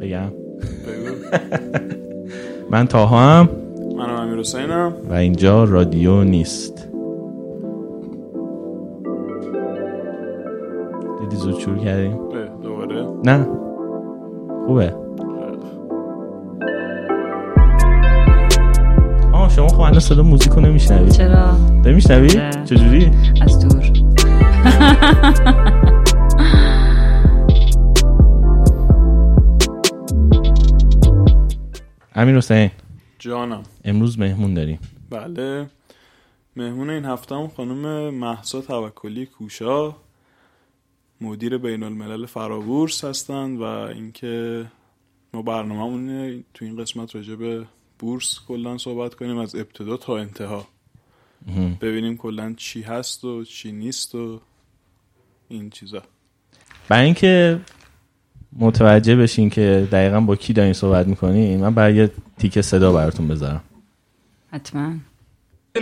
بگم. من تاها هم منم امیر حسینم. و اینجا رادیو نیست. دیدی زود شروع کردیم؟ دوباره؟ نه. خوبه. آه شما خب الان صدا موزیک رو نمیشنوی. چرا؟ نمیشنوی؟ نه. چجوری؟ از دور. امیر حسین. جانم. امروز مهمون داریم. بله. مهمون این هفته هم خانم محسا توکلی کوشا مدیر بین الملل فرابورس هستند و اینکه ما برنامه‌مون تو این قسمت راجع به بورس کلا صحبت کنیم از ابتدا تا انتها. ببینیم کلا چی هست و چی نیست و این چیزا. برای اینکه متوجه بشین که دقیقا با کی دارین صحبت می‌کنین. من برای یه تیکه صدا براتون بذارم. حتما.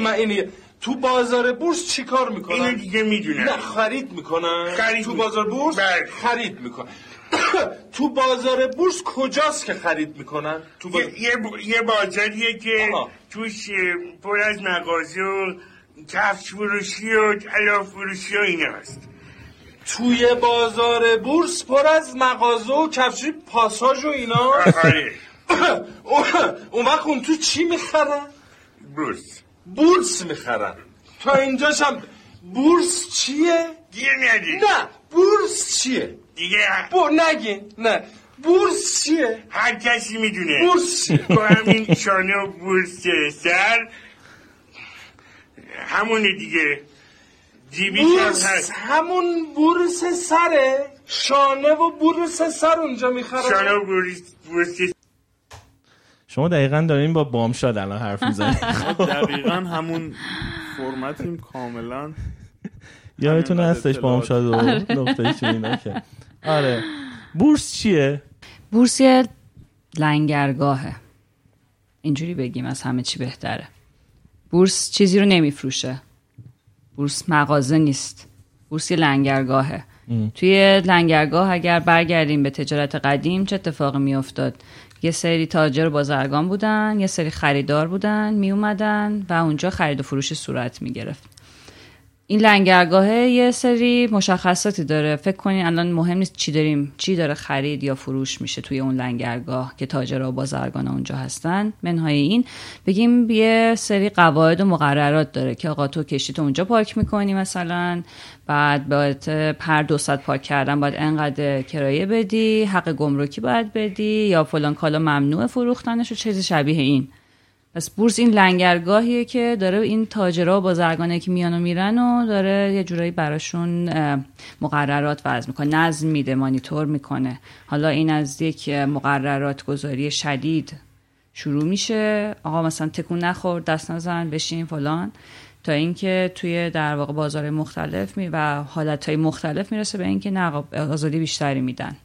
من اینه تو بازار بورس چی کار می‌کنن؟ اینو دیگه می‌دونم نه خرید می‌کنن. خرید تو بازار بورس بله. خرید می‌کنن. تو بازار بورس کجاست که خرید می‌کنن؟ تو بازار... یه, یه, ب- یه بازاریه که آها. توش پر از مغازه و کفش فروشی و طلا فروشی و اینا هست. توی بازار بورس پر از مغازه و کفشی پاساژ و اینا آره اون وقت اون تو چی می‌خرن؟ بورس بورس می‌خرن تا اینجاش هم بورس چیه؟ دیگه ندید نه بورس چیه؟ دیگه بو نگین نه بورس چیه؟ هر کسی می‌دونه بورس؟ با همین شانه و بورس سر همونه دیگه جیبیش هست. همون بورس سره. شانه و بورس سر اونجا می‌خرن. شانه و بورس, بورس شما دقیقا دارین با بامشاد الان حرف می‌زنید ما دقیقا همون فرمتیم کاملا. یادتون هستش بامشاد و نقطه چی اینا که آره. بورس چیه؟ بورس یه لنگرگاهه. اینجوری بگیم از همه چی بهتره. بورس چیزی رو نمیفروشه. بورس مغازه نیست. بورس یه لنگرگاهه. توی لنگرگاه اگر برگردیم به تجارت قدیم چه اتفاقی میافتاد؟ یه سری تاجر و بازرگان بودن یه سری خریدار بودن می اومدن و اونجا خرید و فروش صورت می گرفت این لنگرگاهه یه سری مشخصاتی داره. فکر کنین الان مهم نیست چی داریم چی داره خرید یا فروش میشه توی اون لنگرگاه که تاجرها و بازرگان اونجا هستن. منهای این. بگیم یه سری قواعد و مقررات داره که آقا تو کشتی اونجا پارک می‌کنی مثلا بعد باید پر دو ساعت پارک کردن باید انقدر کرایه بدی حق گمرکی باید بدی یا فلان کالا ممنوع فروختنش و چیزی شبیه این. پس بورس این لنگرگاهیه که داره این تاجرها و بازرگانه که میان و میرن و داره یه جورایی براشون مقررات وضع می‌کنه. نظم میده مانیتور می‌کنه. حالا این از یک مقررات گذاری شدید شروع میشه. آقا مثلا تکون نخور دست نزن بشین فلان. تا اینکه توی در واقع بازار مختلف می و حالتهای مختلف می‌رسه به اینکه نه آزادی بیشتری میدن.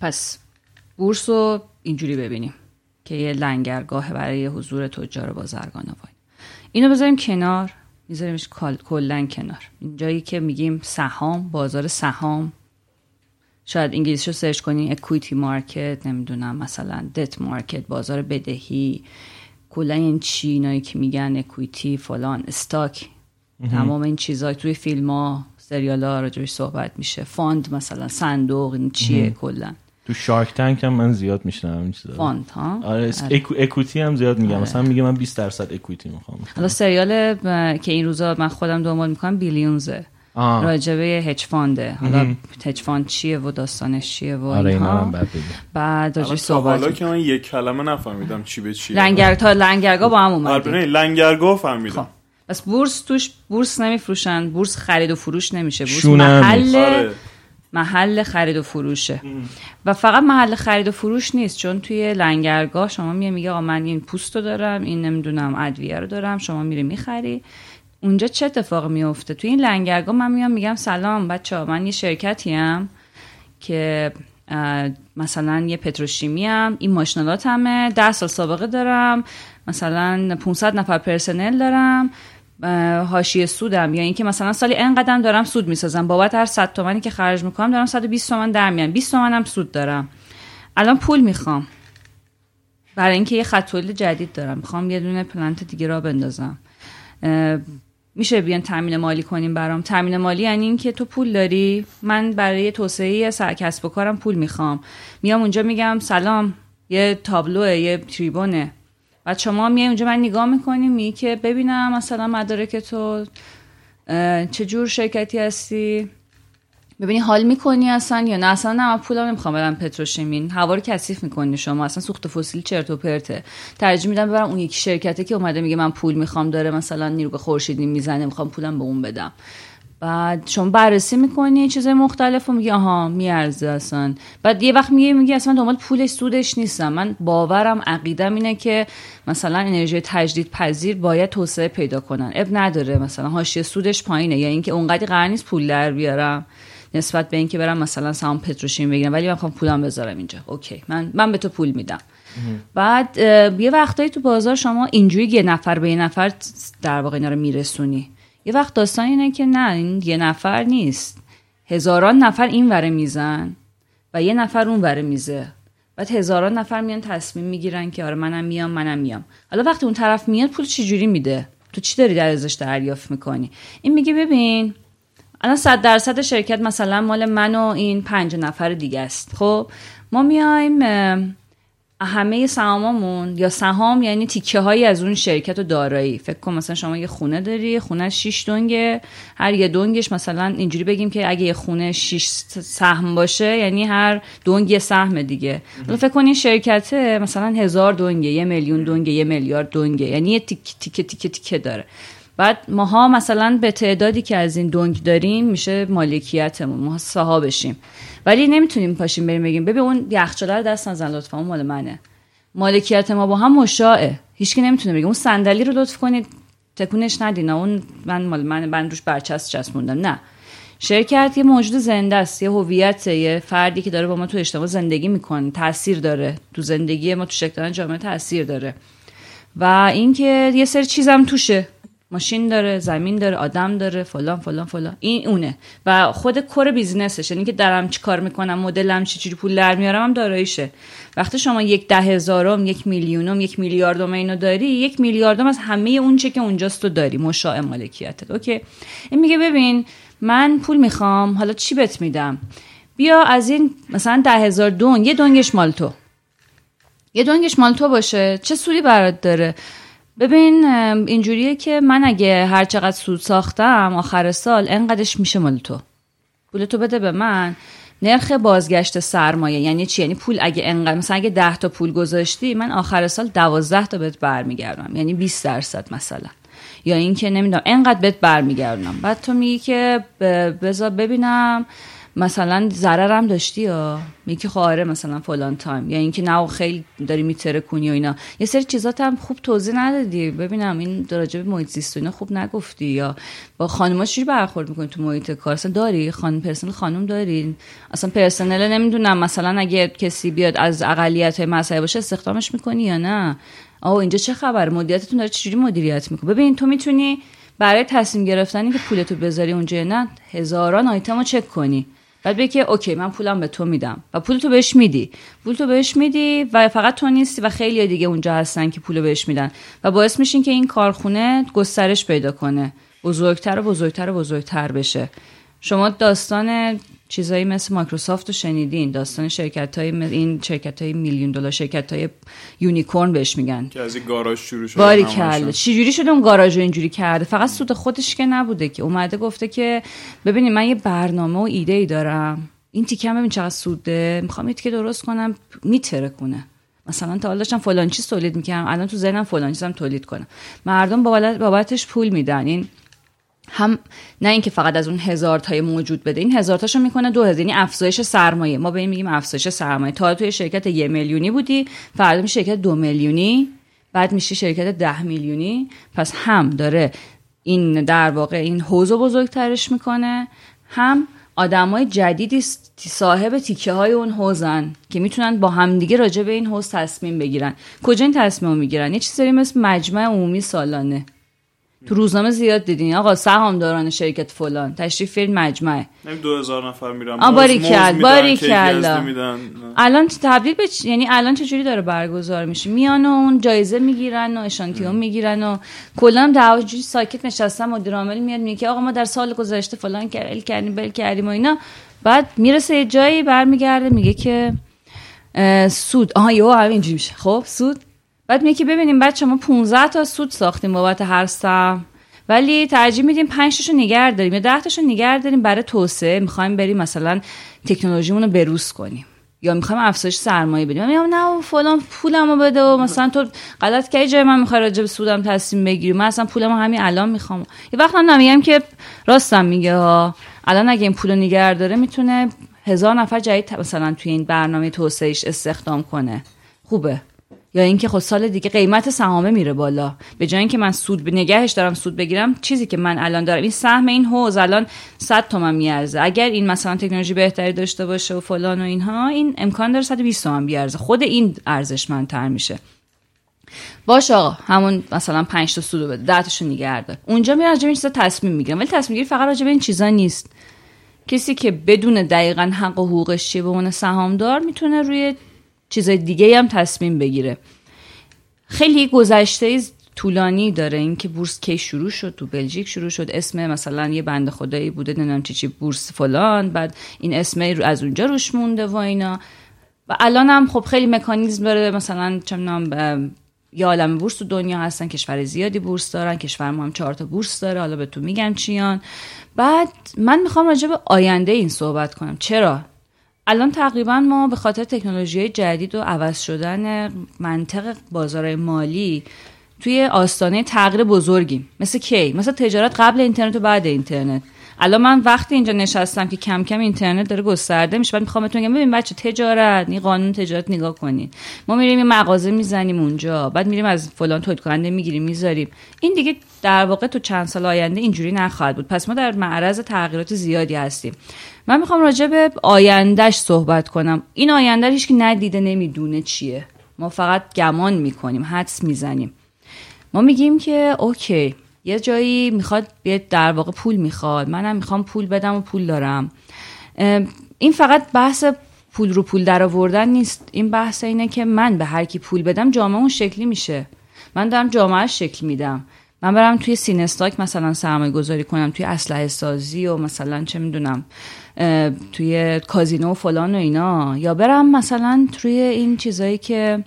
پس بورس رو اینجوری ببینیم. که یه لنگرگاه برای حضور تجار و بازرگان و وای. اینو بذاریم کنار میذاریمش کلا کنار. اینجایی که میگیم سهام بازار سهام. شاید انگلیسی رو سرچ کنین equity market نمی‌دونم مثلا debt market بازار بدهی. کلا این چی اینایی که میگن equity فلان stock تمام این چیزا توی فیلم ها سریال ها راجبش صحبت میشه. fund مثلا صندوق این چیه کلا. تو Shark Tank هم من زیاد میشنم این چیزا. fund ها آره. equ- equity هم زیاد میگم. مثلا میگه من 20 درصد equity می‌خوام. حالا سریال ب- که این روزا من خودم دنبال می‌کنم Billions ه. آه. راجبه hedge fund ه حالا hedge fund چیه و داستانش چیه و آره اینا اینها. هم بعد بگم بعد راجبش تا حالا صحبت که من یک کلمه نفهمیدم چی به چیه. لنگر تا لنگرگاه با هم آره اومدیم نه، لنگرگاه فهمیدم. خب. بس بورس توش بورس نمیفروشن. بورس خرید و فروش نمیشه. بورس محل آره. محل خرید و فروشه. و فقط محل خرید و فروش نیست چون توی لنگرگاه شما میگه میگه آقا من این پوست رو دارم این نمی‌دونم ادویه رو دارم شما میری می‌خری. اونجا چه اتفاق میفته توی این لنگرگاه من میام میگم سلام بچه ها من یه شرکتی هم که مثلا یه پتروشیمی هم این ماشینالاتمه ده سال سابقه دارم مثلا 500 نفر پرسنل دارم. حاشیه سودم. یا اینکه مثلا سالی انقدرم دارم سود می‌سازم. بابت هر 100 تومنی که خرج می‌کنم دارم 120 تومن در میان 20 تومنم سود دارم. الان پول می‌خوام. برای اینکه یه خط جدید دارم. می‌خوام یه دونه پلنت دیگه را بندازم. میشه بیان تامین مالی کنیم برام. تامین مالی یعنی اینکه تو پول داری. من برای توسعه کسب و کارم پول می‌خوام. میام اونجا میگم سلام. یه تابلوه یه تریبونه. بعد شما میای اونجا من نگاه می‌کنی میگی که ببینم مثلا مدارک تو چه جور شرکتی هستی؟ ببینی حال می‌کنی اصلا یا نه؟ اصلا نه من پولم نمی‌خوام بدم پتروشیمین. هوا رو کثیف می‌کنی شما. اصلا سوخت فسیل چرت و پرته. ترجیح میدم ببرم اون یکی شرکته که اومده میگه من پول می‌خوام داره مثلا نیروی خورشیدی می‌زنه می‌خوام پولم به اون بدم. بعد شما بررسی می‌کنی چیزای مختلف و میگی آها میارزه اصلا. بعد یه وقت میگه میگه اصلا دنبال پولش سودش نیستم. من باورم عقیدم اینه که مثلا انرژی تجدید پذیر باید توسعه پیدا کنن. اب نداره مثلا حاشیه سودش پایینه. یا اینکه اونقدی قرار نیست پول در بیارم نسبت به اینکه برم مثلا سهام پتروشیمی بگیرم ولی من می‌خوام پولم بذارم اینجا. اوکی. من من به تو پول میدم. بعد یه وقتایی تو بازار شما اینجوری یه نفر به یه نفر در واقع اینا رو میرسونی. یه وقت داستان اینه که نه این یه نفر نیست. هزاران نفر این وره میزن و یه نفر اون وره میزه. بعد هزاران نفر میان تصمیم می‌گیرن که آره منم میام منم میام. حالا وقتی اون طرف میاد پول چی جوری میده؟ تو چی داری در ازش دریافت می‌کنی؟ این میگه ببین الان صد درصد شرکت مثلا مال من و این پنج نفر دیگه است. خب ما میایم همه سهامامون یا سهام یعنی تیکه هایی از اون شرکت و دارایی. فکر کن مثلا شما یه خونه داری خونه 6 دنگه هر یه دنگش مثلا اینجوری بگیم که اگه یه خونه 6 سهم باشه یعنی هر دنگ یه سهم دیگه. حالا فکر کن این شرکته مثلا هزار دنگه یه میلیون دنگه یه میلیارد دنگه یعنی یه تیکه تیکه تیکه تیکه داره. بعد ماها مثلا به تعدادی که از این دنگ داریم میشه مالکیتمون ما صاحبشیم ولی نمی‌تونیم پاشیم بریم بگیم. ببین اون یخچاله رو دست نزن لطفا اون مال منه. مالکیت ما با هم مشاعه. هیچکی نمی‌تونه بگه. اون صندلی رو لطف کنید. تکونش ندین. اون من مال من من روش برچسب چسبوندم نه. شرکت یه موجود زنده است. یه هویت یه فردی که داره با ما تو اجتماع زندگی می‌کنه. تاثیر داره. تو زندگی ما تو شکل جامعه تاثیر داره. و اینکه یه سری چیزم توشه. ماشین داره زمین داره آدم داره فلان فلان فلان. این اونه. و خود core business ش یعنی که درم چی کار می‌کنم مدلم چی چی پول در میارم هم داراییشه. وقتی شما یک ده هزارم یک میلیونم یک میلیاردم اینو داری یک میلیاردم از همه اون چه که اونجاست تو داری. مشاع مالکیتت. okay؟ این میگه ببین من پول می‌خوام حالا چی بت میدم؟ بیا از این مثلا ده هزار دون یه دونگش مال تو. یه دونگش مال تو باشه. چه سودی برات داره؟ ببین اینجوریه که من اگه هر چقدر سود ساختم آخر سال انقدرش میشه مال تو. پول تو بده به من. نرخ بازگشت سرمایه یعنی چی؟ یعنی پول اگه انقدر مثلا اگه 10 تا پول گذاشتی من آخر سال 12 تا بهت برمیگردم یعنی 20 درصد مثلا. یا اینکه نمی‌دونم انقدر بهت برمیگردم بعد تو میگی که بذار ببینم مثلا ضررم داشتی یا؟ میگی خب آره مثلا فلان تایم. یا اینکه نه خیلی داری میتره کنی و اینا. یه سری چیزات هم خوب توضیح ندادی. ببینم این راجع به محیط زیست و اینا خوب نگفتی یا با خانم‌ها چجوری برخورد می‌کنی تو محیط کار؟ اصلا داری؟ خانم پرسنل خانم داری؟ اصلا پرسنل نمی‌دونم. مثلا اگه کسی بیاد از اقلیت مذهبی باشه استخدامش می‌کنی یا نه؟ آه اینجا چه خبر مدیریتتون داره چجوری مدیریت می‌کنه؟ ببین تو می‌تونی برای تصمیم گرفتنی که پولتو بذاری اونجا نه هزاران آیتم رو چک کنی. بعد بگی که اوکی من پولم به تو میدم. و پول تو بهش میدی. پول تو بهش میدی و فقط تو نیستی و خیلی دیگه اونجا هستن که پول بهش میدن. و باعث میشین که این کارخونه گسترش پیدا کنه. بزرگتر و بزرگتر و بزرگتر بشه. شما داستان چیزایی مثل مایکروسافت رو شنیدین داستان شرکت های این شرکت های میلیون دلار شرکت های unicorn بهش میگن. که از این گاراژ شروع شده باری. کرده چجوری شده اون گاراژ رو اینجوری کرده؟ فقط سود خودش که نبوده که. اومده گفته که ببینید من یه برنامه و ایده ای دارم. این تیکم ببین چقدر سوده. می‌خوام یه تیکه درست کنم میتره کنه مثلا تا حالا داشتم فلان چیز تولید می‌کردم. الان تو ذهنم فلان چیزم تولید کنم. مردم بابت- بابتش پول میدن. این هم نه اینکه فقط از اون هزار تای موجود بده این هزار تاشو می‌کنه دو هزار یعنی افزایش سرمایه. ما به این میگیم افزایش سرمایه. تا توی شرکت یه میلیونی بودی فردا میشه شرکت دو میلیونی بعد میشه شرکت ده میلیونی. پس هم داره این در واقع این رو بزرگترش می‌کنه هم آدمای جدیدی صاحب تیکه های اون حوزن که می‌تونن با همدیگه راجع به این حوز تصمیم بگیرن. کجا این تصمیم می‌گیرن؟ یه چیزی مثل مجمع عمومی سالانه. تو روزنامه زیاد دیدین. آقا سهامداران شرکت فلان. تشریف فیلم مجمعه نمی دو هزار نفر میرن باریکل، موز میدن، باریکل. کیک یزدی میدن. نه. الان تبدیل به چ- یعنی الان چجوری داره برگزار میشه؟ میان و اون جایزه می‌گیرن و اشانتیون می‌گیرن و کلا هم دعواجوری ساکت نشستن. مدیر عامل میاد میگه که آقا ما در سال گذشته فلان کردیم کردیم بل کردیم و اینا. بعد می‌رسه یه جایی برمیگرده میگه که سود. آها یهو همینجوری میشه. خب سود. بعد میگه که ببینیم بچه ما 15 تا سود ساختیم بابت هر سهم ولی ترجیح میدیم 5 تاشو نگه داریم یا 10 تاشو نگه داریم برای توسعه. می‌خوایم بریم مثلا تکنولوژیمون رو بروز کنیم. یا می‌خوایم افزایش سرمایه بدیم. میگم نه فلان پولمو بده و مثلا تو غلط کردی جای من می‌خوای راجع سودم تصمیم بگیری. من اصلا پولمو همین الان می‌خوام. یه وقت هم نمیگم که راستم میگه ها. الان اگه این پولو نگه داره می‌تونه هزار نفر جدید مثلا توی این برنامه توسعهش استخدام کنه. خوبه. یا اینکه خب سال دیگه قیمت سهامه میره بالا. به جای اینکه من سود به نگهش دارم سود بگیرم چیزی که من الان دارم. این سهم این حوز الان 100 تومن میارزه. اگر این مثلا تکنولوژی بهتری داشته باشه و فلان و اینها این امکان داره 120 تومن بیارزه. خود این ارزشمندتر میشه. باش آقا همون مثلا 5 تا سودو بده. 10 تاشو اونجا میره راجع به تصمیم می‌گیرم ولی تصمیم گیری فقط راجع به این چیزا نیست. کسی که بدون دقیقا حق و حقوقش چیه به عنوان سهامدار می‌تونه روی چیزای دیگه هم تصمیم بگیره. خیلی گذشته طولانی داره. اینکه بورس کی شروع شد تو بلژیک شروع شد. اسم مثلا یه بنده خدایی بوده نمی‌دونم چی چی بورس فلان. بعد این اسم از اونجا روش مونده و اینا. و الان هم خب خیلی مکانیزم داره. مثلا چه می‌دونم یه عالم بورس تو دنیا هستن کشور زیادی بورس دارن کشور ما هم چهار تا بورس داره. حالا به تو میگم چیان. بعد من می‌خوام راجع به آینده این صحبت کنم. چرا؟ الان تقریبا ما به خاطر تکنولوژی جدید و عوض شدن منطق بازار مالی توی آستانه تغییر بزرگیم. مثل کی؟ مثل تجارت قبل اینترنت و بعد اینترنت. الان من وقتی اینجا نشستم که کم کم اینترنت داره گسترده میشه بعد می‌خوام بهتون بگم ببین بچه تجارت این قانون تجارت نگاه کنید ما میریم یه مغازه می‌زنیم اونجا بعد میریم از فلان تولید کننده می‌گیریم می‌ذاریم. این دیگه در واقع تو چند سال آینده اینجوری نخواهد بود. پس ما در معرض تغییرات زیادی هستیم. من می‌خوام راجع به آیندهش صحبت کنم. این آینده رو هیچکی ندیده نمی‌دونه چیه. ما فقط گمان می‌کنیم حدس می‌زنیم. ما میگیم که اوکی یه جایی می‌خواد در واقع پول می‌خواد. منم می‌خوام پول بدم و پول دارم. این فقط بحث پول رو پول در آوردن نیست. این بحث اینه که من به هر کی پول بدم جامعه اون شکلی میشه. من دارم جامعه شکل میدم. من برم توی سینستاک مثلا سرمایه گذاری کنم توی اسلحه سازی و مثلا چه می‌دونم توی کازینو و فلان و اینا. یا برم مثلا توی این چیزایی که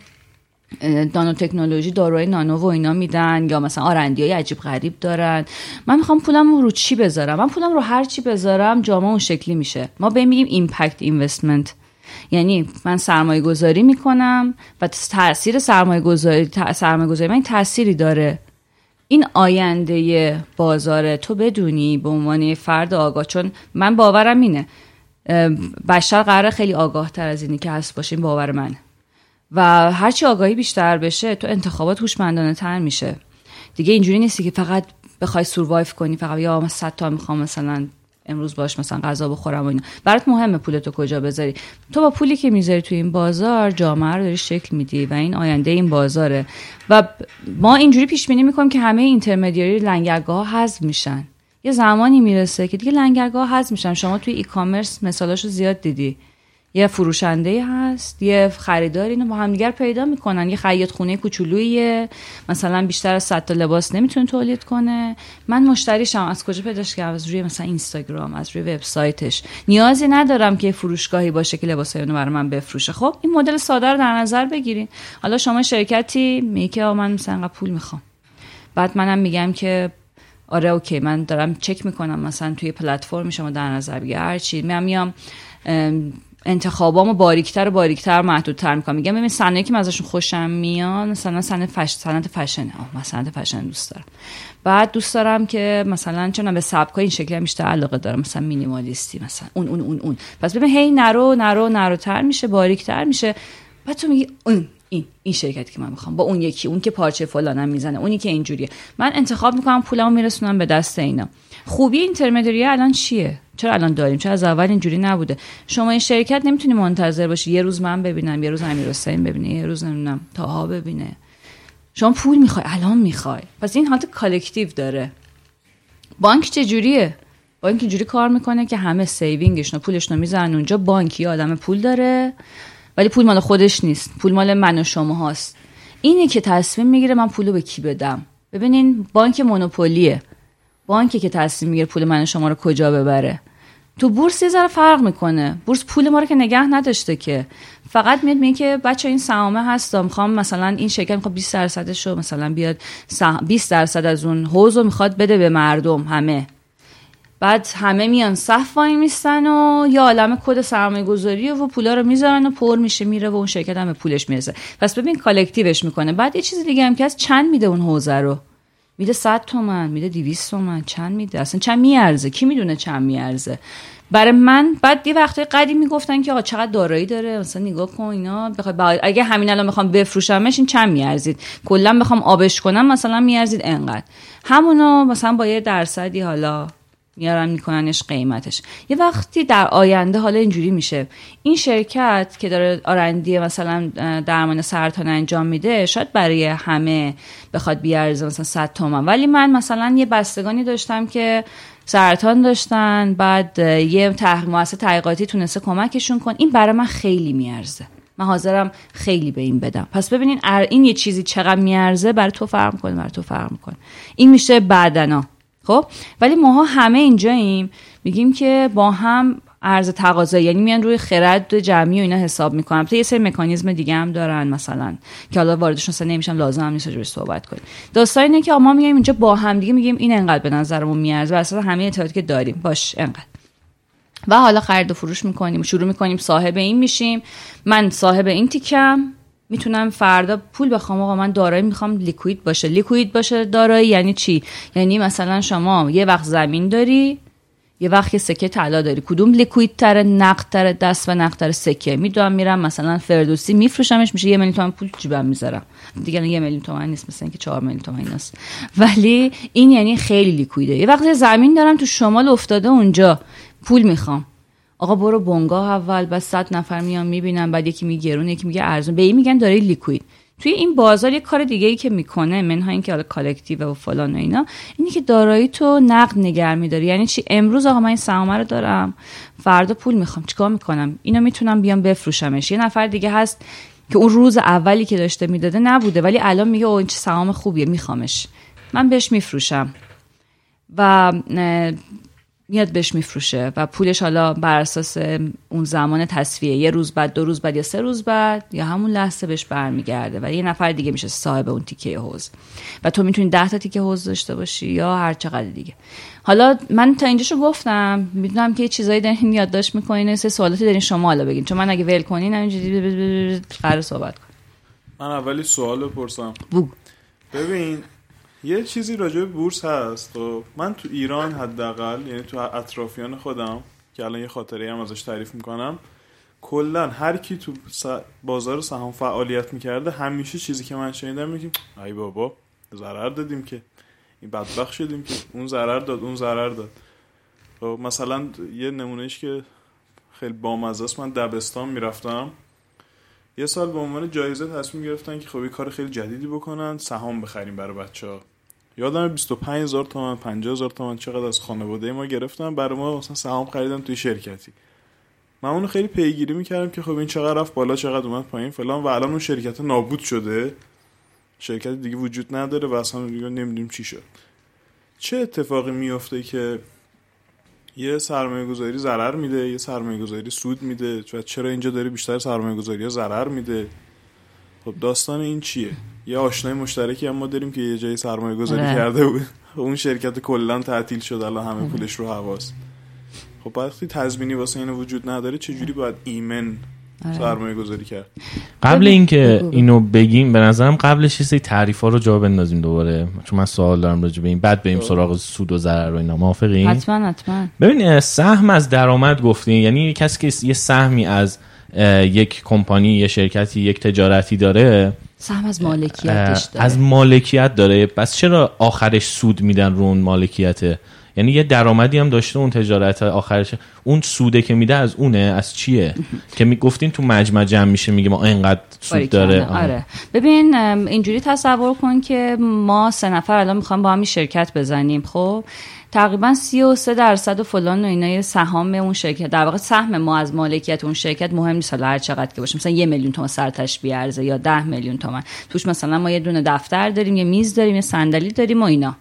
نانو تکنولوژی داروهای نانو و اینا میدن یا مثلا آرندی های عجیب غریب دارن. من می‌خوام پولم رو چی بذارم؟ من پولم رو هر چی بذارم جامعه اون شکلی میشه. ما به میگیم ایمپکت اینوستمنت یعنی من سرمایه گذاری می‌کنم و تاثیر سرمایه گذاری سرمایه گذاری من تأثیری داره. این آینده بازار تو بدونی به عنوان فرد آگاه؟ چون من باورم اینه. بشر قرار خیلی آگاه تر از اینی که هست باشه. باور منه. و هرچی آگاهی بیشتر بشه تو انتخابات هوشمندانه تر میشه. دیگه اینجوری نیستی که فقط بخوای سوروایو کنی فقط یا من 100 تا می‌خوام مثلا امروز باش مثلا غذا بخورم و اینا. برات مهمه پولتو کجا بذاری. تو با پولی که می‌ذاری توی این بازار جامعه رو داری شکل میدی و این آینده این بازاره. و ما اینجوری پیش بینی می‌کنیم که همه اینترمدیاری لنگرگاه حذف میشن. یه زمانی می‌رسه که دیگه لنگرگاه حذف میشن. شما توی ای کامرس مثالاشو زیاد دیدی. یه فروشنده هست یه خریدار اینو با همدیگر پیدا می‌کنن. یه خیاط خونه کوچولویه مثلا بیشتر از 100 تا لباس نمی‌تونه تولید کنه. من مشتریشم. از کجا پیداش کردم از روی مثلا اینستاگرام از روی وبسایتش. نیازی ندارم که فروشگاهی باشه که لباس اونو برای من بفروشه. خب این مدل ساده رو در نظر بگیرین. حالا شما شرکتی میگه من مثلا پول می‌خوام. بعد منم میگم که آره okay. من دارم چک می‌کنم. مثلا توی پلتفرم شما در نظر بگیر. هر چی. میام میام ام، انتخابامو باریکتر و باریکتر محدودتر می‌کنم. میگم ببین صنایعی که من ازشون خوشم میاد مثلا صنعت fash- صنعت فشنه آه من فشن دوست دارم. بعد دوست دارم که مثلا چون به سبکای این شکلی هم بیشتر علاقه دارم مثلا مینیمالیستی مثلا اون اون اون اون. پس ببین هی نرو نرو نروتر میشه باریکتر میشه. بعد تو میگی اون این این شرکتی که من می‌خوام. با اون یکی اون که پارچه فلانم می‌زنه اونی که اینجوریه. من انتخاب می‌کنم پولمو میرسونم به دست اینا. خوبی اینترمدیری الان چیه؟ چرا الان داریم؟ چرا از اول اینجوری نبوده؟ شما این شرکت نمی‌تونی منتظر باشی. یه روز من ببینم یه روز امیر حسین ببینه یه روز نمی‌دونم تاها ببینه. شما پول می‌خوای الان می‌خوای. پس این حالت collective داره. بانک چجوریه؟ بانک اینجوری کار می‌کنه که همه saving شون پولشون می‌ذارن اونجا. بانکی آدم پول داره. ولی پول مال خودش نیست. پول مال من و شما هاست. اینه که تصمیم می‌گیره من پولو به کی بدم؟ ببینین بانک monopoly ه. بانکی که تصمیم می‌گیره پول من و شما رو کجا ببره؟ تو بورس یه ذره فرق می‌کنه. بورس پول ما رو که نگه نداشته که. فقط میاد میگه که بچه این سهامه هست می‌خوام مثلا این شرکت می‌خواد 20 درصدش رو مثلا بیاد 20 درصد از اون حوض رو می‌خواد بده به مردم همه. بعد همه میان صف وای میستن و یا عالم کد سرمایه گذاری و پولا رو می‌ذارن و پر میشه میره و اون شرکت هم به پولش می‌رسه. پس ببین کالکتیوش می‌کنه. بعد یه چیز دیگه هم که از چند میده اون حوزه رو؟ میده 100 تومن میده 200 تومن چند میده؟ اصلا چند میارزه؟ کی می‌دونه چند میارزه؟ برای من بعد یه وقتی قدیم می‌گفتن که آقا چقدر دارایی داره؟ مثلا نگاه کن اینا بخوای اگه همین الان می‌خوام بفروشمش این چند میارزید؟ کلا بخوام آبش کنم مثلا میارزید انقدر. همونو مثلا با یه درصدی حالا میارن میکننش قیمتش. یه وقتی در آینده حالا اینجوری میشه. این شرکت که داره آرندی مثلا درمان سرطان انجام میده شاید برای همه بخواد بیارزه مثلا 100 تومن ولی من مثلا یه بستگانی داشتم که سرطان داشتن بعد یه تحقیق مؤسسه تحقیقاتی تونسته کمکشون کن. این برای من خیلی میارزه. من حاضرم خیلی به این بدم. پس ببینین این یه چیزی چقدر میارزه برای تو فرق می‌کنه برای تو فرق می‌کنه. این میشه بعدنا خب ولی ماها همه اینجاییم میگیم که با هم ارز تقاضا یعنی میان روی خرد جمعی و اینا حساب می‌کنم تا یه سری مکانیزم دیگه هم دارن مثلا که حالا واردشون اصلا نمیشم لازم هم نیست روی صحبت کنیم. داستان اینه که ما میگیم اینجا با هم دیگه میگیم این انقدر به نظرمون میارزه و اصلا همه اطلاعاتی که داریم. باش انقدر. و حالا خرید و فروش می‌کنیم شروع می‌کنیم صاحب این میشیم. من صاحب این تیکم می‌تونم فردا پول بخوام. آقا من دارایی می‌خوام لیکوید باشه. لیکوید باشه دارایی یعنی چی؟ یعنی مثلا شما یه وقت زمین داری یه وقت یه سکه طلا داری. کدوم لیکوید تر نقد تر دست و نقد تر سکه؟ می‌دونم میرم مثلا فردوسی میفروشمش میشه یه میلیون تومن پول جیبم می‌ذارم. دیگه یه میلیون تومن نیست مثلا اینکه 4 میلیون تومن است ولی این یعنی خیلی liquid ه. یه وقت زمین دارم تو شمال افتاده اونجا. پول می‌خوام. آقا برو بنگاه اول بعد صد نفر میان می‌بینن بعد یکی میگه گرون یکی میگه ارزون. به این میگن داره liquid. توی این بازار یه کار دیگه ای که می‌کنه منها اینکه حالا collective و فلان و اینا اینی که دارایی تو نقد نگه میداری. یعنی چی؟ امروز آقا من این سهام رو دارم. فردا پول می‌خوام. چیکار می‌کنم؟ اینو می‌تونم بیام بفروشمش. یه نفر دیگه هست که اون روز اولی که داشته می‌داده نبوده ولی الان میگه او این چه سهام خوبیه میخوامش. من بهش میفروشم. و میاد بهش میفروشه و پولش حالا بر اساس اون زمان تصفیه یه روز بعد دو روز بعد یا سه روز بعد یا همون لحظه بهش برمیگرده و یه نفر دیگه میشه صاحب اون تیکه حوز. و تو می‌تونی ده تا تیکه حوز داشته باشی یا هر چقدر دیگه. حالا من تا اینجاشو گفتم می‌دونم که چیزایی دارین یادداشت می‌کنین سه سوالاتی دارین شما حالا بگین. چون من اگه ول کنین همینجوری قرار صحبت کنم. من اولی سوال بپرسم ببین یه چیزی راجع به بورس هست و من تو ایران حداقل یعنی تو اطرافیان خودم که الان یه خاطره هم ازش تعریف می‌کنم کلا هر کی تو بازار سهام فعالیت می‌کرده همیشه چیزی که من شنیدم میگیم ای بابا ضرر دادیم که این بدبخت شدیم که اون ضرر داد اون ضرر داد. خب مثلا یه نمونهش که خیلی بامزه است. من دبستان می‌رفتم. یه سال به عنوان جایزه تصمیم گرفتن که خب یه کار خیلی جدیدی بکنن سهام بخریم برای بچه یادم 25 هزار تومن 50 هزار تومن چقدر از خانواده ما گرفتم برای ما مثلا سهام خریدم توی شرکتی. من اونو خیلی پیگیری می‌کردم که خب این چقدر رفت بالا چقدر اومد پایین فلان. و الان اون شرکت نابود شده. شرکت دیگه وجود نداره و اصلا دیگه نمی‌دونیم چی شد. چه اتفاقی میفته که یه سرمایه گذاری ضرر میده یه سرمایه گذاری سود میده؟ چرا اینجا داره بیشتر سرمایه گذاری ضرر میده؟ خب داستان این چیه؟ یه آشنای مشترکی هم ما داریم که یه جایی سرمایه گذاری آره. کرده بود. اون شرکت کلا تعطیل شد الان همه پولش رو حواس خب وقتی تضمینی واسه این وجود نداره چجوری باید ایمن آره. سرمایه گذاری کرد؟ قبل اینکه اینو بگیم به نظرم قبلش یه سری تعریف ها رو جا بندازیم دوباره. چون من سوال دارم راجع به این. بعد بریم سراغ سود و ضرر و اینا. موافقین؟ حتما حتما. ببین سهم از درآمد گفتین. یعنی کسی که یه سهمی از یک کمپانی یه شرکتی یک تجارتی داره. سهم از مالکیتش داره. از مالکیت داره. پس چرا آخرش سود میدن رو اون مالکیت یعنی یه درآمدی هم داشته اون تجارت آخرش. اون سوده که میده از اونه از چیه؟ که می‌گفتین تو مجمع جمع میشه میگه ما اینقدر سود داره. آره. ببین اینجوری تصور کن که ما سه نفر الان می‌خوام با هم شرکت بزنیم خب؟ تقریبا 33 درصد و فلان و اینا سهام اون شرکت. در واقع سهم ما از مالکیت اون شرکت مهم نیست. حالا هر چقدر که باشه. مثلا یه میلیون تومان سرتش بیارزه یا ده میلیون تومان. توش مثلا ما یه دونه دفتر داریم یه میز داریم یه صندلی داریم و اینا.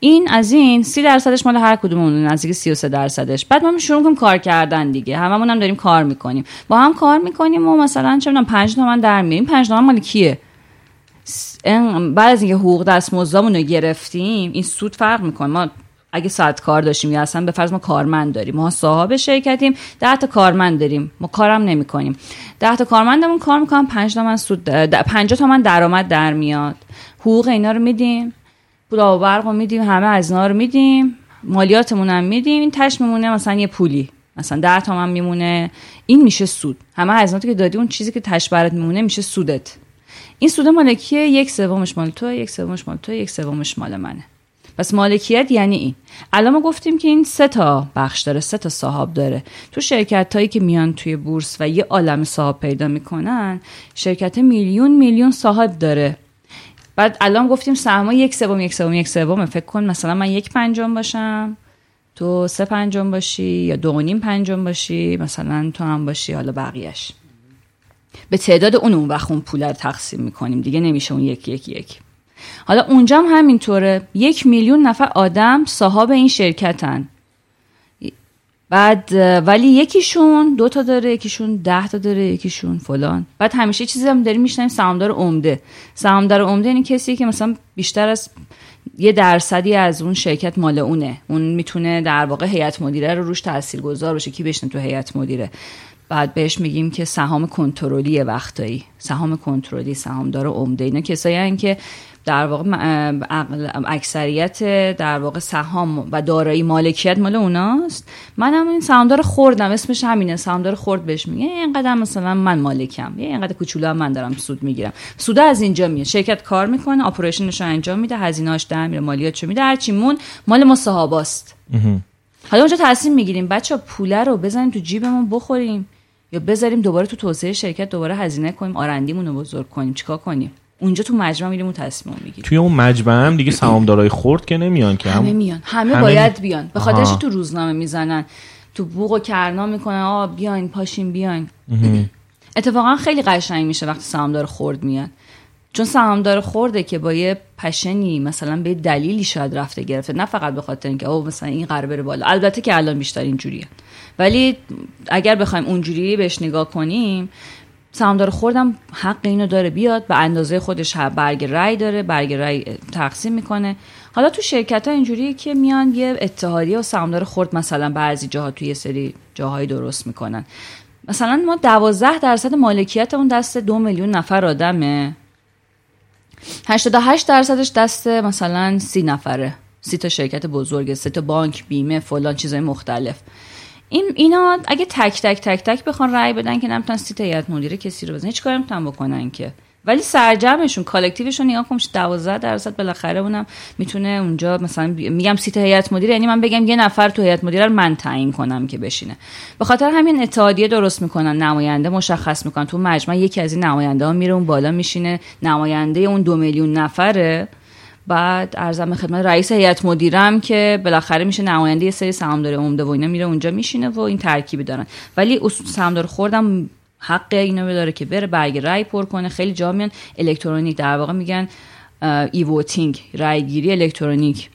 این از این سی درصدش مال هر کدوممون نزدیک 33 درصدش. بعد ما شروع کنیم کار کردن دیگه. هممون هم داریم کار می‌کنیم. با هم کار می‌کنیم و مثلا چه می‌دونم 5 تومن در میاریم 5 تومن مال کیه؟ بعد از اینکه حقوق دستمزدمون رو گرفتیم این سود فرق می‌کنه. ما اگه ساعت کار داشتیم یا اصلا به فرض ما کارمند داریم ما صاحب شرکتیم ده تا کارمند داریم ما کارم نمی کنیم ده تا کارمندمون کار می‌کنم پنج تومن سود پنجاه تومن درآمد در میاد. حقوق اینا رو میدیم پول و برق رو میدیم همه از اینا رو میدیم مالیاتمون هم میدیم این تش میمونه مثلا یه پولی. مثلا ده تومن میمونه این میشه سود. همه هزیناتی که دادی اون چیزی که تش برات میمونه میشه سودت. این سود مالکیه یک سومش مال تو یک سومش مال تو یک سومش مال منه. پس مالکیت یعنی این. الان ما گفتیم که این سه تا بخش داره سه تا صاحب داره. تو شرکت هایی که میان توی بورس و یه عالم صاحب پیدا می‌کنن شرکت میلیون میلیون صاحب داره. بعد الان گفتیم سهما یک سوم یک سوم یک سوم فکر کن مثلا من یک پنجم باشم تو سه پنجم باشی یا دو نیم پنجم باشی مثلا تو هم باشی حالا بقیهش به تعداد اون اون وقت اون پول رو تقسیم می‌کنیم. دیگه نمیشه اون یک یک یک. حالا اونجا هم همینطوره. یک میلیون نفر آدم صاحب این شرکتن. بعد ولی یکیشون دو تا داره یکیشون ده تا داره یکیشون فلان. بعد همیشه چیزی هم داریم میشنیم سهامدار عمده. سهامدار عمده یعنی کسی که مثلا بیشتر از یه درصدی از اون شرکت مال اونه. اون می‌تونه در واقع هیئت مدیره رو روش تاثیر گذار باشه. کی بشنه تو هیئت مدیره؟ بعد بهش میگیم که سهام کنترلی وقتایی. سهام کنترلی سهامدار عمده. اینا کسایی که در واقع اکثریت در واقع سهام و دارایی مالکیت مال اوناست. منم این سهامدار خوردم. اسمش همینه. سهامدار خورد بهش میگه. اینقدر مثلا من مالکم. یه اینقدر کوچولو من دارم سود می‌گیرم. سود از اینجا میاد. شرکت کار می‌کنه. اپریشنش رو انجام میده. هزینه‌اش در میره. مالیاتشو میده. هرچی مون مال ما صحاباست. حالا اونجا تصمیم می‌گیریم. بچه پوله رو بزنیم تو جیبمون بخوریم یا بذاریم دوباره تو توسعه شرکت دوباره هزینه کنیم. آرندیمون رو بزرگ کنیم. چیکار کنیم؟ اونجا تو مجمع میریم اون تصمیم می‌گیریم. توی اون مجمع هم دیگه سهامدارای خورد که نمیان که. همه میان. همه, باید بیان. به خاطرش تو روزنامه می‌زنن. تو بوق و کرنا می‌کنن. آ بیاین پاشین بیاین. اتفاقا خیلی قشنگ میشه وقتی سهامدار خورد میاد چون سهامدار خورده که با یه پشنی مثلا به دلیلی شاید رفته گرفته. نه فقط به خاطر اینکه او مثلا این قرار بره بالا. البته که الان بیشتر اینجوریه. ولی اگر بخوایم اونجوری بهش نگاه کنیم سهامدار خوردم حق اینو داره بیاد به اندازه خودش برگ رای داره برگ رای تقسیم می‌کنه. حالا تو شرکت ها اینجوریه که میان یه اتحادیه و سهامدار خورد مثلا بعضی جاها توی سری جاهایی درست می‌کنن. مثلا ما دوازده درصد مالکیت اون دست دو میلیون نفر آدمه. 88 درصدش دست مثلا سی نفره. سی تا شرکت بزرگ سه تا بانک بیمه فلان چیزای مختلف. این اینا اگه تک تک تک تک بخوان رأی بدن که نمی‌تونن seat هیئت مدیره کسی رو بزنن هیچ کاری نمی‌تونن بکنن که. ولی سرجمشون collective شون نگاه کنم 12 درصد بالاخره اونم می‌تونه اونجا مثلا میگم seat هیئت مدیره یعنی من بگم یه نفر تو هیئت مدیره من تعیین کنم که بشینه. به خاطر همین اتحادیه درست می‌کنن نماینده مشخص می‌کنن. تو مجمع یکی از این نماینده ها میره اون بالا میشینه. نماینده اون دو میلیون نفره بعد عرضم خدمت رئیس هیئت مدیرم که بالاخره میشه نماینده یه سری سهامدار عمده و اینا میره اونجا میشینه و این ترکیبی دارن. ولی سهامدار خردم حق اینو داره که بره برگ رای پر کنه. خیلی جا میان. الکترونیک در واقع میگن e-voting رای گیری الکترونیک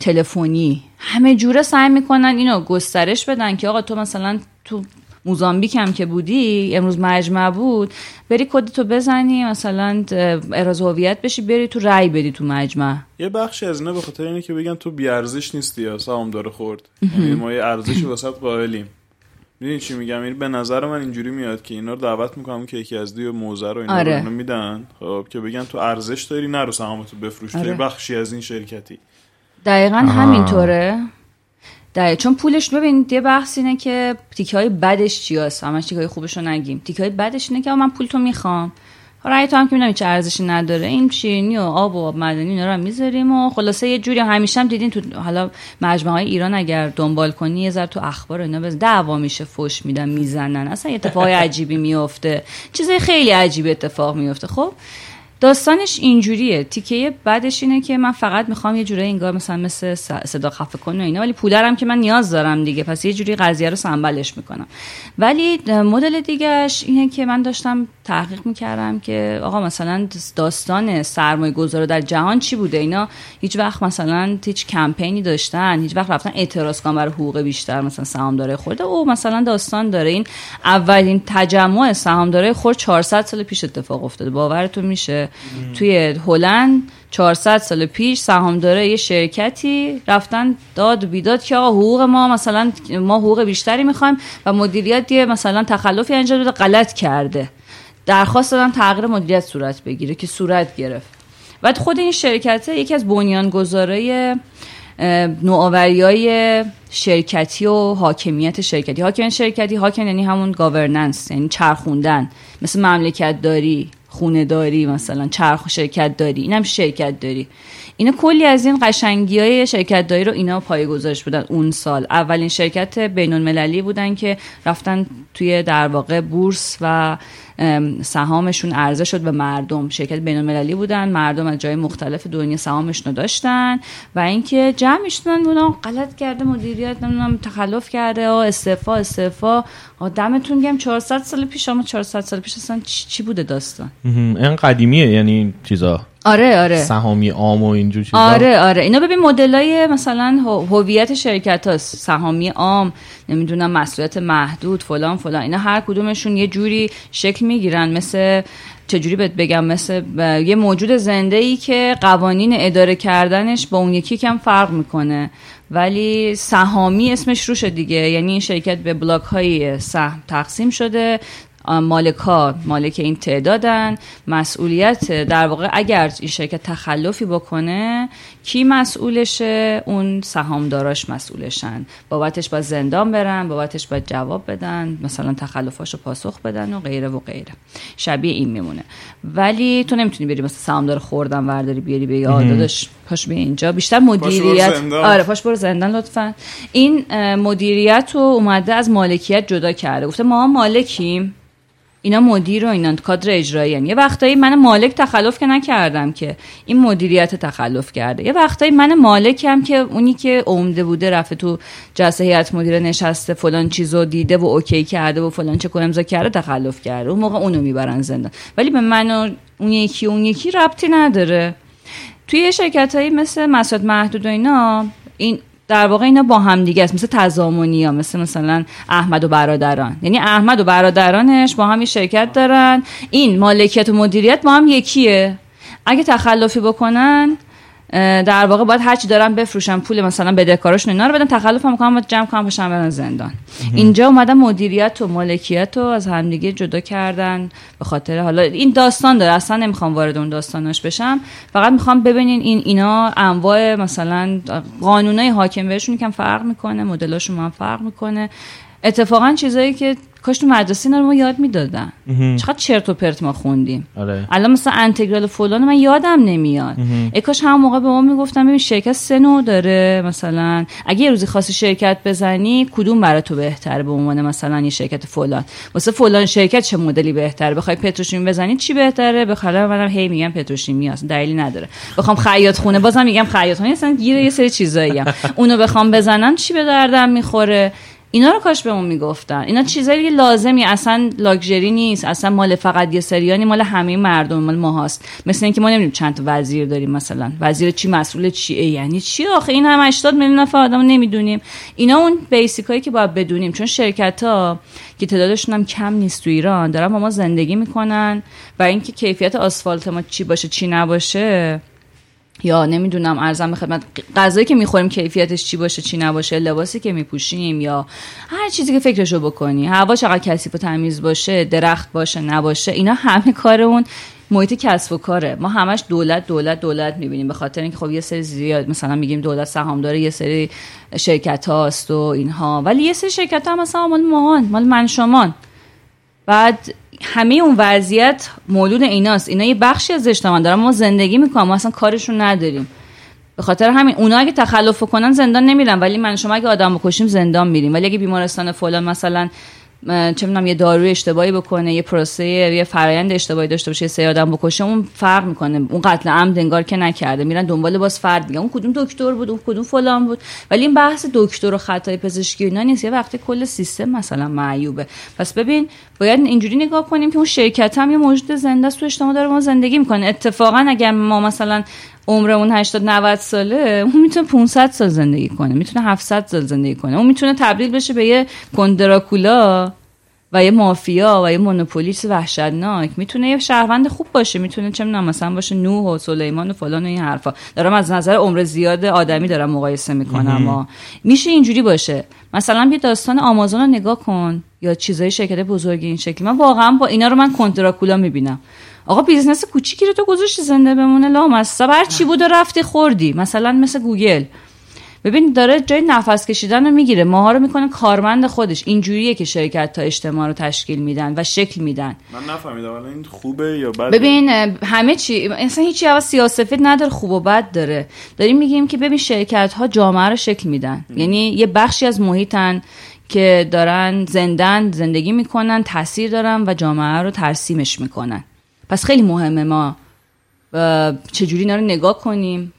تلفنی همه جوره سعی می‌کنن اینو گسترش بدن که آقا تو مثلا تو موزامبیک هم که بودی امروز مجمع بود. بری کدتو بزنی مثلا احراز هویت بشی بری تو رای بدی تو مجمع. یه بخشی از اینا به خاطر اینه که بگن تو بی ارزش نیستی یا سهام دار خرد. یعنی ما یه ارزشی واسط قائلیم. می‌دونی چی میگم؟ این یعنی به نظر من اینجوری میاد که اینا رو دعوت می‌کنم که یکی از دیو موزه رو اینا آره. رو میدن. خب که بگن تو ارزش داری نرو سهامتو بفروش. آره. بخشی از این شرکتی. دقیقا همینطوره. دقیقا چون پولش ببین یه بحث اینه که تیکه های بدش چی هست همش تیکه های خوبش رو نگیم. تیکه های بدش اینه که من پول تو می‌خوام. رأی تو هم که می‌دونم چه ارزشی نداره. این شیرینی و آب و آب معدنی اینا رو می‌ذاریم و خلاصه یه جوری همیشه هم دیدین تو حالا مجموعه های ایران اگر دنبال کنی یه ذره تو اخبار اینا بز دعوا میشه فوش میدن می‌زنن. اصلا اتفاقای عجیبی میفته چیزای خیلی عجیبی اتفاق میفته خب داستانش اینجوریه. تیکه بعدش اینه که من فقط می‌خوام یه جوری انگار مثلا مثل صدا خفه کن و اینا ولی پولرم که من نیاز دارم دیگه. پس یه جوری قضیه رو سنبلش می‌کنم. ولی مدل دیگهش اینه که من داشتم تحقیق می‌کردم که آقا مثلا داستان سرمایه گذار در جهان چی بوده؟ اینا هیچ وقت مثلا هیچ کمپینی داشتن هیچ وقت رفتن اعتراض کنن برای حقوق بیشتر مثلا سهامدار خورده او مثلا داستان داره این اولین تجمع سهامدارای خورد 400 سال پیش اتفاق افتاده. باورتون میشه؟ توی هلند 400 سال پیش سهامداره یه شرکتی رفتن داد و بیداد که آقا حقوق ما مثلا ما حقوق بیشتری می‌خوایم و مدیریت یه مثلا تخلفی انجام داده غلط کرده. درخواست دادن تغییر مدیریت صورت بگیره که صورت گرفت. و خود این شرکت یکی از بنیانگذارای نوآوری های شرکتی و حاکمیت شرکتی. حاکمیت شرکتی حاکم یعنی همون گاورننس یعنی چرخوندن. مثل مملکت داری خونه داری مثلا چرخ شرکت داری اینم شرکت داری. اینا کلی از این قشنگی های شرکت داری رو اینا پای گذاشت بودن اون سال. اولین شرکت بین المللی بودن که رفتن توی در واقع بورس و سهامشون عرضه شد به مردم. شرکت بین المللی بودن مردم از جای مختلف دنیا سهامشون رو داشتن و اینکه جمع شدن بودن غلط کرده مدیریت نمی‌دونم تخلف کرده و استعفا استعفا. دمتون گم 400 سال پیش شما 400 سال پیش اصلا چی بوده داستان؟ این قدیمیه یعنی چیزا؟ آره آره. سهامی عام و اینجور چیزا. آره آره. اینا ببین مدلای مثلا هویت شرکت هاست. سهامی عام نمی‌دونم مسئولیت محدود فلان فلان. اینا هر کدومشون یه جوری شکل می‌گیرن. مثل چجوری بهت بگم؟ مثل یه موجود زنده ای که قوانین اداره کردنش با اون یکی کم فرق می‌کنه. ولی سهامی اسمش روشه دیگه. یعنی این شرکت به بلاک های سهم تقسیم شده. مالک ها مالک این تعدادن. مسئولیت در واقع اگر این شرکت تخلفی بکنه کی مسئولشه؟ اون سهامداراش مسئولشن. بابتش با زندان برن بابتش با جواب بدن مثلا تخلفاشو پاسخ بدن و غیره و غیره. شبیه این میمونه. ولی تو نمی‌تونی بری مثلا سهامدار خوردن ورداری بیاری به یاد. داداش پاش به اینجا. بیشتر مدیریت. آره پاش برو زندان لطفا. این مدیریت رو اومده از مالکیت جدا کرده. گفته ما مالکیم. اینا مدیر و اینا کادر اجرایی یه وقتایی من مالک تخلف که نکردم که این مدیریت تخلف کرده. یه وقتایی من مالکم که اونی که عمده بوده رفته تو جلسه هیئت مدیره نشسته فلان چیزو دیده و اوکی کرده و فلان چه امضا کرده تخلف کرده. اون موقع اونو می‌برن زندان. ولی به من و اون یکی اون یکی ربطی نداره. توی شرکت هایی مثل مسعود محدود و اینا این در واقع اینا با هم دیگه است. مثل تضامنی ها مثل مثلا احمد و برادران. یعنی احمد و برادرانش با هم یه شرکت دارن. این مالکیت و مدیریت با هم یکیه. اگه تخلفی بکنن در واقع باید هرچی دارن بفروشن پول مثلا بدهکاراشون اینا رو بدن تخلف هم کنم جمع کنم باشن برن زندان. اینجا اومدن مدیریت و مالکیت رو از همدیگه جدا کردن به خاطر حالا این داستان داره. اصلا نمی‌خوام وارد اون داستاناش بشم. فقط می‌خوام ببینین این اینا انواع مثلا قانونای حاکم بهشون کم فرق می‌کنه مدلاشون هم فرق می‌کنه. اتفاقا چیزایی که کاش تو مدرسه اینا رو ما یاد می‌دادن. چقدر چرت و پرت ما خوندیم. آره. الان مثلا انتگرال فلان من یادم نمیاد. ای کاش همون موقع به ما می‌گفتم ببین شرکت سه نوع داره مثلا. اگه یه روزی خاصی شرکت بزنی کدوم برای تو بهتره به عنوان مثلا یه شرکت فلان؟ واسه فلان شرکت چه مدلی بهتره؟ بخوای پتروشیمی بزنی چی بهتره؟ بخاطر منم هی میگم پتروشیمی اصلا دلیلی نداره. بخوام خیاط خونه بازم میگم خیاط خونه اصلا گیر یه سری چیزایی اونو بخوام بزنم چی به دردم می‌خوره؟ اینا رو کاش بهمون می‌گفتن. اینا چیزایی لازمی اصلا لاکچری نیست. اصلا مال فقط یه سریانی مال همه مردم مال ما هست مثل اینکه ما نمی‌دونیم چند تا وزیر داریم مثلا. وزیر چی مسئول چیه یعنی چی آخه؟ این هم 80 میلیون نفر آدم نمی‌دونیم. اینا اون بیسیکایی که باید بدونیم. چون شرکت ها که تعدادشون هم کم نیست تو ایران دارن با ما زندگی می‌کنن. و اینکه کیفیت آسفالت ما چی باشه چی نباشه یا نمی‌دونم ارزم خدمت غذایی که می‌خوریم کیفیتش چی باشه چی نباشه لباسی که میپوشیم یا هر چیزی که فکرشو بکنی هوا چقدر کثیف و تمیز باشه درخت باشه نباشه اینا همه کار اون محیط کسب و کاره. ما همش دولت دولت دولت می‌بینیم به خاطر اینکه خب یه سری زیاد مثلا میگیم دولت سهام داره یه سری شرکت هاست و اینها. ولی یه سری شرکت ها مثلا مال ماهان مال من شمان بعد همه اون وضعیت مولود ایناست. اینا یه بخشی از اجتماع دارن. ما زندگی می‌کنم ما اصلا کارشون نداریم. به خاطر همین اونا اگه تخلف کنن زندان نمیرن. ولی من شما اگه آدم بکشیم زندان میریم. ولی اگه بیمارستان فلان مثلا چه می‌دونم یه داروی اشتباهی بکنه یه پروسه یه فرایند اشتباهی داشته باشه سه آدم بکشه اون فرق می‌کنه. اون قتل عمد انگار که نکرده. میرن دنبال باز فرد میگن اون کدوم دکتر بود اون کدوم فلان بود. ولی این بحث دکتر و خطای پزشکی اینا نیست. یه وقتی کل سیستم مثلا معیوبه. پس ببین باید اینجوری نگاه کنیم که اون شرکت هم یه موجود زنده است تو اجتماع داره ما زندگی می‌کنه. اتفاقا اگر ما مثلا عمرمون 80 90 ساله اون می‌تونه 500 سال زندگی کنه می‌تونه 700 سال زندگی کنه. اون می‌تونه تبدیل بشه به یه کندراکولا و یه مافیا و یه مونوپولیس وحشتناک. می‌تونه یه شهروند خوب باشه می‌تونه چه می‌دونم مثلا باشه نوح و سلیمان و فلان و این حرفا. دارم از نظر عمر زیاد آدمی دارم مقایسه می‌کنم و میشه اینجوری باشه. مثلا یه داستان آمازون رو نگاه کن یا چیزای شرکت بزرگی این شکلی. من واقعا با اینا رو من کنتراکولا می‌بینم. آقا business کوچیکی رو تو گذاشتی زنده بمونه لامصب. هر چی بود و رفتی خوردی. مثلا مثل گوگل. ببین داره جای نفس کشیدن رو می‌گیره. ماها رو می‌کنه کارمند خودش. اینجوریه که شرکت تا اجتماع رو تشکیل میدن و شکل میدن. من نفهمیدم. الان این خوبه یا بده؟ ببین همه چی اصلا هیچی اول سیاه سفید نداره خوب و بد داره. داریم میگیم که ببین شرکت ها جامعه رو شکل میدن. یعنی یه بخشی از محیطن که دارن زندن زندگی می‌کنن تاثیر دارن و جامعه رو ترسیمش می‌کنن. پس خیلی مهمه ما. چجوری اینا نگاه کنیم.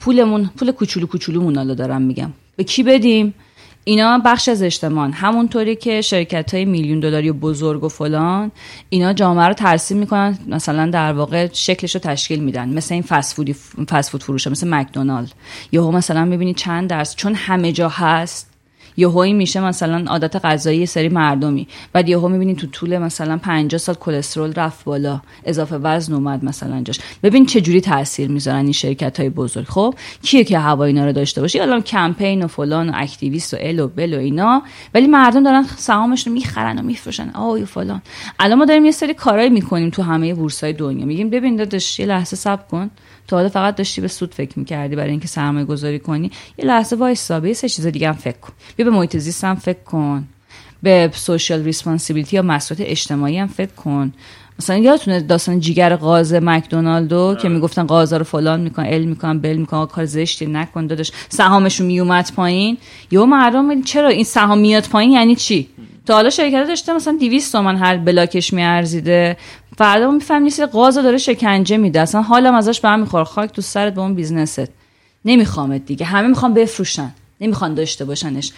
پولمون پول کوچولو کوچولومون حالا دارم میگم. به کی بدیم؟ اینا بخش از اجتماع همونطوری که شرکت های میلیون دلاری و بزرگ و فلان اینا جامعه رو ترسیم می‌کنن. مثلا در واقع شکلش رو تشکیل میدن. مثل این فسفود فسفود فروشه مثل مکدونالد. یهو مثلا می‌بینی چند درس چون همه جا هست یهویی میشه مثلا عادت غذایی سری مردمی. بعد یهو می‌بینی تو طول مثلا 50 سال کلسترول رفت بالا. اضافه وزن اومد مثلا جاش. ببین چه جوری تاثیر می‌ذارن این شرکت های بزرگ. خب کیه که هوا اینا رو داشته باشه؟ الان کمپین و فلان و activist و ال و بل و اینا. ولی مردم دارن سهامش رو می‌خرن و میفروشن. و فلان. الان ما داریم یه سری کارایی می‌کنیم تو همه بورسای دنیا. میگیم ببین داداش یه لحظه صبر کن. تو حالا فقط داشتی به سود فکر می‌کردی برای اینکه سرمایه گذاری کنی. یه لحظه وایسا به سه چیز دیگه هم فکر کن. بیا به محیط زیست هم فکر کن. به social responsibility یا مسئولیت اجتماعی هم فکر کن. مثلا یادتونه داستان جیگر غاز مکدونالدو که می‌گفتن غازا رو فلان می‌کنن ال می‌کنن بل می‌کنن کار زشتی نکن داداش. سهامشون میومد پایین. یهو مردم چرا این سهام میاد پایین؟ یعنی چی؟ تا حالا شرکت داشته مثلا 200 تومن هر بلاکش میارزیده. فردا می‌فهمی نیست غاز داره شکنجه میده. اصلا حالم ازش به هم می‌خوره. خاک تو سرت به اون business ت. نمیخوامت دیگه. همه می‌خوان بفروشن. نمی‌خوان داشته باشنش.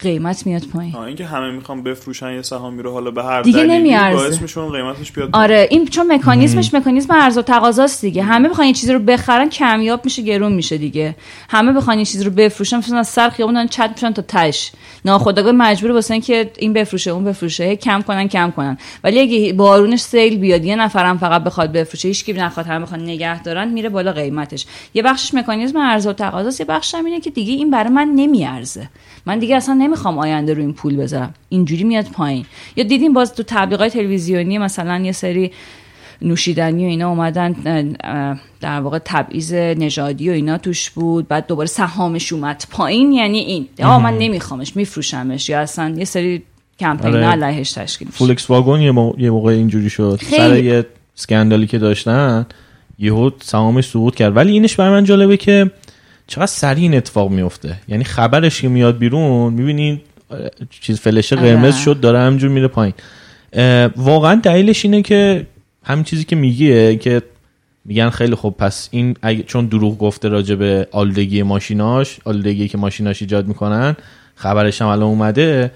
قیمت میاد پایین. اینکه همه می‌خوان بفروشن یه سهامی رو حالا به هر دیگه دلیلی باعث میشه قیمتش بیاد آره این چون مکانیزمش مکانیزم عرضه و تقاضاست دیگه. همه بخوان یه چیزی رو بخرن کمیاب میشه گرون میشه دیگه. همه بخوان یه چیزی رو بفروشن مثلا از سر خیابون چت میشن تا تش ناخودآگاه مجبور واسه اینکه این بفروشه اون بفروشه. کم کنن کم کنن. ولی اگه بارونش سیل بیاد یه نفرم فقط بخواد بفروشه هیچ کی نخواد همه بخواد نگه دارن میره بالا قیمتش. یه بخشش مکانیزم عرضه و تقاضاست یه بخشش اینه که دیگه این برای من نمیارزه. من دیگه اصلا نمی‌خوام آینده رو این پول بذارم. اینجوری میاد پایین. یا دیدیم باز تو تبلیغات تلویزیونی مثلا یه سری نوشیدنی و اینا اومدن در واقع تبعیض نژادی و اینا توش بود. بعد دوباره سهامش اومد پایین. یعنی این. آ من نمیخوامش میفروشمش. یا اصلا یه سری کمپین آره. علیهش تشکیل میشه. فولکس واگن یه, یه موقع اینجوری شد. سر یه سکندالی که داشتن یهو سهامش سقوط کرد. ولی اینش برای من جالبه که چقدر سریع این اتفاق میفته یعنی خبرش که میاد بیرون می‌بینین چیز فلشه قرمز شد داره همجور میره پایین. واقعا دلیلش اینه که همین چیزی که میگیه که میگن خیلی خوب پس این چون دروغ گفته راجع به آلودگی ماشیناش آلودگی که ماشیناش ایجاد می‌کنن خبرش هم الان اومده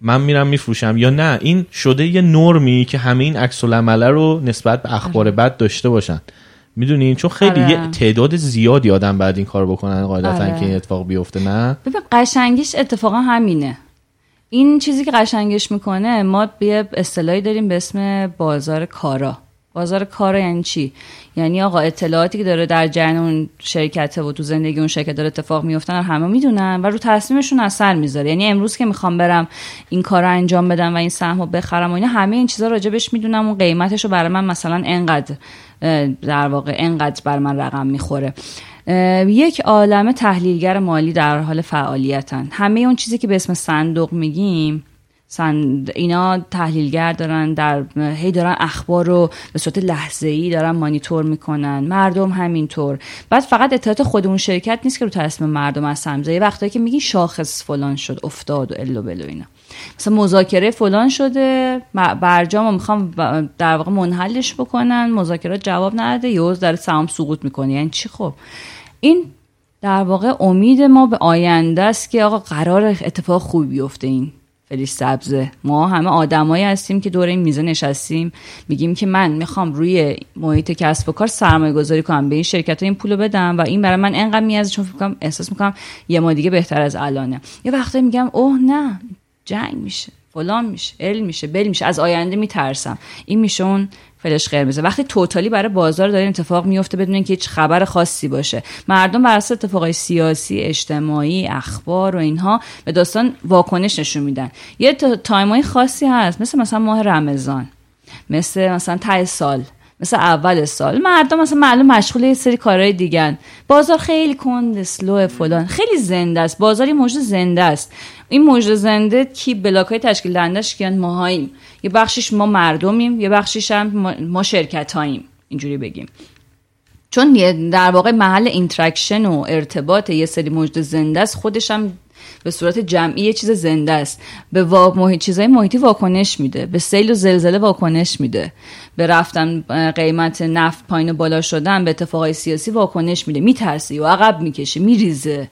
من میرم میفروشم. یا نه این شده یه نرمی که همه این عکس رو نسبت به اخبار آره. بد داشته باشن. می‌دونین چون خیلی آره. یه تعداد زیادی آدم بعد این کار بکنن قاعدتا آره. که این اتفاق بیفته نه ببین قشنگیش اتفاقا همینه این چیزی که قشنگش می‌کنه ما یه اصطلاحی داریم به اسم بازار کارا بازار کارا یعنی چی؟ یعنی آقا اطلاعاتی که داره در جریان اون شرکت و تو زندگی اون شرکت داره اتفاق میفتن همه می‌دونن و رو تصمیمشون اثر می‌ذاره. یعنی امروز که می‌خوام برم این کار رو انجام بدم و این سهم رو بخرم و اینا همه این چیزا راجبش می‌دونم. اون قیمتش رو برای من مثلا انقدر در واقع انقدر بر من رقم می‌خوره. یک عالم تحلیلگر مالی در حال فعالیتن. همه اون چیزی که به اسم صندوق میگیم سن اینا تحلیلگر دارن در هی دارن اخبار رو به صورت لحظه ای دارن مانیتور می‌کنن. مردم همینطور. بعد فقط اطلاعات خود اون شرکت نیست که رو تصمیم مردم از سمزه یه وقتایی که میگی شاخص فلان شد افتاد و الو بلو اینا. مثلا مذاکره فلان شده برجام می‌خوام در واقع منحلش بکنن مذاکرات جواب نده یوز داره سهام سقوط می‌کنه. یعنی چی خب؟ این در واقع امید ما به آینده است که آقا قرار اتفاق خوبی بیفته این فلیش سبزه. ما همه آدمایی هستیم که دور این میزه نشستیم. میگیم که من می‌خوام روی محیط کسب و کار سرمایه گذاری کنم. به این شرکت این پولو بدم و این برای من انقدر میازه چون فکر احساس می‌کنم یه ما دیگه بهتر از الانه. یه وقتی میگم اوه نه جنگ میشه فلان میشه علم میشه بل میشه. از آینده میترسم. این میشه فلش قرمزه وقتی توتالی برای بازار داره اتفاق میفته بدون اینکه هیچ خبر خاصی باشه. مردم بر اساس اتفاقای سیاسی اجتماعی اخبار و اینها به داستان واکنش نشون میدن. یه time ای خاصی هست. مثل مثلا ماه رمضان. مثل مثلا ته سال. مثل اول سال. مردم مثلا معلوم مشغول یه سری کارهای دیگن بازار خیلی کند slow فلان. خیلی زنده است. بازار یه زنده است. این موجود زنده کی بلاک های تشکیل دهندش کیان؟ ماهاییم. یه بخشیش ما مردمیم یه بخشیش هم ما شرکت هاییم اینجوری بگیم. چون در واقع محل interaction و ارتباط یه سری موجود زنده است خودش هم به صورت جمعی یه چیز زنده است. به وا... محیط چیزای محیطی واکنش میده. به سیل و زلزله واکنش میده. به رفتن قیمت نفت پایین بالا شدن به اتفاقای سیاسی واکنش میده. میترسی و عقب می‌کشه میریزه.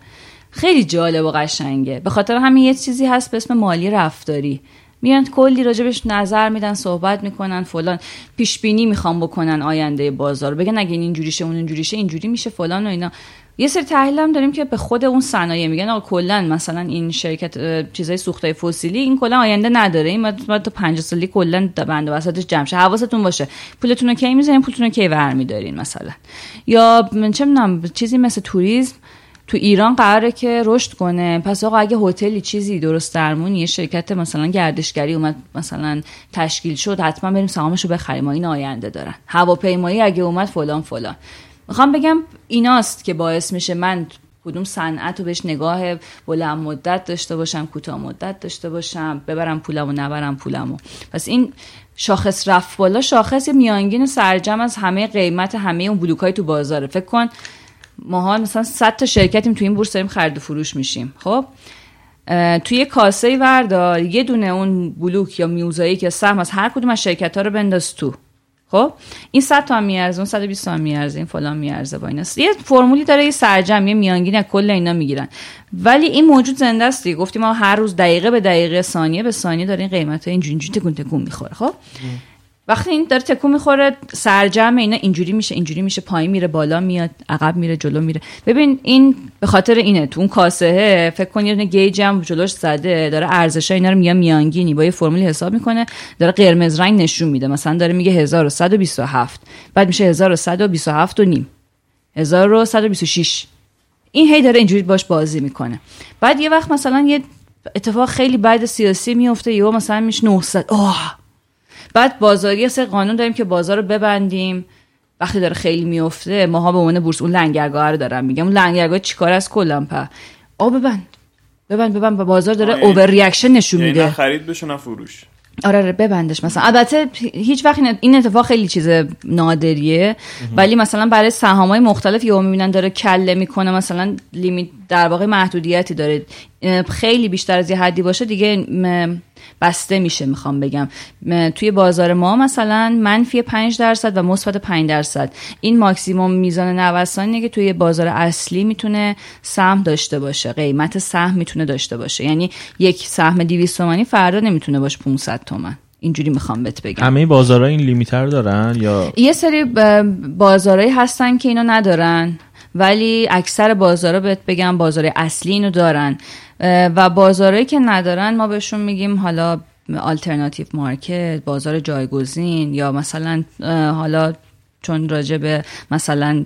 خیلی جالب و قشنگه. به خاطر همین یه چیزی هست به اسم مالی رفتاری. میان کلی راجبش نظر میدن صحبت می‌کنن فلان. پیش بینی می‌خوام بکنن آینده بازار. بگن اگه این اینجوریشه اون اینجوریشه اینجوری میشه فلان و اینا. یه سری تحلیل هم داریم که به خود اون صنایع میگن. آقا کلا مثلا این شرکت چیزای سوختای فسیلی این کلا آینده نداره. این بعد تا 5 سالی کلا بنده وسطش جمع شه. حواستون باشه. پولتون رو کی می‌ذارین؟ پولتون رو کی برمیدارین مثلا؟ یا چه می‌دونم چیزی مثل توریسم تو ایران قراره که رشد کنه. پس آقا اگه هتلی چیزی درست درمون یه شرکت مثلا گردشگری اومد مثلا تشکیل شد حتما بریم سهامشو بخریم. این آینده دارن. هواپیمایی اگه اومد فلان فلان. می‌خوام بگم ایناست که باعث میشه من کدوم صنعت رو بهش نگاه بلند مدت داشته باشم کوتاه مدت داشته باشم ببرم پولم و نبرم پولم پس این شاخص رفت بالا شاخص میانگین سرجم از همه قیمت همه اون بلوک های تو بازاره. فکر کن ماها مثلا 100 تا شرکتیم تو این بورس داریم خرید و فروش میشیم. خب؟ توی کاسه وردار یه دونه اون بلوک یا میوزایی که سهم از هر کدوم از شرکت ها رو بنداز تو. خب این 100 تا میارزه اون 120 تا میارزه این فلان میارزه با اینا. یه فرمولی داره یه سرجم یه میانگین کل اینا می‌گیرن. ولی این موجود زنده است گفتیم ما هر روز دقیقه به دقیقه ثانیه به ثانیه داره این قیمت ها اینجوری تکون تکون می‌خوره خب؟ وقتی این داره تکون می‌خوره سرجم اینا اینجوری میشه اینجوری میشه پایین میره بالا میاد عقب میره جلو میره. ببین این به خاطر اینه تو اون کاسه فکر کن یه گیج هم جلوش زده داره ارزش اینا رو میگه میانگینی. با یه فرمولی حساب می‌کنه داره قرمز رنگ نشون میده. مثلا داره میگه 1127 بعد میشه 1127 و نیم 1126 این هی داره اینجوری باش بازی می‌کنه. بعد یه وقت مثلا یه اتفاق خیلی بعد سیاسی میفته یا مثلا میشه 900 اوه بعد بازاری سه قانون داریم که بازار رو ببندیم. وقتی داره خیلی میفته ماها به عنوان بورس اون لنگرگاه رو دارم میگم. اون لنگرگاه چیکار از کلا په آ ببند. ببند ببند. بازار داره over reaction نشون یعنی میده. خرید بشه فروش. آره آره ببندش مثلا. البته هیچ وقت این اتفاق خیلی چیز نادریه. ولی مثلا برای های مختلف یهو می‌بینن داره کله می‌کنه. مثلا limit در واقع محدودیتی داره. خیلی بیشتر از یه حدی باشه دیگه بسته میشه می‌خوام بگم. توی بازار ما مثلا منفی 5 درصد و مثبت 5 درصد. این ماکسیموم میزان نوسانیه که توی بازار اصلی می‌تونه سهم داشته باشه قیمت سهم می‌تونه داشته باشه. یعنی یک سهم 200 تومانی فردا نمی‌تونه باشه 500 تومن. اینجوری می‌خوام بهت بگم. همه بازارها این لیمیتر دارن یا؟ یه سری بازارهایی هستن که اینو ندارن. ولی اکثر بازارها بهت بگم بازار اصلی اینو دارن. و بازارهایی که ندارن ما بهشون میگیم حالا آلترناتیو مارکت بازار جایگزین یا مثلا حالا چون راجع به مثلا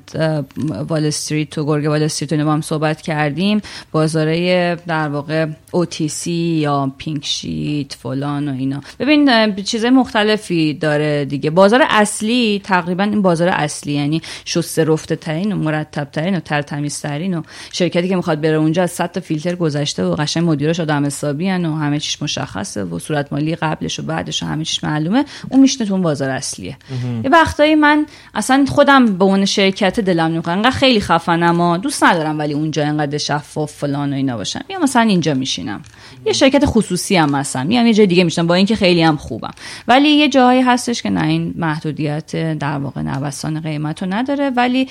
وال استریت و گرگ وال استریت با هم صحبت کردیم بازاره در واقع OTC یا پینک شیت فلان و اینا. ببین چیزای مختلفی داره دیگه. بازار اصلی تقریبا این بازار اصلی یعنی شسته رفته ترین و مرتب ترین و ترتمیز ترین و شرکتی که می‌خواد بره اونجا از 100 تا فیلتر گذشته و قشنگ مدیرش آدم حسابی و همه چیش مشخصه و صورت مالی قبلش و بعدش و همه چیش معلومه اون میشنه تو اون بازار اصلیه. یه وقتایی من اصلا خودم به اون شرکت دلم نمی‌خواد. انقدر خیلی خفنم و دوست ندارم ولی اونجا انقدر شفاف فلان و اینا باشم. یا مثلا اینجا میشینم. یه شرکت خصوصی هم مثلا میام یه جای دیگه میشنم با اینکه خیلی هم خوبم. ولی یه جایی هستش که نه این محدودیت در واقع نوسان قیمت رو نداره. ولی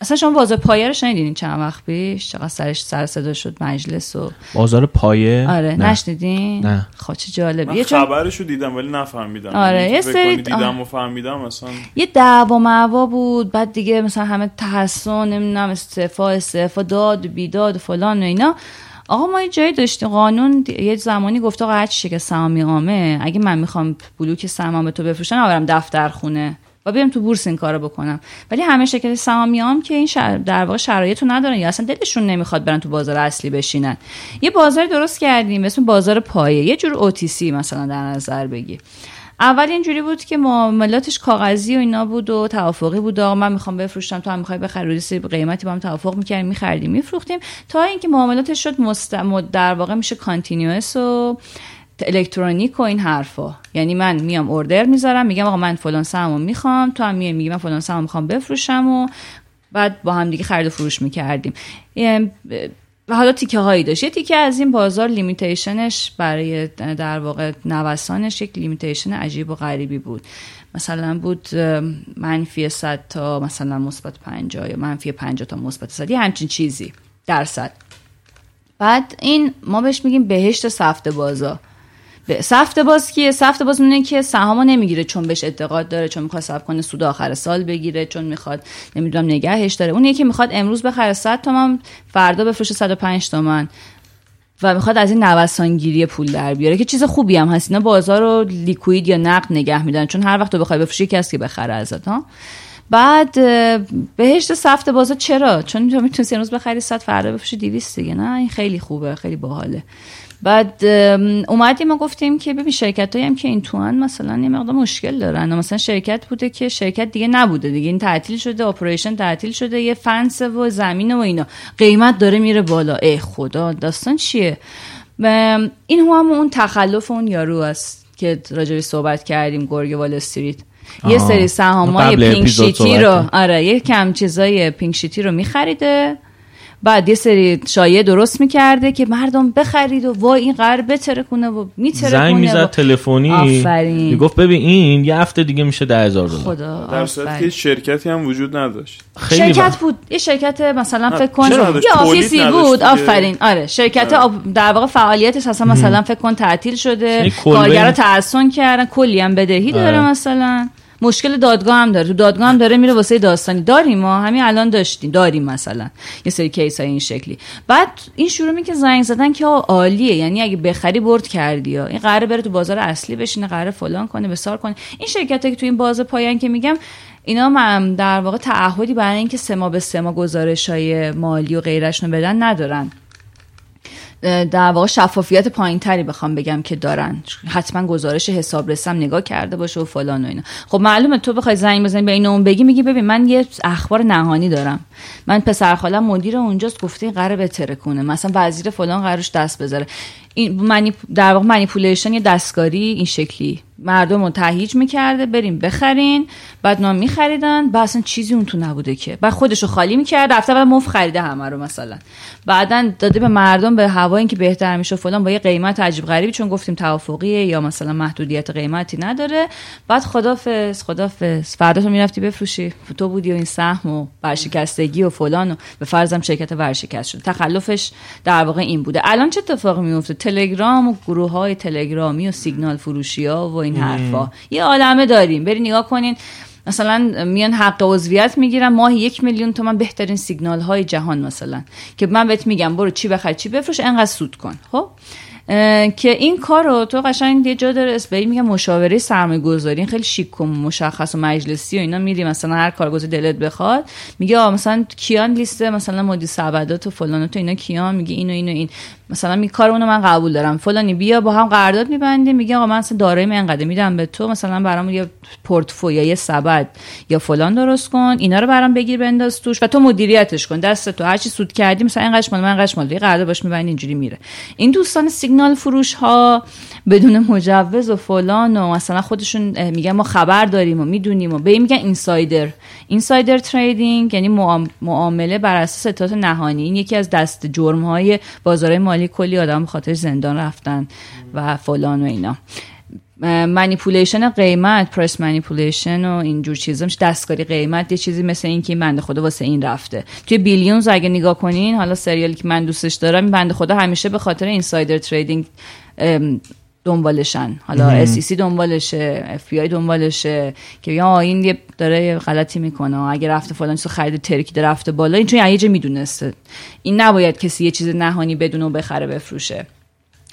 اصلا شما بازار پایه رو شنیدین چند وقت پیش؟ چقدر سرش سر صدا شد مجلس و بازار پایه؟ آره نه. نشنیدین؟ نه. خب چه جالب من یه چون خبرشو دیدم ولی نفهمیدم. آره، یعنی یه سری- دیدم و فهمیدم اصلا. یه دعوا معوا بود بعد دیگه مثلا همه تحسن نمی‌دونم استعفا استعفا داد و بیداد و فلان و اینا. آقا ما یه جایی داشتیم. قانون دی- یه زمانی گفت آقا هر چی که سهامی عامه اگه من می‌خوام بلوک سهام به تو بفروشن آورم دفتر خونه. و بریم تو بورس این کارو بکنم. ولی همه شرکت سهامی عام که این شر... در واقع شرایط رو ندارن یا اصلا دلشون نمی‌خواد برن تو بازار اصلی بشینن. یه بازار درست کردیم اسم بازار پایه. یه جور OTC مثلا در نظر بگی اول اینجوری بود که معاملاتش کاغذی و اینا بود و توافقی بود. آقا من می‌خوام بفروشم تو هم می‌خوای بخری. روی قیمتی با هم توافق می‌کردیم میخریدیم میفروختیم. تا اینکه معاملاتش شد مست... در واقع میشه کانتینیوس و الکترونیک و این حرفا. یعنی من میام اوردر می‌ذارم میگم آقا من فلان سهمو می‌خوام تو هم میگی من فلان سهمو می‌خوام بفروشم و بعد با هم دیگه خرید و فروش می‌کردیم. و حالا تیکه هایی داشت. یه تیکه از این بازار limitation ش برای در واقع نوسانش یک limitation عجیب و غریبی بود. مثلا بود منفی 100 تا مثلا مثبت 50 یا منفی 50 تا مثبت 100 یه همچین چیزی درصد. بعد این ما بهش میگیم بهشت سفته بازا. سفته باز کیه؟ سفته باز اونه که سهامو نمی‌گیره چون بهش اعتقاد داره چون می‌خواد صرف کنه سود آخر سال بگیره چون می‌خواد نمی‌دونم نگهش داره. اون یکی می‌خواد امروز بخره 100 تومن فردا بفروشه 105 تومن. و می‌خواد از این نوسانگیری پول در بیاره که چیز خوبی هم هست. اینا بازار رو لیکوید یا نقد نگه میدن چون هر وقت تو بخوای بفروشی کسی که بخره ازت ها. بعد بهشت سفت بازار چرا؟ چون تو می‌تونی امروز بخری 100 فردا بفروشی 200 دیگه. نه این خیلی خوبه خیلی باحاله. بعد اومدیم ما گفتیم که ببین شرکت هم که این توان مثلا یه مقدار مشکل دارن. مثلا شرکت بوده که شرکت دیگه نبوده دیگه. این تعطیل شده اپریشن تعطیل شده یه فنس و زمین و اینا. قیمت داره میره بالا. ای خدا داستان چیه؟ این هم اون تخلف اون یارو است که راجبی صحبت کردیم گرگ وال استریت. یه سری سهامای پینک شیتی رو. آره یه کم چیزای پینک شیتی رو میخریده. بعد یه سری شایعه درست می‌کرده که مردم بخرید و وای این قرار بتره کنه و میتره زنگ می‌زد و... تلفنی. آفرین. می‌گفت ببین این یه هفته دیگه میشه ده هزار دلار. خدا در صورتی که شرکتی هم وجود نداشت. خیلی شرکت با- بود. یه شرکت مثلا فکر کن؟ یه آفیسی بود. آفرین. آره شرکت آب- در واقع فعالیتش اصلا مثلا فکر کن تعطیل شده. یعنی کارگرا تحسن کردن. کلی هم بدهی داره آره. مثلا. مشکل دادگاه هم داره. تو دادگاه هم داره میره واسه داستانی. داریم ما. همین الان داشتیم. داریم مثلا. یه سری کیس های این شکلی. بعد این شروع می که زنگ زدن که عالیه. یعنی اگه بخری برد کردی ها. این قراره بره تو بازار اصلی بشینه قراره فلان کنه بسار کنه. این شرکت که تو این بازار پایان که میگم اینا من در واقع تعهدی برای اینکه سما به سما گزارش های مالی و غیرشون بدن ندارن. در واقع شفافیت پایین تری بخوام بگم که دارن. حتما گزارش حسابرسم نگاه کرده باشه و فلان و اینا. خب معلومه تو بخوای زنگ بزنی به این اون بگی میگی ببین من یه اخبار نهانی دارم. من پسر خالم مدیر اونجاست گفته این قراره بتره کنه مثلا وزیر فلان قرارش دست بذاره. این منی در واقع منیپولیشن یه دستکاری این شکلی. مردم رو تهیج می‌کرده بریم بخرین. بعد نام میخریدن. بعد اصلا چیزی اون تو نبوده که. بعد خودش رو خالی می‌کرد رفته بعد مف خریده همه رو مثلا. بعدا داده به مردم به هوا اینکه بهتر میشه فلان با یه قیمت عجیب غریبی چون گفتیم توافقیه یا مثلا محدودیت قیمتی نداره. بعد خدافظ خدافظ. فردا تو می‌رفتی بفروشی. تو بودی و این سهم و ورشکستگی و فلان و به فرضم شرکت ورشکست شد تخلفش در واقع این بوده. الان چه اتفاقی میفته تلگرام و گروه های تلگرامی و سیگنال فروشی ها و این حرفا. یه عالمه داریم. بری نگاه کنین. مثلا میان حق عضویت می‌گیرن. ماهی یک میلیون تومن بهترین سیگنال های جهان مثلا. که من بهت میگم برو چی بخر چی بفروش انقدر سود کن. خب؟ که این کار رو تو قشنگ یه جا داره اسپی میگه مشاوره سرمایه گذاری این خیلی شیک و مشخص و مجلسی و اینا میری مثلا هر کارگزار دلت بخواد میگه آه مثلا کیان لیست مثلا مدیر سبدات و فلانات و اینا کیان؟ میگه اینو اینو این. مثلا می کار اونو من قبول دارم. فلانی بیا با هم قرارداد میبندیم. میگه آقا من مثلا دارایی انقدر میدم به تو. مثلا برام یه پورتفولیو یه سبد یا فلان درست کن. اینا رو برام بگیر بنداز توش و تو مدیریتش کن. دست تو. هر چی سود کردی مثلا اینقدر مال من اینقدر مال قرارداد باش میبندی اینجوری میره. این دوستان سیگنال فروش ها بدون مجوز و فلان و مثلا خودشون میگن ما خبر داریم و می‌دونیم و به این میگن اینسایدر. اینسایدر تریدینگ یعنی معام- معامله بر اساس اطلاعات نهانی. این یکی از دست جرم های بازار مالی کلی آدم خاطر زندان رفتن و فلان و اینا. manipulation قیمت price manipulation و اینجور چیزا. دستکاری قیمت یه چیزی مثل این که این بنده خدا واسه این رفته. توی Billions اگه نگاه کنین حالا سریالی که من دوستش دارم این بنده خدا همیشه به خاطر insider trading دنبالشن. حالا SEC دنبالشه FBI دنبالشه که یا این یه داره یه غلطی می‌کنه. اگه رفته فلان چیزو خرید ترکیده رفته بالا. این چون یه جا می‌دونسته. این نباید کسی یه چیز نهانی بدونه و بخره بفروشه.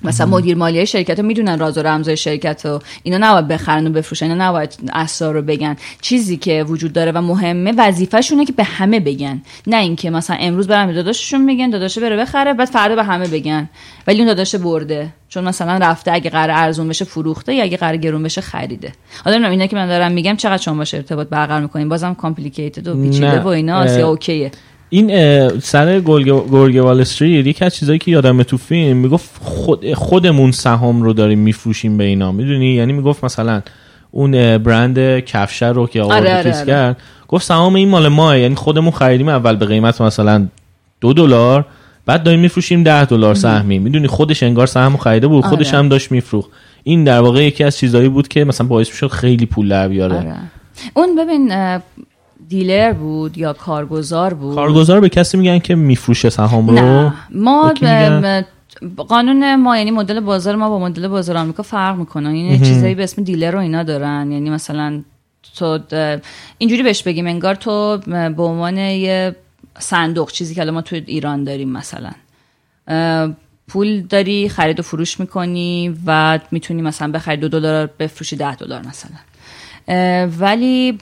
مثلا مدیر مالی شرکت رو می‌دونن راز و رمزای شرکت رو. اینا نباید بخرن و بفروشن اینا نباید اسرار رو بگن. چیزی که وجود داره و مهمه وظیفهشونه که به همه بگن. نه اینکه مثلا امروز به داداششون بگن داداشه بره بخره بعد فردا به همه بگن. ولی اون داداشه برده. چون مثلا رفته اگه قرار ارزون بشه فروخته یا اگه قرار گرون بشه خریده. حالا نمی‌دونم اینا که من دارم میگم چقدر شما باشه ارتباط برقرار می‌کنین. بازم کامپلیکیتد و پیچیده. و ایناست اه، یا اوکیه. این سر گرگ وال استریت یکی از چیزایی که یادم تو فیلم می‌گفت خود خودمون سهام رو داریم میفروشیم به اینا می‌دونی یعنی می‌گفت مثلا اون برند کفشه رو که آورد آره، آره، آره. کرد گفت سهام این مال ماه یعنی خودمون خریدیم اول به قیمت مثلا دو دلار بعد داریم میفروشیم ده دلار سهمی می‌دونی خودش انگار سهمو خریده بود خودش آره. هم داشت میفروخت این در واقع یکی از چیزایی بود که مثلا باعث می‌شد خیلی پول در بیاره آره. اون ببین دیلر بود یا کارگزار بود؟ کارگزار به کسی میگن که میفروشه سهام رو؟ نه. ما قانون ما یعنی مدل بازار ما با مدل بازار آمریکا فرق می‌کنه. این یه چیزایی به اسم دیلر رو اینا دارن. یعنی مثلا تو اینجوری بهش بگیم انگار تو به عنوان یه صندوق چیزی که الان ما تو ایران داریم مثلا. پول داری خرید و فروش می‌کنی و می‌تونی مثلا بخری دو دلار بفروشی ده دلار مثلا. ولی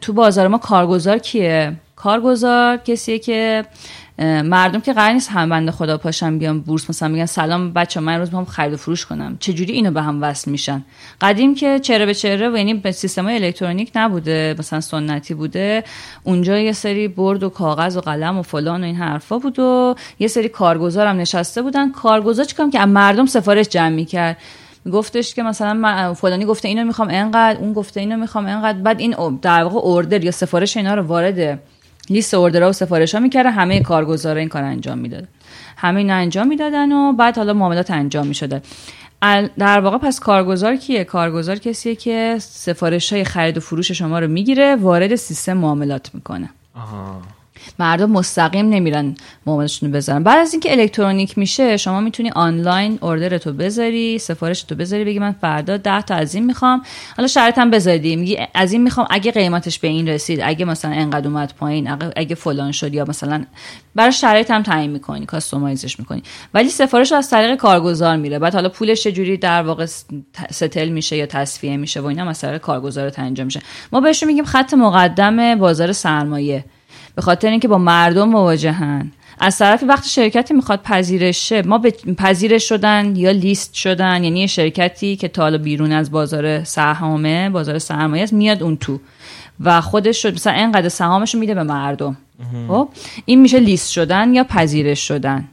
تو بازار ما کارگزار کیه؟ کارگزار کسیه که مردم که قرار نیست هم بنده خدا پاشن بیان بورس مثلا میگن سلام بچه من امروز می‌خوام خرید و فروش کنم. چجوری اینو به هم وصل میشن؟ قدیم که چهره به چهره و یعنی به سیستم الکترونیک نبوده مثلا سنتی بوده. اونجا یه سری برد و کاغذ و قلم و فلان و این حرفا بود و یه سری کارگزار هم نشسته بودن. کارگزار چیکار که مردم سفارش جمع می‌کرد. گفتش که مثلا من فلانی گفته اینو می‌خوام انقدر اون گفته اینو می‌خوام انقدر. بعد این در واقع اوردر یا سفارش اینا رو وارد لیست اوردرها و سفارش ها می‌کرده همه کارگزارا این کار انجام می‌داد. همه اینا انجام می‌دادن و بعد حالا معاملات انجام می‌شده در واقع پس کارگزار کیه؟ کارگزار کسیه که سفارش های خرید و فروش شما رو می‌گیره وارد سیستم معاملات می‌کنه. مردم مستقیم نمیرن معاملشون رو بذارن. بعد از اینکه الکترونیک میشه شما می‌تونی آنلاین اوردر تو بذاری سفارش تو بذاری بگی من فردا 10 تا از این می‌خوام. حالا شرط هم بذاری. میگی از این می‌خوام اگه قیمتش به این رسید اگه مثلا انقدر اومد پایین اگه, فلان شد یا مثلا برای شرایط هم تعیین می‌کنی کاستومایزش می‌کنی. ولی سفارش از طریق کارگزار میره. بعد حالا پولش چه جوری در واقع ستل میشه یا تصفیه میشه و اینا از طریق کارگزار انجام میشه. ما بهشون میگیم خط مقدم بازار سرمایه. به خاطر اینکه با مردم مواجهن. از طرفی وقتی شرکتی می‌خواد پذیرش شه ما به پذیرش شدن یا لیست شدن یعنی یه شرکتی که تا حالا بیرون از بازار سهامه بازار سرمایه است میاد اون تو. و خودش شد مثلا اینقدر سهامش میده به مردم. خب؟ این میشه لیست شدن یا پذیرش شدن.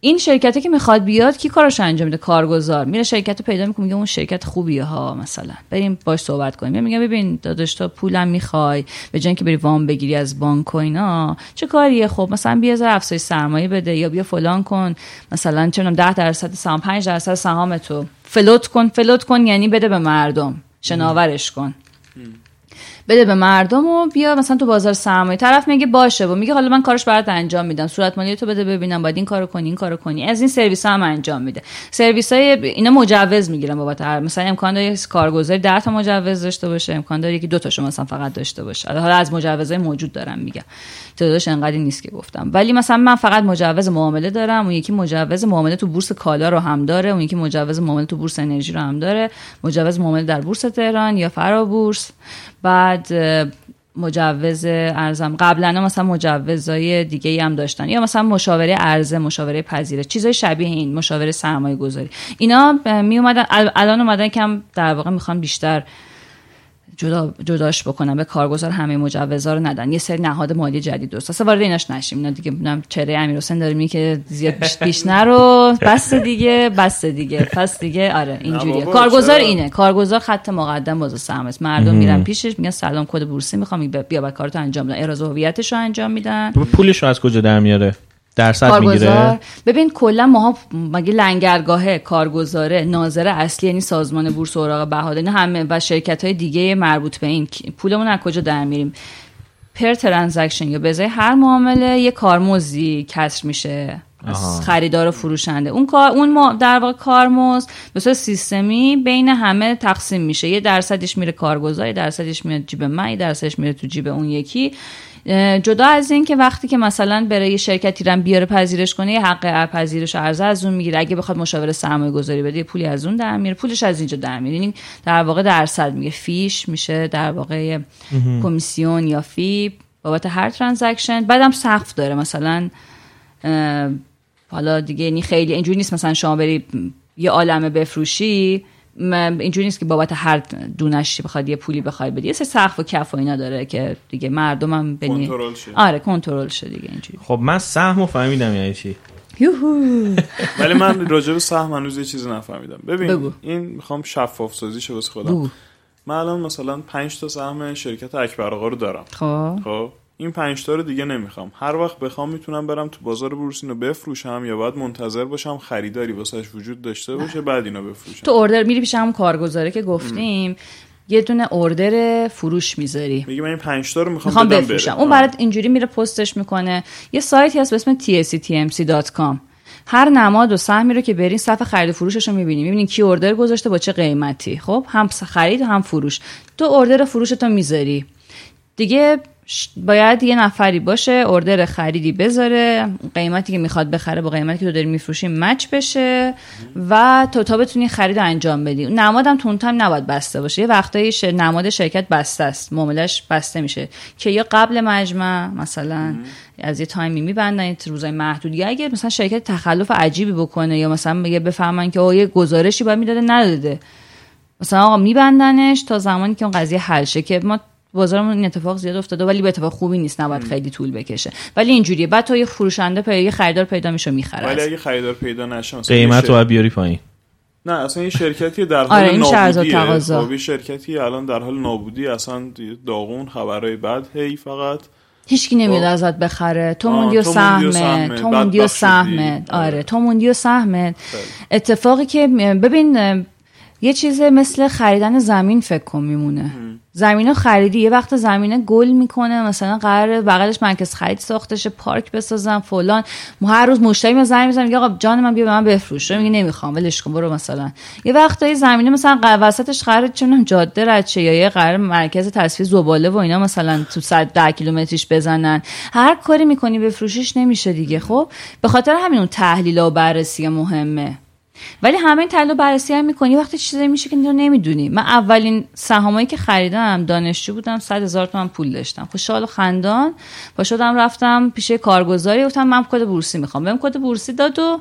این شرکتی که می‌خواد بیاد کی کارش انجام میده؟ کارگزار. میره شرکت رو پیدا می‌کنه میگه اون شرکت خوبیه ها مثلا. بریم باش صحبت کنیم. میگه ببین داداش تو پولم می‌خوای. به جای که بری وام بگیری از بانک و اینا چه کاریه؟ خب مثلا بیا زر افزایش سرمایه بده یا بیا فلان کن. مثلا چه 10 درصد سهام 5 درصد سهام تو. فلوت کن فلوت کن یعنی بده به مردم. شناورش کن. بده به مردم و بیا مثلا تو بازار سرمایه. طرف میگه باشه و میگه حالا من کارش برات انجام میدم. صورت مالی تو بده ببینم. باید این کارو کنی این کارو کنی. از این سرویس هم انجام میده. سرویس های اینا مجوز می‌گیرن بابت هر مثلا امکان داره کارگزاری 10 تا مجوز داشته باشه. امکان داره که دو تاشو مثلا فقط داشته باشه. حالا از مجوزهای موجود دارم میگم. تعدادش انقدری نیست که گفتم. ولی مثلا من فقط مجوز معامله دارم. اون یکی مجوز معامله تو بورس کالا رو هم داره. اون یکی مجوز معامله تو بورس انرژی رو هم داره. مجوز معامله در بورس تهران یا فرابورس. بعد مجوز ارزم. قبلا مثلا مجوزهای دیگه ای هم داشتن. یا مثلا مشاوره ارزه مشاوره پذیره. چیزای شبیه این مشاوره سرمایه گذاری اینا می اومدن الان اومدن کم در واقع می‌خوان بیشتر جدا جداش بکنن به کارگزار همه مجوزا رو ندن یه سری نهاد مالی جدید درست اصلا وارد ایناش نشیم اینا دیگه می‌دونم چهره امیر حسین داره میگه که زیاد بیش, بیش نرو بس دیگه بس دیگه پس دیگه آره اینجوریه کارگزار اینه کارگزار خط مقدم واسه سهم مردم میرن پیشش میگن سلام کد بورسی می‌خوام بیا بعد کارتو انجام بدن اراز هویتش رو انجام میدن پولش رو از کجا در میاره درصد می‌گیره؟ ببین کلا ماها مگه لنگرگاه کارگزاره ناظر اصلی یعنی سازمان بورس اوراق بهاداری همه و شرکت های دیگه مربوط به این پولمون از کجا در میریم؟ پر ترانزکشن یا به هر معامله یه کارمزدی کسر میشه. از خریدار و فروشنده. اون کار اون در واقع کارمزد به صورت سیستمی بین همه تقسیم میشه. یه درصدش میره کارگزار یه درصدش میره جیب من درصدش میره تو جیب اون یکی. جدا از این که وقتی که مثلا برای یه شرکتی رم بیاره پذیرش کنه یه حق پذیرش ارزه از اون می‌گیره. اگه بخواد مشاور سرمایه گذاری بده یه پولی از اون در میره. پولش از اینجا در میره. یعنی در واقع درصد میگه. فیش میشه در واقع کمیسیون یا فی بابت هر ترانزکشن. بعدم سقف داره. مثلا حالا دیگه یعنی خیلی اینجوری نیست. مثلا شما بری یه عالمه بفروشی اینجوری نیست که بابت هر دونش بخواد یه پولی بخوای بدی. یه سه سقف و کف و اینا داره که دیگه مردم هم بنی کنترل شه. آره کنترل شه دیگه اینجوری. خب من سهم فهمیدم یعنی چی؟ یوهو! ولی من راجع به سهم هنوز یه چیزی نفهمیدم. ببین بگو. این می‌خوام شفاف سازی شه واسه خودم. بگو. من الان مثلا 5 تا سهم شرکت اکبر آقا رو دارم. خب. خب؟ این 5 تا رو دیگه نمی‌خوام. هر وقت بخوام می‌تونم برم تو بازار بورس اینو بفروشم یا باید منتظر باشم خریداری واسش وجود داشته باشه بعد اینو بفروشم. تو اوردر میری پیش همون کارگزاره که گفتیم. یه دونه اوردر فروش می‌ذاری. میگه من این 5 تا رو می‌خوام می‌خوام بدم بفروشم. بره. اون. برات اینجوری میره پستش می‌کنه. یه سایتی هست به اسم tsctmc.com هر نماد و سهمی رو که برین صفحه خرید و فروشش رو می‌بینی. می‌بینی کی اوردر گذاشته با چه قیمتی. خب هم خرید و هم فروش. تو اوردر فروشتو می‌ذاری. دیگه باید یه نفری باشه اوردر خریدی بذاره قیمتی که می‌خواد بخره با قیمتی که تو داری میفروشی مچ بشه و تو تا بتونی خرید انجام بدی. نمادم تون تایم نباید بسته باشه. یه وقتایی. نماد شرکت بسته است. معاملش بسته میشه. که یا قبل مجمع مثلا از یه تایمی میبندن روزای محدودی. اگه مثلا شرکت تخلف عجیبی بکنه یا مثلا میگه بفهمن که او یه گزارشی باید می‌داده نداده. مثلا آقا میبندنش تا زمانی که اون قضیه حل شه. که ما بازارمون این اتفاق زیاد افتاده ولی به اتفاق خوبی نیست نباید خیلی طول بکشه ولی اینجوریه بعد تو یه فروشنده پیدا یه خریدار پیدا میشه می‌خره ولی اگه خریدار پیدا نشه قیمت رو بیاری پایین نه اصلا یه شرکتی در حال آره، این شرط و نابودیه تقاضا. خب یه شرکتی الان در حال نابودی اصلا داغون خبرهای بد هی فقط هیچکی نمیاد خب. ازت بخره تو موندی و سهمه. تو موندی و. سهمت آره. آره تو موندی و سهمت اتفاقی که ببین یه چیز مثل خریدن زمین فکر کن میمونه. زمین رو خریدی یه وقت زمینه گل می‌کنه مثلا قرار بغلش مرکز خرید ساخته شه پارک بسازم فلان. ما هر روز مشتری میاد زنگ می‌زنه میگه آقا جان من بیا به من بفروش. میگه نمی‌خوام ولش کن برو مثلا. یه وقتایی زمینه مثلا وسطش قرار چون جاده رد یا یه قرار مرکز تصفیه زباله و اینا مثلا تو 100 ده کیلومتریش بزنن. هر کاری می‌کنی بفروشیش نمیشه دیگه خب؟ به خاطر همین اون تحلیل و بررسی مهمه. ولی همه این تحلیل بررسی هم می‌کنی وقتی چیزی میشه که نمی‌دونی. من اولین سهامایی که خریدم دانشجو بودم 100 هزار تومن پول داشتم. خوشحال و خندان با شدم رفتم پیش کارگزاری گفتم من کد بورسی می‌خوام. بهم کد بورسی داد و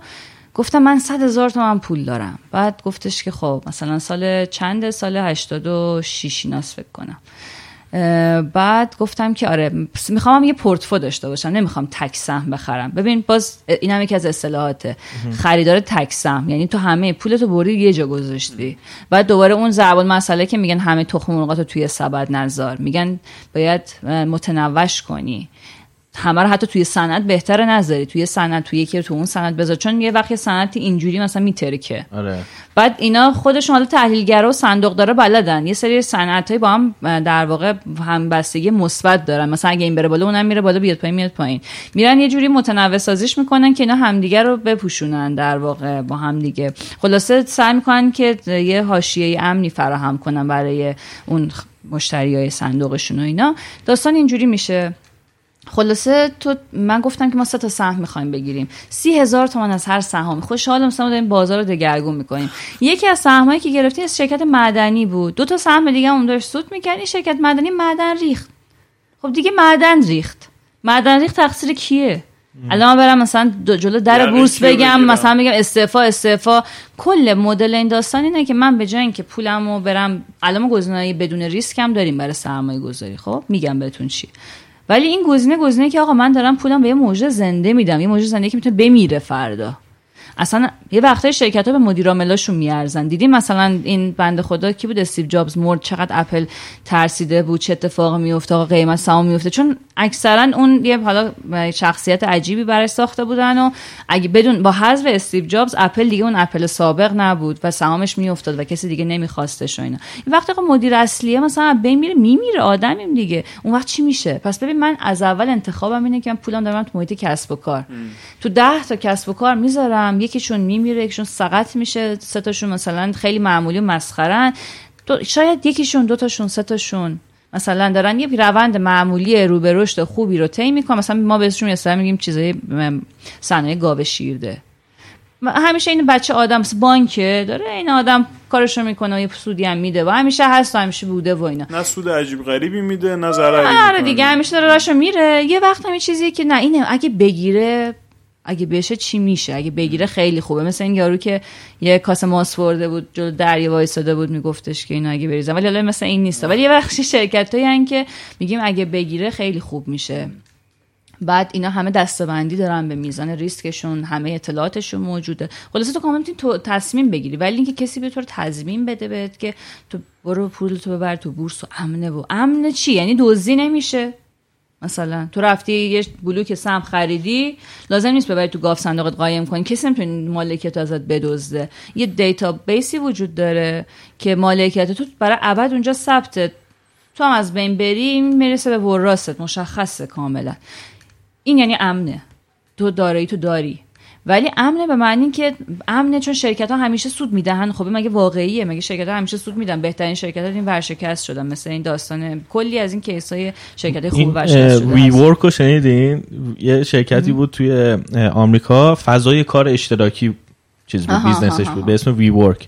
گفتم من 100 هزار تومن پول دارم. بعد گفتش که خب مثلا سال چند سال 86 ایناست فکر کنم. بعد گفتم که آره می‌خوام یه پورتفو داشته باشم نمی‌خوام تک سهم بخرم. ببین باز این هم یکی از اصطلاحاته. خریدار تک سهم یعنی تو همه پولتو بردی یه جا گذاشتی. بعد دوباره اون ضرب مسئله که میگن همه تخم مرغاتو توی سبد نزار میگن باید متنوعش کنی. همه رو حتی توی سند بهتره نذاری. توی سند توی یکی تو اون سند بذار. چون یه وقتی سند اینجوری مثلا میترکه. آره. بعد اینا خودشون حالا تحلیلگرا و صندوق داره بلدن. یه سری صنعت با هم در واقع همبستگی مثبت دارن. مثلا اگه این بره بالا اونم میره بالا بیاد پایین میاد پایین. میرن یه جوری متنوع سازیش می‌کنن که اینا همدیگه رو بپوشونن در واقع با هم دیگه خلاصه سعی می‌کنن که یه حاشیه امنی فراهم کنن برای اون مشتری های صندوقشون و اینا. داستان اینجوری میشه. خلاصه تو من گفتم که ما سه تا سهم می‌خوایم بگیریم. سی هزار تومان از هر سهامی. خوشحال مثلا داریم بازار رو دگرگون می‌کنیم. یکی از سهمایی که گرفتیم از شرکت معدنی بود. دو تا سهم دیگه اون داشت سود می‌کرد. این شرکت معدنی معدن ریخت. خب دیگه معدن ریخت. معدن ریخت تقصیر کیه؟ الان برم مثلا جلو در یعنی بورس بگم؟ مثلا بگم استعفا استعفا. کل مدل این داستان اینه که من به جای اینکه پولمو برم الان ما گزینه‌های بدون ریسک هم داریم برای سرمایه گذاری. خب؟ میگم بهتون چی. ولی این گزینه گزینه که آقا من دارم پولم به یه موجود زنده میدم. یه موجود زنده که می‌تونه بمیره فردا. اصلا یه وقتای شرکت ها به مدیرعاملاشون میارزن. دیدیم مثلا این بنده خدا کی بود استیو جابز مرد. چقدر اپل ترسیده بود؟ چه اتفاقی میفته آقا قیمت سهام میفته چون اکثرا اون یه حالا شخصیت عجیبی برای ساخته بودن و اگه بدون با حذف استیو جابز اپل دیگه اون اپل سابق نبود و سهامش میافتاد و کسی دیگه نمیخواستش و اینا. این وقتی آقا مدیر اصلیه مثلا بین میره میمیره. آدمیم دیگه. اون وقت چی میشه؟ پس ببین من از اول انتخابم اینه که من پولم دارم تو محیط کسب و کار. تو ده تا کسب و کار می‌ذارم. یکیشون میمیره یکیشون سقط میشه سه تاشون مثلا خیلی معمولی و مسخرن. دو شاید یکیشون دو تاشون سه تاشون مثلا دارن یه روند معمولی رو به رشد خوبی رو طی می‌کنن. مثلا ما بهشون مثلا میگیم چیزای صنایع گاو شیرده. همیشه این بچه آدم بانکه داره این آدم کارشو می‌کنه و یه سودی هم میده و همیشه هست و همیشه بوده و اینا. نه سود عجیب غریبی میده نه ضرری آره. دیگه همیشه داره راشو میره. یه وقت هم یه چیزیه که نه اینه اگه بگیره اگه بشه چی میشه؟ اگه بگیره خیلی خوبه. مثل این یارو که یه کاسه ماس برده بود جلو دریا وایساده بود میگفتش که اینو اگه بریزم ولی حالا مثل این نیست. ولی یه وقتی شرکت هایی که میگیم اگه بگیره خیلی خوب میشه. بعد اینا همه دستبندی دارن به میزان ریسکشون همه اطلاعاتشون موجوده. خلاصه تو کامل تو تصمیم بگیری. ولی اینکه کسی به تو تضمین بده بهت که تو برو پول تو ببر تو بورس و امنه و امنه چی؟ یعنی دزدی نمیشه. مثلا. تو رفتی یه بلوک سهم خریدی لازم نیست ببری تو گاوصندوقت قایم کنی. کسی نمی‌تونه مالکیت ازت بدزده. یه database ی وجود داره که مالکیت تو برای ابد اونجا ثبته. تو هم از بین بری می‌رسه به وراست مشخصه کاملا. این یعنی امنه. تو دارایی تو داری. ولی امنه به معنی که امنه چون شرکت ها همیشه سود می‌دهن خب مگه واقعیه؟ مگه شرکت ها همیشه سود میدن؟ بهترین شرکت ها این ورشکست شدن مثل این داستان کلی از این case های شرکت های خوب ورشکست شده WeWork رو شنیدین؟ یه شرکتی بود توی آمریکا فضای کار اشتراکی چیز بود business ش بود به اسم WeWork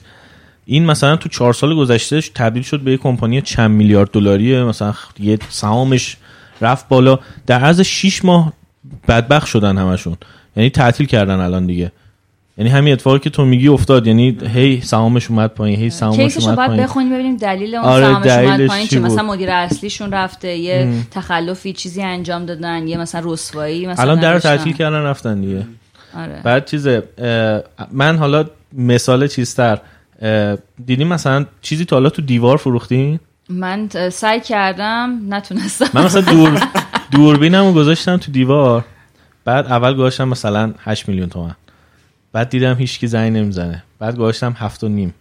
این مثلا تو چهار سال گذشته تبدیل شد به یه کمپانی چند میلیارد دلاری مثلا یه سهامش رفت بالا. در عرض 6 ماه بدبخت شدن همشون. یعنی تعطیل کردن الان دیگه. یعنی همین اتفاقی که تو میگی افتاد. یعنی هی سهامش اومد پایین هی سهامش اومد باید پایین. بخونیم ببینیم دلیل اون آره، سهامش اومد پایین چی؟ مثلا مدیر اصلیشون رفته یه تخلفی چیزی انجام دادن یه مثلا رسوایی مثلا الان در. تعطیل کردن رفتن دیگه. آره. بعد چیزه من حالا مثال چیزتر. اه، دیدیم مثلا چیزی تا حالا تو دیوار فروختین من سعی کردم نتونستم. من مثلا دور دوربینم رو گذاشتم تو دیوار. بعد اول گذاشتم مثلا 8 میلیون تومن. بعد دیدم هیچکی زنگ نمی‌زنه. بعد گذاشتم هفت و نیم.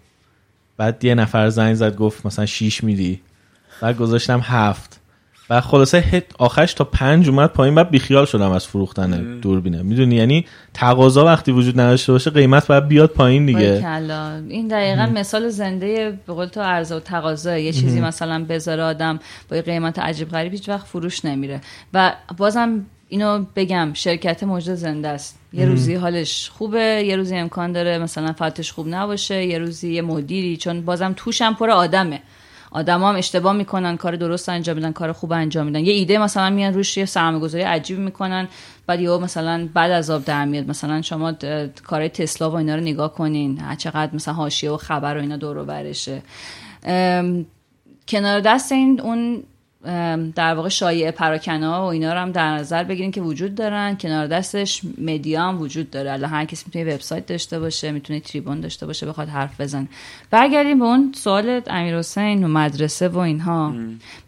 بعد یه نفر زنگ زد گفت مثلا 6 میدی. بعد گذاشتم هفت. بعد خلاصه هت آخرش تا پنج اومد پایین بعد بیخیال شدم از فروختن دوربینه می‌دونی؟ یعنی تقاضا وقتی وجود نداشته باشه قیمت باید بیاد پایین دیگه. این دقیقا مثال زنده به قول تو عرضه و تقاضا. یه چیزی مثلا بذاره آدم با یه قیمت عجیب غریب هیچ وقت فروش نمیره. و بازم اینو بگم شرکت موجود زنده است. یه روزی حالش خوبه یه روزی امکان داره مثلا فالتش خوب نباشه یه روزی یه مدیری چون بازم توش هم پر آدمه. آدم هم اشتباه می‌کنن کار درست انجام میدن کار خوب انجام میدن. یه ایده مثلا میان روش یه سرمایه‌گذاری عجیب می‌کنن بعد یهو مثلا بعد از آب در میاد. مثلا شما کارهای تسلا و اینا رو نگاه کنین چقدر مثلا حاشیه و خبر و اینا دور و برشه. کنار دست این اون در واقع شایع پراکنه و اینا رو هم در نظر بگیرین که وجود دارن. کنار دستش مدیا هم وجود داره. الان هر کسی می‌تونه وبسایت داشته باشه می‌تونه تریبون داشته باشه بخواد حرف بزنه. برگردیم به اون سوال امیر حسین و مدرسه و اینها.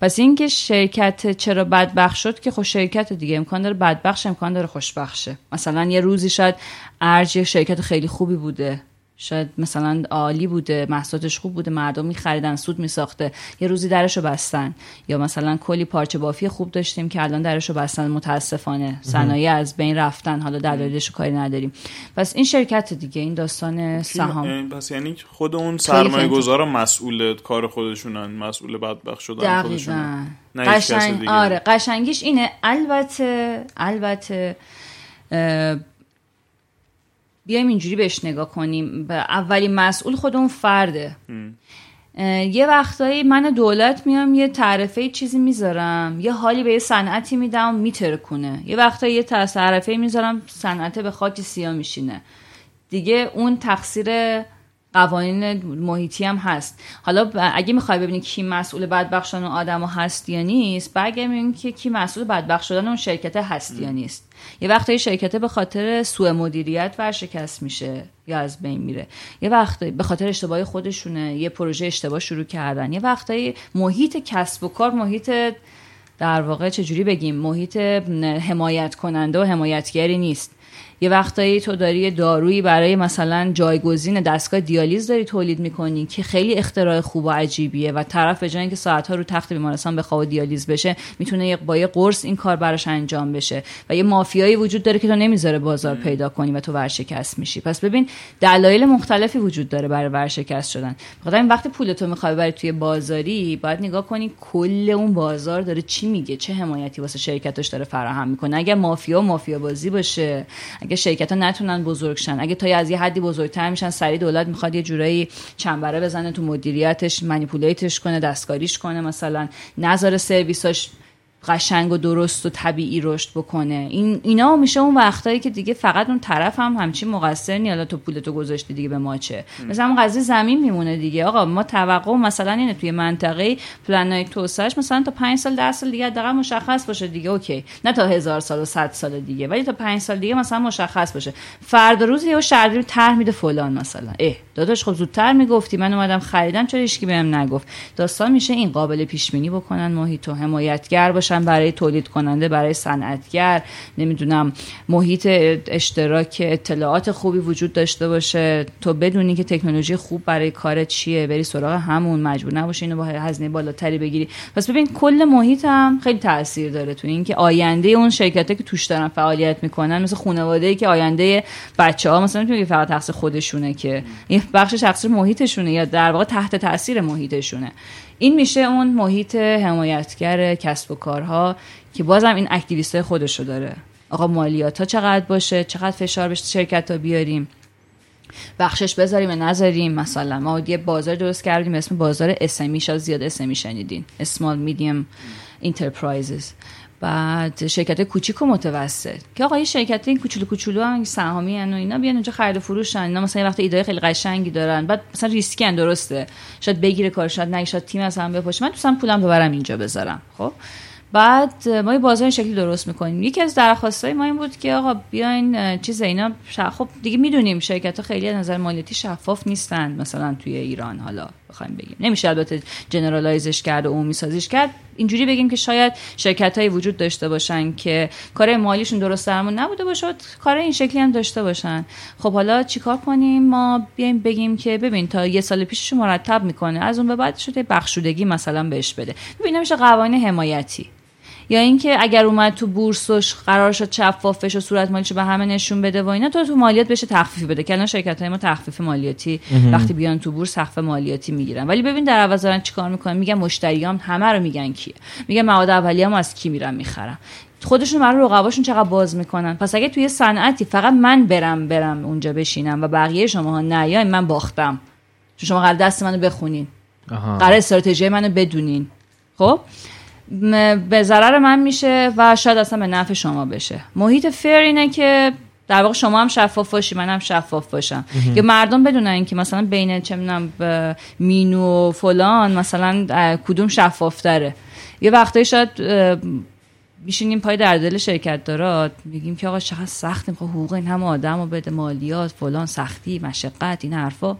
پس اینکه شرکت چرا بدبخ شد که خب شرکت دیگه امکان داره بدبخش امکان داره خوشبخشه مثلا یه روزی شاید ارج شرکت خیلی خوبی بوده. شاید مثلا عالی بوده محصولاتش خوب بوده مردم میخریدن سود میساخته یه روزی درشو بستن. یا مثلا کلی پارچه بافی خوب داشتیم که الان درشو بستن متاسفانه. صنایع از بین رفتن حالا دلایلش کاری نداریم. پس این شرکت دیگه این داستان سهام. پس یعنی خود اون سرمایه گذارا مسئول کار خودشونن مسئول بدبخت شدن خودشونن. قشنگ... آره قشنگیش اینه. البته البته بیایم اینجوری بهش نگاه کنیم. اولین مسئول خود اون فرده. یه وقتایی من دولت میام یه تعرفه چیزی می‌ذارم. یه حالی به یه صنعتی میدم میترکونه. یه وقتایی یه تعرفه می‌ذارم صنعت به خاک سیاه میشینه. دیگه اون تقصیر قوانین محیطی هم هست. حالا اگه می‌خوای ببینی کی مسئول بدبخت شدن آدم هست یا نیست برگردیم که کی مسئول بدبخت شدن اون شرکت هست یا نیست. یه وقتایی شرکت به خاطر سوء مدیریت ورشکست میشه یا از بین میره. یه وقت به خاطر اشتباه خودشونه یه پروژه اشتباه شروع کردن. یه وقتایی محیط کسب و کار محیط در واقع چجوری بگیم محیط حمایت کننده و حمایتگری نیست. یه وقتایی تو داری دارویی برای مثلا جایگزین دستگاه دیالیز داری تولید می‌کنی که خیلی اختراع خوب و عجیبیه و طرف به جای اینکه ساعتها رو تخت بیمارستان به خواب دیالیز بشه می‌تونه با یه قرص این کار براش انجام بشه و یه مافیایی وجود داره که تو نمی‌ذاره بازار پیدا کنی و تو ورشکست میشی. پس ببین دلایل مختلفی وجود داره برای ورشکست شدن. بخاطر این وقتی پول تو می‌خوای برای توی بازاری باید نگاه کنی کل اون بازار داره چی میگه چه حمایتی واسه شرکتش داره فراهم می‌کنه. اگر مافیا مافیا بازی باشه اگه شرکت ها نتونن بزرگ شن اگه تا از یه حدی بزرگتر میشن سری دولت می‌خواد یه جورایی چنبره بزنه تو مدیریتش منیپولیتش کنه دستکاریش کنه مثلا نظر سرویساش قشنگ و درست و طبیعی رشد بکنه. این اینا میشه اون وقتایی که دیگه فقط اون طرف هم همچین مقصر نی حالا تو پولتو گذاشتی دیگه به ما چه؟ مثلا همون قضیه زمین میمونه دیگه. آقا ما توقع مثلا اینه توی منطقه پلنای توسعهش مثلا تا 5 سال 10 سال دیگه حداقل مشخص باشه دیگه. اوکی. نه تا هزار سال و 100 سال دیگه ولی تا 5 سال دیگه مثلا مشخص باشه. فردا روز یه شهرداری طرح میده فلان مثلا. اه. داداش خب زودتر می‌گفتی. من اومدم خریدم چرا هیچ بهم نگفت؟ داستان میشه این قابل پیش بینی بکنن محیط و حمایتگر باشن برای تولید کننده برای صنعتگر. نمی‌دونم محیط اشتراک اطلاعات خوبی وجود داشته باشه. تو بدونی که تکنولوژی خوب برای کارت چیه بری سراغ همون مجبور نباشی اینو با هزینه بالاتری بگیری. پس ببین کل محیط هم خیلی تاثیر داره تو اینکه آینده اون شرکته که توش دارن فعالیت می‌کنن مثل خانواده ای که آینده بچه ها مثلا فقط تقصیر خودشونه که. بخش تقصیر محیطشونه یا در واقع تحت تاثیر محیطشونه. این میشه اون محیط حمایتگر کسب و کارها که بازم این activist خودشو داره. آقا مالیات ها چقدر باشه؟ چقدر فشار بشه؟ شرکت ها بیاریم. بخشش بذاریم و نذاریم؟ مثلا ما یه بازار درست کردیم اسم بازار اسمی شاید زیاد اسمی شنیدین small medium enterprises بعد شرکت کوچیک و متوسط. که آقا این شرکت این کوچولو کوچولو هم سهامی و اینا بیان اینجا خرید و فروشن اینا مثلا وقت ایده خیلی قشنگی دارن. بعد مثلا ریسکی درسته. شاید بگیره کار شاید نه شاید تیم از هم بپاشه. من دوستم پولم ببرم اینجا بذارم خب؟ بعد ما یه بازار شکلی درست می‌کنیم. یکی از درخواستای ما این بود که آقا بیاین چیز اینا خب دیگه می‌دونیم شرکت ها خیلی از نظر مالیاتی شفاف نیستن مثلا توی ایران حالا. بخوایم بگیم. نمیشه البته جنرالایزش کرد و عمومی سازیش کرد. اینجوری بگیم که شاید شرکت هایی وجود داشته باشن که کار مالیشون درست درمون نبوده باشه کار این شکلی هم داشته باشن. خب حالا چیکار کنیم؟ ما بیایم بگیم که ببین تا یه سال پیشش مرتب می‌کنه از اون به بعد شده بخشودگی مثلا بهش بده. ببین نمیشه قوانین حمایتی یا اینکه اگر اومد تو بورسش قرار شد شفاف بشه و صورت مالیشو به همه نشون بده و اینا تو تو مالیات بشه تخفیف بده. که الان شرکت های ما تخفیف مالیاتی وقتی بیان تو بورس تخفیف مالیاتی می‌گیرن. ولی ببین در عوض دارن چیکار می‌کنن؟ میگن مشتریام همه رو میگن کیه. میگن مواد اولیه‌مو از کی میرم می‌خرم. خودشون برای رقباشون چقدر باز می‌کنن. پس اگه توی صنعتی فقط من برم برم اونجا بشینم و بقیه شما نه من باختم. چون شما قرار دست منو بخونین. قرار استراتژی منو بدونین. خب؟ به ضرر من میشه و شاید اصلا به نفع شما بشه. محیط فر اینه که در واقع شما هم شفاف باشی من هم شفاف باشم. یا مردم بدونن که مثلا بین چه می‌دونم مینو و فلان مثلا کدوم شفاف داره یه وقتایی شاید میشینیم پای در دل شرکت دارات میگیم که آقا چقدر سخت می‌خواد حقوق این همه آدم و بده مالیات فلان سختی مشقت این حرفا.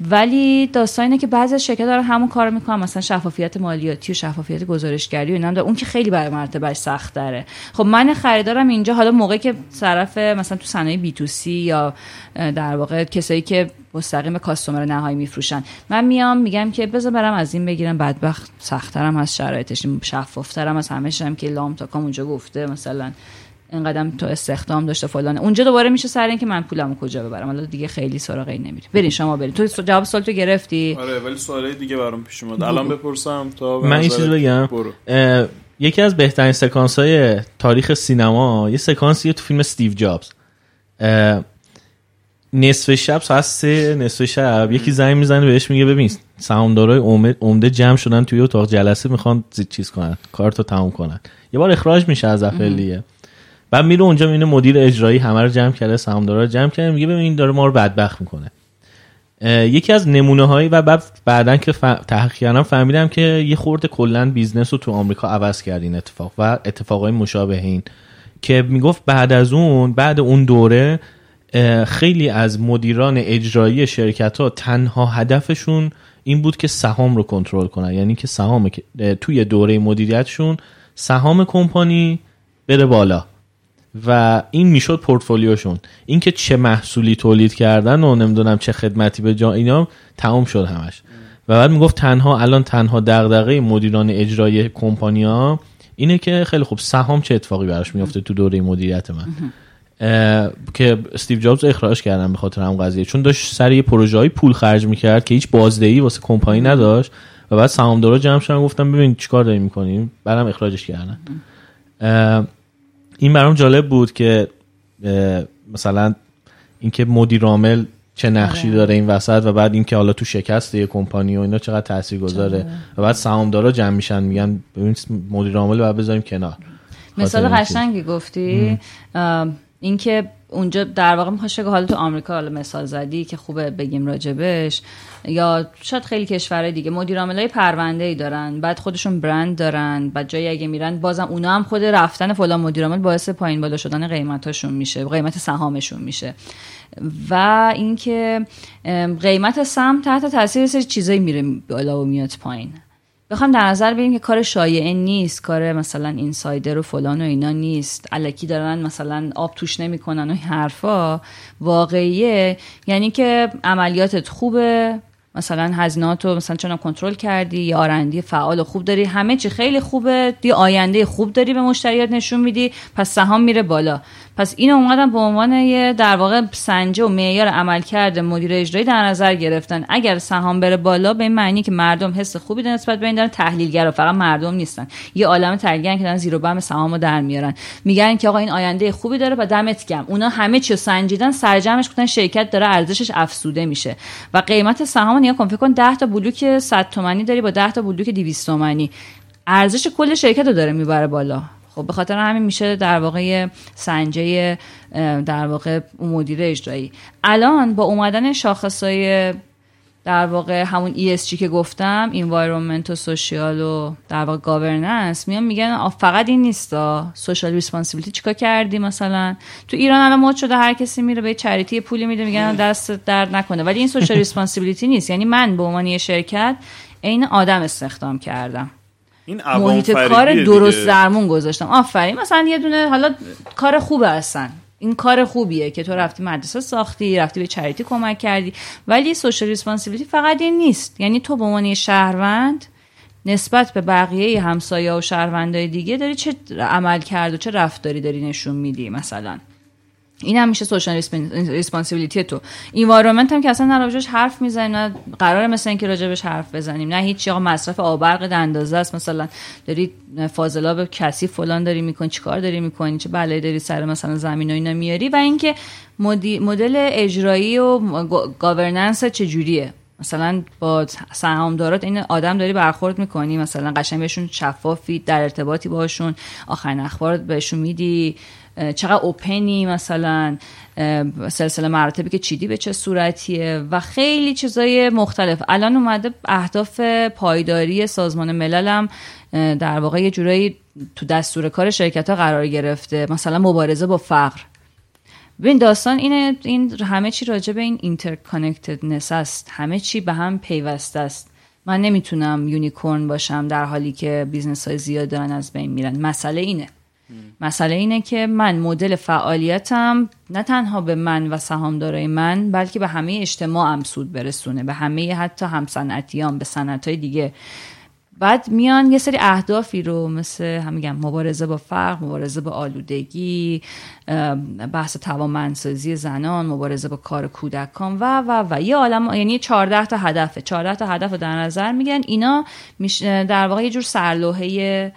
ولی داستان اینه که بعضی از شرکت دارن همون کار می‌کنن. مثلا شفافیت مالیاتی و شفافیت گزارشگری و اینا. اون که خیلی برای مرتبهش سخت داره خب من خریدارم اینجا. حالا موقعی که طرف مثلا تو صنایع بی تو سی یا در واقع کسایی که مستقیم کاستومر نهایی میفروشن من میام میگم که بذار برم از این بگیرم. بدبخت سختترم از شرایطش شفافترم از همه هم که لام تا کام اونجا گفته مثلا اینقدر تو استخدام داشته فلان. اونجا دوباره میشه سر این که من پولمو کجا ببرم؟ حالا دیگه خیلی سراغ این نمیریم. برین شما برین. تو جواب سوال تو گرفتی؟ آره ولی سوالای دیگه برام پیش اومد. الان بپرسم تا من یه نظرت- چیز بگم یکی از بهترین سکانس های تاریخ سینما یه سکانسیه تو فیلم استیو جابز. نصف شب ساعت سه نصف شب یکی زنگ می‌زنه بهش میگه ببین سهامدارای عمده- عمده جمع شدن توی اتاق جلسه می‌خوان چیز کنن کارتو تموم کنن. یه بار اخراج میشه از اپل. بعد میره اونجا می‌بینه مدیر اجرایی همه رو جمع کرده سهامدارا رو جمع کرده میگه ببین این داره ما رو بدبخت می‌کنه. یکی از نمونه هایی و بعد بعدا که ف... تحقیق کردم فهمیدم که یه خورده کلا business رو تو آمریکا عوض کرد این اتفاق و اتفاقای مشابه این که می‌گفت بعد از اون بعد اون دوره خیلی از مدیران اجرایی شرکت ها تنها هدفشون این بود که سهام رو کنترل کنن. یعنی که سهام توی دوره مدیریتشون سهام کمپانی بره بالا. و این می‌شد پورتفولیوشون. اینکه چه محصولی تولید کردن و نمی‌دونم چه خدمتی به جا اینا تمام شد همش. و بعد می‌گفت تنها الان تنها دغدغه مدیران اجرایی کمپانیا اینه که خیلی خوب سهام چه اتفاقی براش میفته تو دوره مدیریت من؟ که استیو جابز اخراج کردن به خاطر هم قضیه. چون داشت سر یه پروژه پول خرج می‌کرد که هیچ بازدهی واسه کمپانی نداشت و بعد سهامدارا جمع شدن گفتم ببین چیکار داریم می‌کنیم؟ بعدم اخراجش کردن. این برام جالب بود که مثلا اینکه مدیر عامل چه نقشی آره. داره این وسط و بعد اینکه حالا تو شکست یه کمپانی و اینا چقدر تاثیر گذاره و بعد سهامدارا جمع میشن میگن ببین مدیر عامل بعد بذاریم کنار مثال. قشنگی گفتی اینکه اونجا در واقع می‌خواست که حالا تو آمریکا حالا مثال زدی که خوبه بگیم راجبش یا شاید خیلی کشورهای دیگه مدیر عاملای پرونده ای دارن بعد خودشون برند دارن بعد جایی اگه میرن بازم اونا هم خود رفتن فلان مدیر عامل باعث پایین بالا شدن قیمتاشون میشه قیمت سهامشون میشه. و اینکه قیمت سهم تحت تاثیر سری چیزایی میره بالا و میاد پایین. بخوام در نظر بگیریم که کار شایعه نیست کار مثلا اینسایدر و فلان و اینا نیست. الکی دارن مثلا آب توش نمی‌کنن و حرفا. واقعیه. یعنی که عملیاتت خوبه مثلا هزینات رو مثلا چون کنترل کردی یا آرندی فعال و خوب داری. همه چی خیلی خوبه. دی آینده خوب داری به مشتریات نشون میدی. پس سهام میره بالا. پس اینو اومدن به عنوان یه در واقع سنجه و معیار عملکرد مدیر اجرایی در نظر گرفتن. اگر سهام بره بالا به این معنی که مردم حس خوبی دارن نسبت به این دارن تحلیلگر و فقط مردم نیستن. یه عالم تحلیلگرن که دارن زیر بم سهام رو در میارن. میگن که آقا این آینده خوبی داره و دمت گرم. اونا همه چی رو سنجیدن سرجمش گفتن شرکت داره ارزشش افزوده میشه. و قیمت سهام نگاه کن فکر کن 10 تا بلوک 100 تومانی داری با 10 تا بلوک 200 تومانی. ارزش کل شرکت رو داره می‌بره بالا. خب به خاطر همین میشه در واقع سنجه در واقع اون مدیر اجرایی. الان با اومدن شاخصای در واقع همون ESG که گفتم environment و social و در واقع governance میان میگن فقط این نیستا social responsibility چیکار کردی مثلا؟ تو ایران الان مد شده هر کسی میره به چریتی پولی میده میگن دست درد نکنه. ولی این social responsibility نیست. یعنی من به عنوان یه شرکت عین آدم استخدام کردم. این محیط کار دیگه. درست درمون گذاشتم. آفرین. مثلا یه دونه حالا کار خوبه هستن. این کار خوبیه که تو رفتی مدرسه ساختی رفتی به charity کمک کردی. ولی social responsibility فقط این نیست. یعنی تو به عنوان یه شهروند نسبت به بقیه همسایه و شهروندای دیگه داری چه عملکرد و چه رفتاری داری نشون میدی مثلا. این هم میشه social responsibility تو. environment هم که اصلا نه حرف می‌زنیم نه قرار مثلا اینکه راجبش حرف بزنیم نه هیچ آقا مصرف آب برق اندازه است. مثلا داری فاضلاب کثیف فلان داری می‌کنی چیکار داری می‌کنی؟ چه بلایی داری سر مثلا زمین و اینا میاری؟ و اینکه مدل اجرایی و governance چجوریه؟ مثلا با سهامدارات این آدم داری برخورد می‌کنی. مثلا قشنگ بهشون شفافی در ارتباطی باشون. آخرین اخبار بهشون میدی. چقدر open ی مثلا سلسله مراتبی که چیدی به چه صورتیه و خیلی چیزای مختلف. الان اومده اهداف پایداری سازمان ملل هم در واقع یه جورایی تو دستور کار شرکت ها قرار گرفته. مثلا مبارزه با فقر. ببین داستان اینه این همه چی راجع به این interconnectedness است. همه چی به هم پیوسته است. من نمی‌تونم unicorn باشم در حالی که business های زیاد دارن از بین میرن. مسئله اینه. مسئله اینه که من مدل فعالیتم نه تنها به من و سهامدارای من بلکه به همه اجتماع هم سود برسونه به همه حتی همصنعتیان به صنعت های دیگه. بعد میان یه سری اهدافی رو مثل هم میگم مبارزه با فقر مبارزه با آلودگی بحث توانمندسازی زنان مبارزه با کار کودکان و و و. یه عالم یعنی 14 تا هدفه. 14 تا هدف رو در نظر میگن اینا در واقع یه جور سرلوحه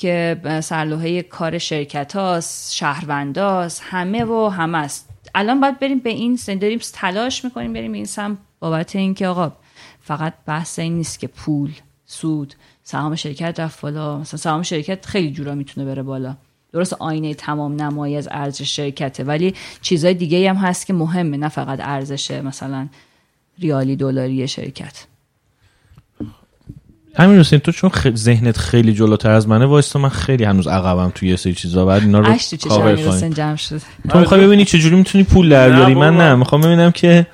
که سرلوحه کار شرکت هاست شهروند هاست همه و همه است. الان باید بریم به این سن داریم تلاش می‌کنیم بریم به این سم بابت اینکه آقا فقط بحث این نیست که پول سود سهام شرکت رفت بالا. مثلا سهام شرکت خیلی جورا می‌تونه بره بالا. درست آینه تمام نمایی از ارزش شرکته ولی چیزهای دیگه هم هست که مهمه نه فقط ارزش مثلا ریالی دلاری شرکت. همین حسین تو چون ذهنت خیلی جلوتر از منه وایستا من خیلی هنوز عقبم توی یه سری چیزا بعد اینا رو کاور کنی جمع شد؟ تو می‌خوای ببینی چه جوری می‌تونی پول در بیاری؟ من نه می‌خوام ببینم که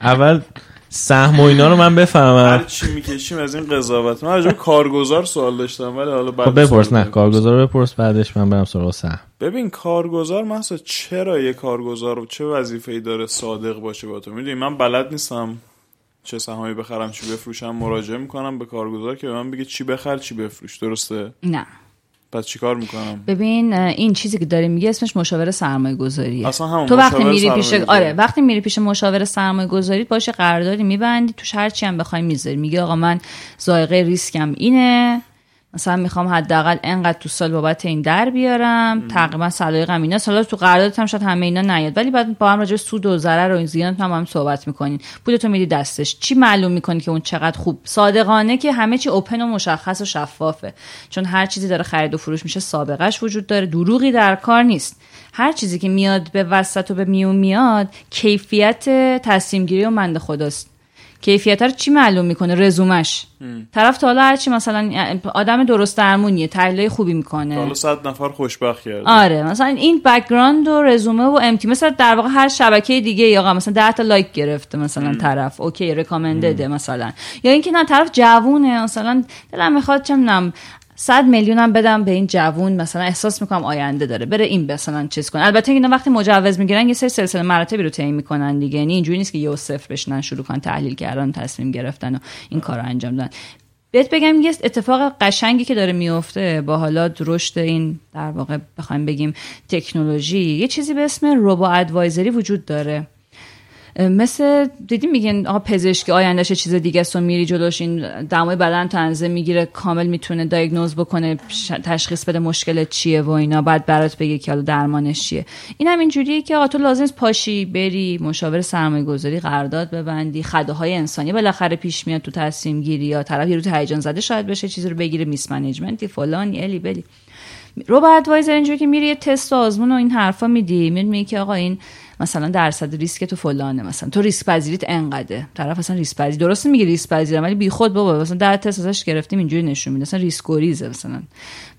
اول سهم و اینا رو من بفهمم. هر چی می‌کشیم از این قضاوت. من راجع کارگزار سوال داشتم ولی حالا بعد خب بپرس نه کارگزار بپرس بعدش من برم سراغ سهم. ببین کارگزار مثلا چرا یه کارگزار چه وظیفه‌ای داره صادق باشه با تو؟ می‌دونی من بلد نیستم. چه سهامی بخرم چی بفروشم مراجعه می‌کنم به کارگزار که به من بگه چی بخر چی بفروش. درسته؟ نه. پس چیکار می‌کنم؟ ببین این چیزی که داری میگه اسمش مشاور سرمایه گذاریه اصلا همون تو وقتی میری پیش. آره وقتی میری پیش مشاور سرمایه گذاری باشه قراردادی میبندی توش هر چی هم بخوای می‌ذاری. میگه آقا من ذائقه ریسکم اینه مثلا می‌خوام حداقل انقدر تو سال بابت این در بیارم. تقریبا سلایقم اینا. سالا تو قراردادت هم شاید همه اینا نیاد. ولی بعد با هم راجع سود و ضرر و این زیانت هم, هم صحبت می‌کنین. پولتو میدی دستش. چی معلوم می‌کنی که اون چقدر خوب؟ صادقانه که همه چی اوپن و مشخص و شفافه. چون هر چیزی داره خرید و فروش میشه سابقش وجود داره. دروغی در کار نیست. هر چیزی که میاد به وسط و به میون میاد کیفیت تصمیم گیری و مند خداست. کیفیت رو چی معلوم می‌کنه؟ رزومش طرف تا حالا هرچی مثلا آدم درست درمونیه تحلیل خوبی می‌کنه. حالا صد نفر خوشبخت کرده آره مثلا این background و رزومه و امتیاز مثلا در واقع هر شبکه دیگه یا مثلا 10 تا like گرفته مثلا طرف. OK recommended ه مثلا. یا اینکه نه طرف جوونه مثلا دلم می‌خواد چه می‌دونم صد میلیونم بدم به این جوون مثلا احساس می‌کنم آینده داره. بره این مثلا چیز کنه. البته اینا وقتی مجوز می‌گیرن یه سری سلسله مراتبی رو تعیین می‌کنن دیگه. یعنی اینجوری نیست که یه صفر بشنن شروع کنن تحلیل کردن تصمیم گرفتن و این کار رو انجام دادن. بهت بگم یه اتفاق قشنگی که داره میفته با حالا رشد این در واقع بخوایم بگیم تکنولوژی. یه چیزی به اسم روبو ادوایزری وجود داره. مثل دیدی میگن آقا پزشکی آیندهش چیز دیگه است و میری جلوش این دمای بدن تنظیم می‌گیره کامل می‌تونه دایگنوز بکنه تشخیص بده مشکل چیه و اینا بعد برات بگه که حالا درمانش چیه. این هم اینجوریه که آقا تو لازم پاشی بری مشاور سرمایه گذاری قرارداد ببندی. خده های انسانی بالاخره پیش میاد تو تصمیم گیری یا طرف یه رو هیجان زده شاید بشه چیزی رو بگیره میس منیجمنتی فلان الی بلی. روبو ادوایزر اینجوری که میری یه تست و آزمون و این حرفا میدی. میگی که آقا این مثلا درصد ریسک تو فلانه مثلا تو ریسک پذیریت انقدره. طرف اصلا ریسک پذیر درست میگه ریسک پذیرم ولی بیخود بابا مثلا در تست ازش گرفتیم اینجوری نشون میده. مثلا ریسک مثلا.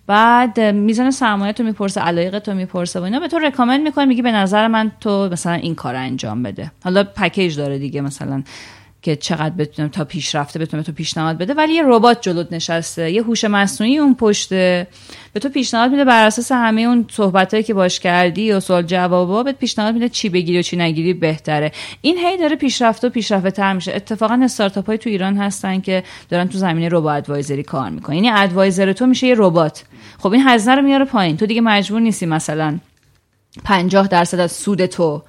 بعد میزان سرمایه تو می‌پرسه علایق تو می‌پرسه و اینا. به تو recommend می‌کنه میگه به نظر من تو مثلا این کار انجام بده. حالا package داره دیگه مثلا که چقدر بتونه تا پیشرفته بتونه تو پیشنهاد بده. ولی یه ربات جلوت نشسته یه هوش مصنوعی اون پشته. به تو پیشنهاد میده بر اساس همه اون صحبتایی که باش کردی و سوال جوابا بهت پیشنهاد میده چی بگیری و چی نگیری بهتره. این هی داره پیشرفته و پیشرفته تر میشه. اتفاقا استارتاپ های تو ایران هستن که دارن تو زمینه ربات ادوایزری کار می‌کنن. یعنی ادوایزر تو میشه یه ربات. خب این هزینه رو میاره پایین. تو دیگه مجبور نیستی مثلا 50 درصد از سود تو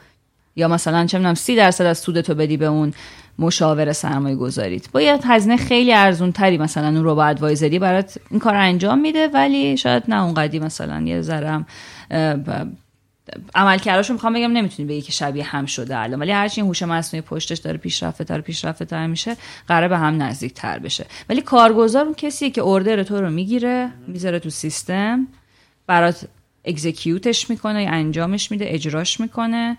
یا مثلا چه می‌دونم 30 درصد از سود تو بدی به اون مشاور سرمایه گذاریت با هزینه خیلی ارزون تری مثلا اون رو با ادوایزری برات این کار انجام میده ولی شاید نه اونقدی مثلا یه ذره عملکرداشو می‌خوام بگم نمی‌تونی بگی که شبیه هم شده الان ولی هرچی هوش مصنوعی پشتش داره پیشرفته داره پیشرفته تر میشه قراره به هم نزدیک تر بشه. ولی کارگزار اون کسیه که اوردر تو رو می‌گیره می‌ذاره تو سیستم برات اکزیکیوتش می‌کنه انجامش میده اجراش می‌کنه.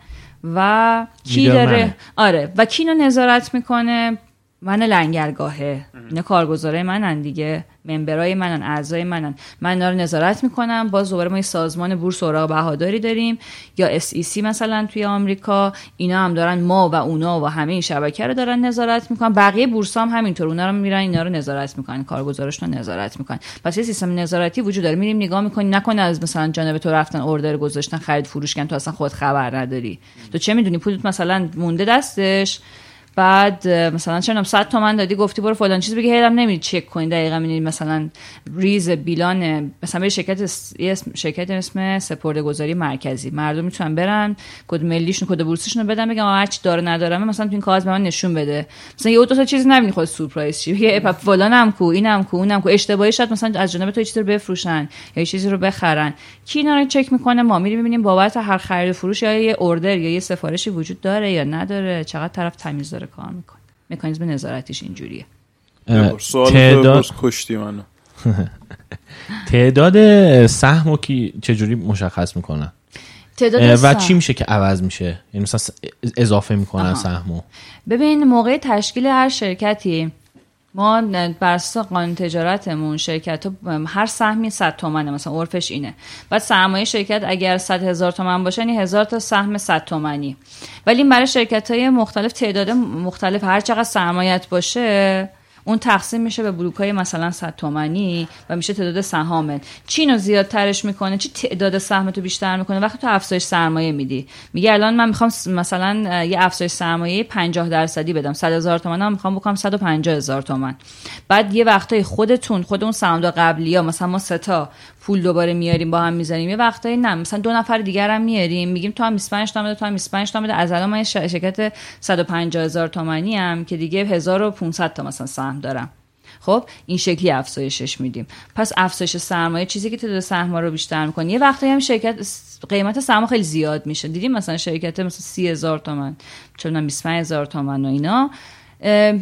و کی داره. آره. و کی اینو نظارت می‌کنه. من لنگرگاهه. اینا کارگزاره منن دیگه. ممبرای منن اعضای منن. من اینا رو نظارت می‌کنم. باز دوباره ما یه سازمان بورس اوراق بهاداری داریم. یا SEC مثلا توی آمریکا. اینا هم دارن ما و اونا و همه این شبکه رو دارن نظارت می‌کنن. بقیه بورس هم همینطور. اونا رو میرن اینا رو نظارت می‌کنن. کارگزارشون رو نظارت می‌کنن. پس یه سیستم نظارتی وجود داره. میریم نگاه می‌کنیم. نکنه از مثلا جانب تو رفتن اوردر گذاشتن خرید فروش کردن تو اصلا خود خبر نداری. تو چه می‌دونی؟ پولت مثلا مونده دستش. بعد مثلا چه 100 تومن دادی گفتی برو فلان چیز بگی هیلم نمیری چک کنی دقیقا می‌بینی مثلا ریز بیلان مثلا به شرکت یه شرکت اسم سپرده گذاری مرکزی. مردم می‌تونن برن کد ملیشون کد بورسیشون رو بدن بگم آقا هر چی داره ندارم مثلا تو این کاغذ به من نشون بده. مثلا یه دو تا چیز نبینی یهو سورپرایز شی بگی اپ فلانم کو اینم کو اونم کو. اشتباهی شاید مثلا از جانب تو یه چیزی رو بفروشن یا یه چیزی رو بخرن. کی اینا رو چک می‌کنه؟ ما میریم ببینیم بابت هر خرید فروش یا یه order یا یه سفارشی وجود داره یا نداره؟ چقدر طرف تمیز داره؟ کار می‌کنه. مکانیزم نظارتیش اینجوریه. تعداد کشتی منو. تعداد سهم رو کی چجوری مشخص می‌کنن تعداد و سهم. چی میشه که عوض میشه؟ یعنی مثلا اضافه می‌کنن. سهمو ببین موقع تشکیل هر شرکتی ما بر قانون تجارتمون شرکت هر سهمی 100 تومنه مثلا عرفش اینه. بعد سرمایه شرکت اگر 100 هزار تومن باشه یعنی هزار تا سهم 100 تومنی. ولی برای شرکت های مختلف تعداد مختلف هر چقدر سرمایت باشه اون تقسیم میشه به بلوک های مثلا 100 تومنی و میشه تعداد سهامت. چی اینو زیادترش می‌کنه. چی تعداد سهمتو بیشتر می‌کنه؟ وقتی تو افزایش سرمایه میدی. میگه الان من می‌خوام مثلا یه افزایش سرمایه 50 درصدی بدم. 100 هزار تومن هم می‌خوام بکنم 150 هزار تومن. بعد یه وقتای خودتون خود اون سهامدار قبلی ها مثلا ما سه تا پول دوباره میاریم با هم می‌زنیم. یه وقتایی نه مثلا دو نفر دیگر هم میاریم میگیم تو هم 25 تا بده تو هم 25 تا بده. از الان من شرکت 150 هزار تومانی هم که دیگه 1500 تا مثلا سهم دارم. خب این شکلی افزایشش میدیم. پس افزایش سرمایه چیزی که تعداد سهم رو بیشتر می‌کنه. یه وقتایی هم شرکت قیمت سهم خیلی زیاد میشه. دیدیم مثلا شرکت مثلا 30 هزار تومن چون 25 هزار تومن و اینا.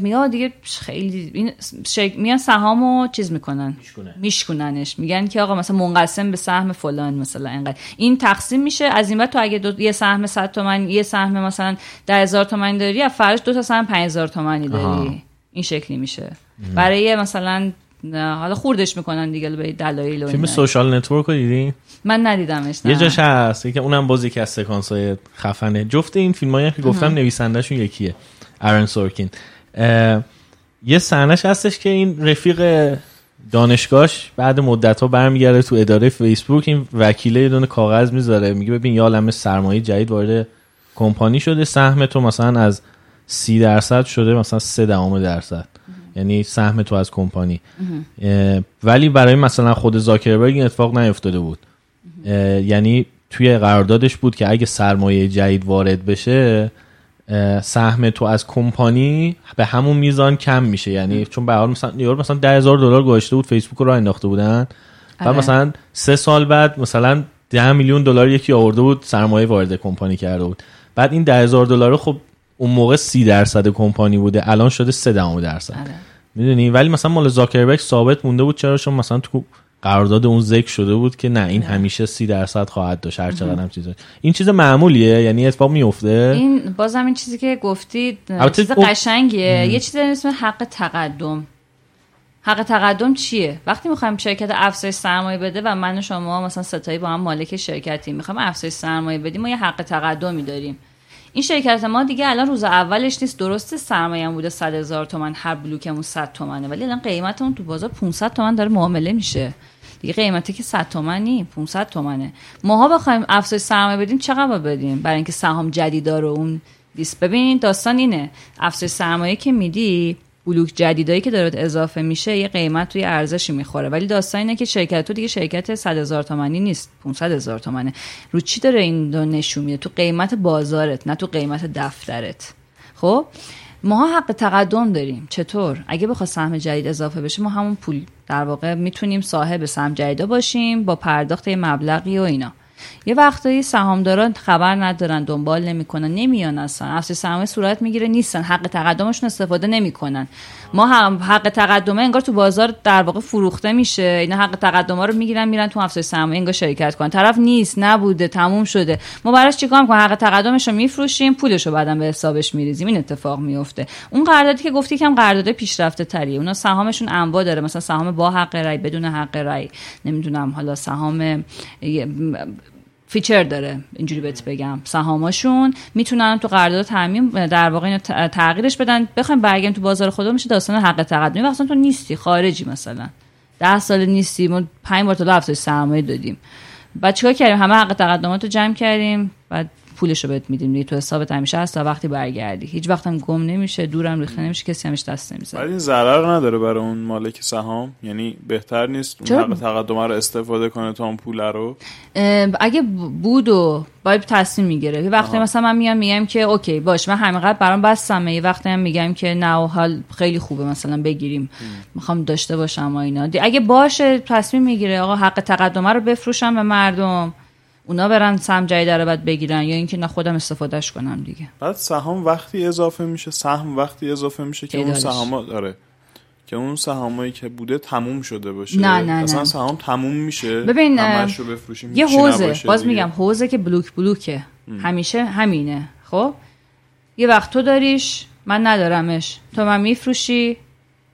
میگه دیگه خیلی این شرک... میان سهامو چیز می‌کنن. میشکننش میگن که آقا مثلا منقسم به سهم فلان مثلا اینقدر. این تقسیم میشه. از این بعد تو اگه دو... یه سهم 100 تومن یه سهم مثلا 10000 تومن داری ارزش دو تا سهم 5000 تومنی داری. آها. این شکلی میشه. برای مثلا نه، حالا خوردش می‌کنن دیگه به دلایل و فیلم. Social Network رو دیدین من ندیدمش نه. یه جاش هست که اونم باز یکی از سکانس های خفنه. جفت این فیلم هایی که گفتم نویسندهشون یکیه. آرون سورکین. یه صحنهش هستش که این رفیق دانشگاهش بعد مدت ها برمیگرده تو اداره فیسبوک این وکیله یه دونه کاغذ می‌ذاره میگه ببین یه عالمه سرمایه جدید وارد کمپانی شده سهم تو مثلا از سی درصد شده مثلا سه دهم درصد. یعنی سهم تو از کمپانی. ولی برای مثلا خود زاکربرگ این اتفاق نیفتاده بود. یعنی توی قراردادش بود که اگه سرمایه جدید وارد بشه سهم تو از کمپانی به همون میزان کم میشه. یعنی چون به حال مثلا یارو مثلا 10000 دلار گذاشته بود فیسبوک رو راه انداخته بودن. و آره. مثلا سه سال بعد مثلا 10 میلیون دلار یکی آورده بود سرمایه وارد کمپانی کرده بود. بعد این 10000 دلار خب اون موقع 30 درصد کمپانی بوده الان شده 3 دهم درصد. آره. می‌دونی؟ ولی مثلا مال زاکربرگ ثابت مونده بود چرا؟ چون مثلا تو قرارداد اون ذکر شده بود که نه این همیشه سی درصد خواهد داشت هر چقدر هم چیزا. این چیز معمولیه؟ یعنی اتفاق میفته این بازم این چیزی که گفتید چیز قشنگیه. یه چیزی اسم حق تقدم. حق تقدم چیه؟ وقتی می‌خوایم شرکت افزایش سرمایه بده و من و شما مثلا ستایی با هم مالک شرکتی می‌خوایم افزایش سرمایه بدیم ما یه حق تقدمی داریم. این شرکت ما دیگه الان روز اولش نیست درسته سرمایه بوده 100 هزار تومن هر بلوکمون 100 تومنه ولی الان قیمتمون تو بازار 500 تومن داره معامله میشه. دیگه قیمتی که 100 تومن نی 500 تومنه. ماها بخوایم افزایش سرمایه بدیم چقدر بدیم؟ برای اینکه سهام جدیدا رو اون دیست ببین داستان اینه. افزایش سرمایه که میدی بلوک جدیدایی که داره اضافه میشه یه قیمت توی ارزشی می‌خوره. ولی داستان اینه که شرکت تو دیگه شرکت 100 هزار تومانی نیست 500 هزار تومنه. رو چی داره این دو نشون میده؟ تو قیمت بازارت نه تو قیمت دفترت. خب؟ ماها حق تقدم داریم. چطور؟ اگه بخواد سهم جدید اضافه بشه ما همون پول در واقع می‌تونیم صاحب سهم جدیدا باشیم با پرداخت مبلغی و اینا. یه وقتایی سهامداران خبر ندارن دنبال نمی‌کنن نمیان اصلا. افزایش سرمایه صورت می‌گیره نیستن. حق تقدمشون استفاده نمی‌کنن. ما هم حق تقدمه انگار تو بازار در واقع فروخته میشه. اینا حق تقدمه رو می‌گیرن میرن تو افزایش سرمایه انگار شرکت کنن. طرف نیست نبوده تموم شده. ما براش چیکار می‌کنیم؟ حق تقدمش رو میفروشیم پولش رو بعدم به حسابش میریزیم. این اتفاق میفته اون قراردادی که گفتی کم قرارداد پیشرفته تریه. اونا سهامشون انواع داره. مثلا سهام با حق رای بدون حق رای. نمی‌دونم حالا سهام feature داره اینجوری بهت بگم. سهاماشون می‌تونن تو قرارداد تعمیم در واقع اینو تغییرش بدن. بخوایم برگردیم تو بازار خدا میشه داستان حق تقدمی. وقتا تو نیستی خارجی مثلا. ده سال نیستی ما پنج بار تا سرمایه دادیم. بعد چیکار کردیم؟ همه حق تقدمات رو جمع کردیم. بعد پولش رو بهت میدیم تو حسابت همیشه هست تا وقتی برگردی. هیچ وقت هم گم نمیشه دورم ریخته نمیشه کسی همش دست نمی‌زنه ولی این ضرر نداره برای اون مالک سهام. یعنی بهتر نیست اون حق تقدم رو استفاده کنه تا اون پول رو؟ اگه بود و باید تصمیم می‌گیره. یه وقتی مثلا من میام میگم که اوکی باش من همینقدر برام بستم یه وقتی هم میگم که نه حال خیلی خوبه مثلا بگیریم. می‌خوام داشته باشم و اینا. اگه باشه تصمیم می‌گیره. آقا حق تقدمه رو بفروشم به مردم. اونا برن سهم جدید رو بعد بگیرن یا اینکه نه خودم استفادهش کنم دیگه. بعد سهام وقتی اضافه میشه سهم وقتی اضافه میشه که اون سهام داره که اون سهامایی که بوده تموم شده باشه. نه نه مثلا سهام تموم میشه. ببین رو بفروشیم یه حوزه. باز میگم حوزه که بلوک بلوکه. همیشه همینه. خب؟ یه وقت تو داریش من ندارمش. تو من میفروشی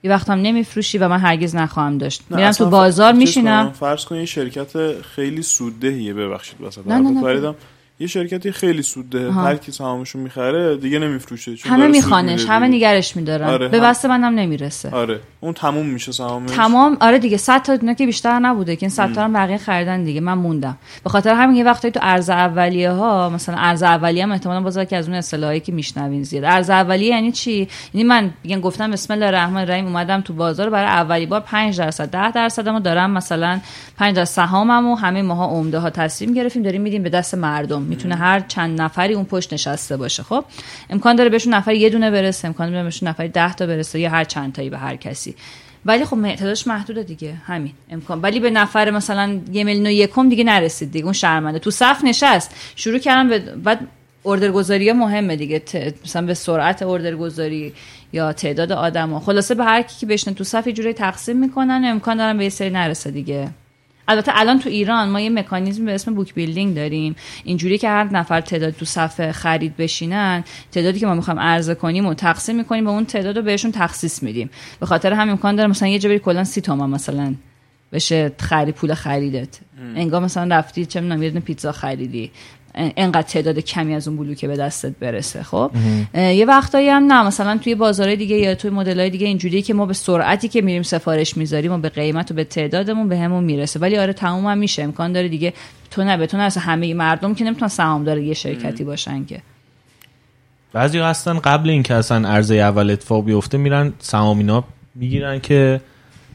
یه وقت هم نمیفروشی و من هرگز نخواهم داشت. میرم تو بازار میشینم. فرض کن یه شرکت خیلی سوددهیه ببخشید وسط نه نه نه. یه شرکتی خیلی سود ده هر کی سهامشو می‌خره دیگه نمیفروشه. همه میخوانش همه نگرش میدارن. آره به بسته منم نمی‌رسه. آره. اون تموم میشه سهامش. تمام؟ آره دیگه 100 تا که بیشتر نبوده که این 100 تا بقیه خریدن دیگه. من موندم. به خاطر همین یه وقتی تو ارز اولیه ها مثلا ارز اولیه هم احتمالاً بازار که از اون اصطلاحی که میشنوین زیاد. ارز اولیه یعنی چی؟ یعنی من میگن گفتم بسم الله الرحمن الرحیم اومدم تو بازار برای اولی بار 5 درصد 10 درصدمو دارم مثلا 5 درصد سهاممو همه ماها عمده ها تصمیم گرفتیم داریم میدیم به دست مردم. می‌تونه هر چند نفری اون پشت نشسته باشه. خب امکان داره بهشون نفر یه دونه برسه امکان داره بهشون نفر 10 تا برسه یا هر چند تایی به هر کسی. ولی خب تعدادش محدوده دیگه. همین امکان. ولی به نفر مثلا یه میلیون و یکم دیگه نرسید دیگه. اون شرمنده. تو صف نشست. شروع کردم به بعد اوردرگذاری مهمه دیگه. مثلا به سرعت اوردرگذاری یا تعداد آدما خلاصه به هر کی که بشنه تو صف جوری تقسیم می‌کنن. امکان دارن به یه سری نرسه دیگه. البته الان تو ایران ما یه مکانیزم به اسم بوک بیلدینگ داریم. اینجوری که هر نفر تعداد تو صفحه خرید بشینن تعدادی که ما می‌خوایم عرضه کنیم و تقسیم می‌کنیم به اون تعداد رو بهشون تخصیص میدیم. به خاطر همین امکان داره مثلا یه جبری کلا سی تومن مثلا بشه خرید پول خریدت. انگار مثلا رفتی چه می‌دونم یه پیتزا خریدی. انقدر تعداد کمی از اون بلوکه به دستت برسه خب؟ یه وقتایی هم نه مثلا توی بازارهای دیگه یا توی مدل‌های دیگه اینجوریه که ما به سرعتی که میریم سفارش می‌ذاریم و به قیمت و به تعدادمون به همون می‌رسه. ولی آره تموم هم میشه. امکان داره دیگه تو نه بتونه از همه مردم که نمی‌تونن سهامدار یه شرکتی باشن که. بعضی هستن قبل اینکه اصلا عرضه اول اتفاق بیفته میرن سهامینا می‌گیرن که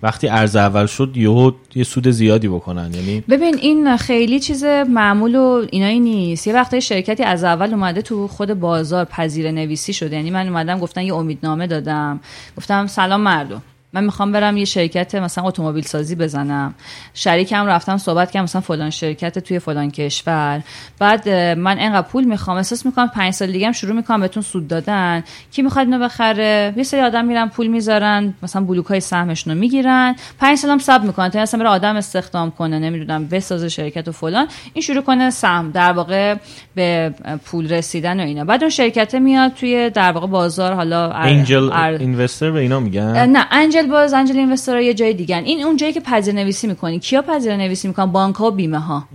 وقتی ارز اول شد یهو یه سود زیادی بکنن یعنی ببین این خیلی چیز معمول و اینایی نیست. یه وقتی شرکتی از اول اومده تو خود بازار پذیر نویسی شده. یعنی من اومدم گفتن یه امیدنامه دادم. گفتم سلام مردم. من می‌خوام برم یه شرکت مثلا اتومبیل سازی بزنم شریکم رفتم صحبت کردم مثلا فلان شرکت توی فلان کشور. بعد من انقدر پول می‌خوام احساس می‌کنم پنج سال دیگه هم شروع می‌کنم بهتون سود دادن. کی می‌خواد اینو بخره؟ یه سری آدم میرن پول می‌ذارن مثلا بلوک های سهمشون رو می‌گیرن. پنج سالم صبر می‌کنن. تا اصلا بره آدم استخدام کنه نمی‌دونم بسازه شرکت و فلان. این شروع کنه سهم در واقع به پول رسیدن و اینا. بعد اون شرکت میاد توی در واقع بازار حالا انجل اینوستر به اینا میگن؟ نه انجل باز انجل اینوستر یه جای دیگه. این اون جایی که پذیر نویسی می‌کنی. کیا پذیر نویسی می‌کنن؟ بانک ها و بیمه ها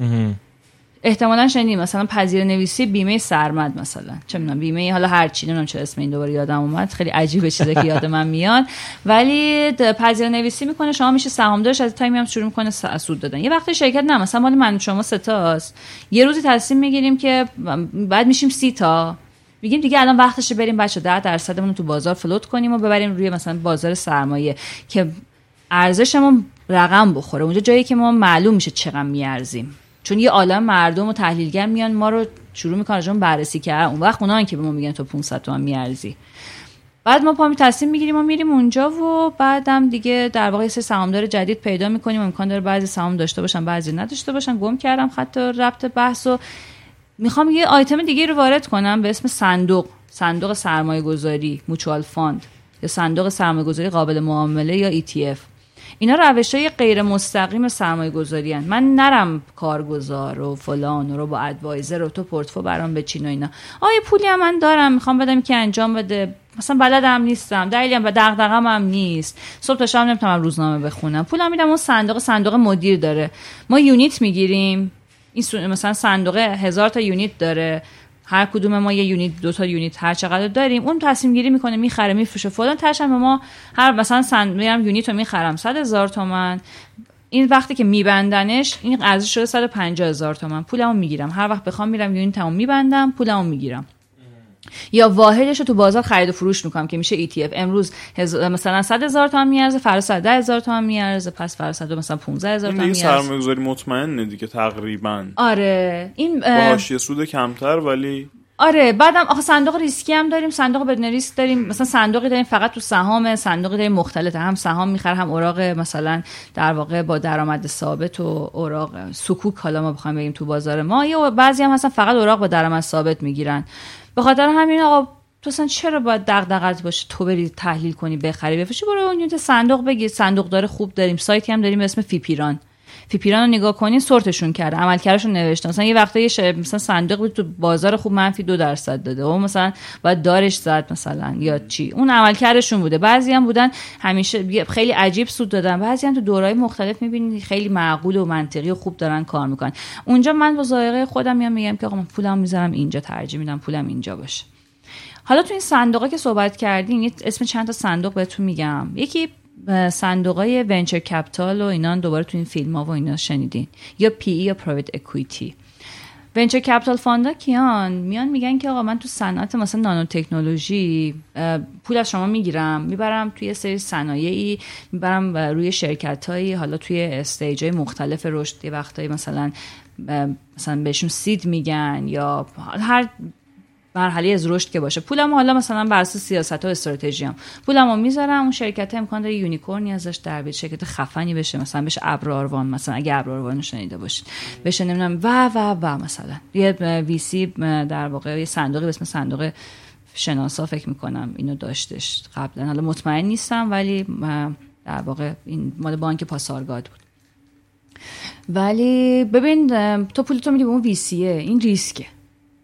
احتمالا شنیدیم مثلا پذیر نویسی بیمه سرمد مثلا. چه می‌دونم بیمه حالا هر چی نمی‌دونم چه اسم این دوباره یادم اومد. خیلی عجیبه چیزی که یاد من میاد. ولی پذیر نویسی می‌کنه شما میشه سهامدارش از تایمی هم شروع می‌کنه سود دادن. یه وقتی شرکت نه مثلا مال من شما سه تاست. یه روزی تصمیم می‌گیریم که بعد میشیم سی تا. میگیم دیگه الان وقتشه بریم بچه 10 درصدمون تو بازار فلوت کنیم و ببریم روی مثلا بازار سرمایه که ارزشمون رقم بخوره. اونجا جایی که ما معلوم میشه چقدر میارزیم. چون یه عالم مردم و تحلیلگر میان ما رو شروع می‌کنن بررسی کردن. اون وقت اونان که به ما میگن تو 500 تومن میارزی. بعد ما پامی تصمیم می‌گیریم و میریم اونجا و بعدم دیگه در واقع سه سهامدار جدید پیدا می‌کنیم. امکان داره بعضی سهام داشته باشن بعضی نداشته باشن. گم کردم خط ربط بحث و می‌خوام یه آیتم دیگه رو وارد کنم به اسم صندوق. صندوق سرمایه گذاری mutual fund یا صندوق سرمایه گذاری قابل معامله یا ETF اینا روش های غیر مستقیم سرمایه گذاری هن. من نرم کارگزار و فلان و robo advisor و تو پورتفو برام بچین و اینا. آیا پولی هم من دارم. می‌خوام بدم که انجام بده. مثلا بلدم نیستم. دلیلی هم و دغدغه‌م هم نیست. صبح تا شب نمی‌تونم روزنامه بخونم. پولم میدم اون صندوق. صندوق مدیر داره. ما unit می‌گیریم. این مثلا صندوق هزار تا unit داره. هر کدوم ما یه unit دو تا unit هر چقدر داریم. اون تصمیم گیری می‌کنه می‌خره میفروشه. فلان تاشم ما هر مثلا سند میرم unit رو می‌خرم. 100 هزار تومن. این وقتی که میبندنش این ارزش شده 150 هزار تومن. پولمو می‌گیرم. هر وقت بخوام میرم unit مو میبندم پولمو می‌گیرم. یا واحدش رو تو بازار خرید و فروش می‌کنم که میشه ETF امروز هز... مثلا 100 هزار تومان میارزه فردا 100 هزار تومان میارزه پس فردا 100 مثلا 15 هزار تومان میارزه. سرمایه‌گذاری مطمئنه دیگه تقریبا. آره. این با حاشیه سود کمتر ولی آره. بعدم آخه صندوق ریسکی هم داریم صندوق بدون ریسک داریم. مثلا صندوقی داریم فقط تو سهام صندوقی داریم مختلفه هم سهام می‌خره هم اوراق مثلا در واقع با درآمد ثابت و اوراق سکوک حالا ما بخوایم بگیم تو بازار ما. یا بعضی هم هستن فقط اوراق با درآمد ثابت می‌گیرن. به خاطر همین آقا تو اصلا چرا باید دغدغت باشه تو بری تحلیل کنی بخری بفروشی برو اون صندوق بگیر. صندوق داره خوب داریم سایتی هم داریم به اسم فیپیران. فیپیران رو نگاه کنین سورتشون کرده. عملکردشون نوشته. مثلا یه وقتا یه مثلا صندوق بود تو بازار خوب منفی دو درصد داده. و مثلا باید دارش زد مثلا یا چی. اون عملکردشون بوده. بعضی هم بودن همیشه خیلی عجیب سود دادن. بعضی هم تو دورهای مختلف می‌بینید خیلی معقول و منطقی و خوب دارن کار می‌کنن. اونجا من با ذائقه خودم میام میگم که آقا من پولم می‌ذارم اینجا. ترجیح میدم پولم اینجا باشه. حالا تو این صندوقه که صحبت کردین اسم چند تا صندوق بهتون میگم. یکی صندوق های venture capital و اینا دوباره تو این فیلم ها و اینا شنیدین. یا PE یا private equity venture capital fund ا کیان؟ میان میگن که آقا من تو صنعت مثلا نانو تکنولوژی پول از شما می‌گیرم. می‌برم توی سری صنایعی می‌برم روی شرکت هایی حالا توی stage های مختلف رشد یه وقتایی مثلا مثلا بهشون seed میگن یا هر مرحله از رشد که باشه. پولمو حالا مثلا بر اساس سیاست و استراتژی هم پولمو می‌ذارم اون شرکت امکان داره یونیکورنی ازش در بیاد. شرکت خفنی بشه مثلا بشه ابراروان. مثلا اگه ابراروان شنیده باشید. بشه نمی‌دونم و و و مثلا. یه وی سی در واقع یه صندوقی به اسم صندوق شناسا فکر می‌کنم اینو داشتش. قبلا حالا مطمئن نیستم ولی در واقع این مال بانک پاسارگاد بود. ولی ببین تو پولتو میدی به اون ویسیه این ریسکه.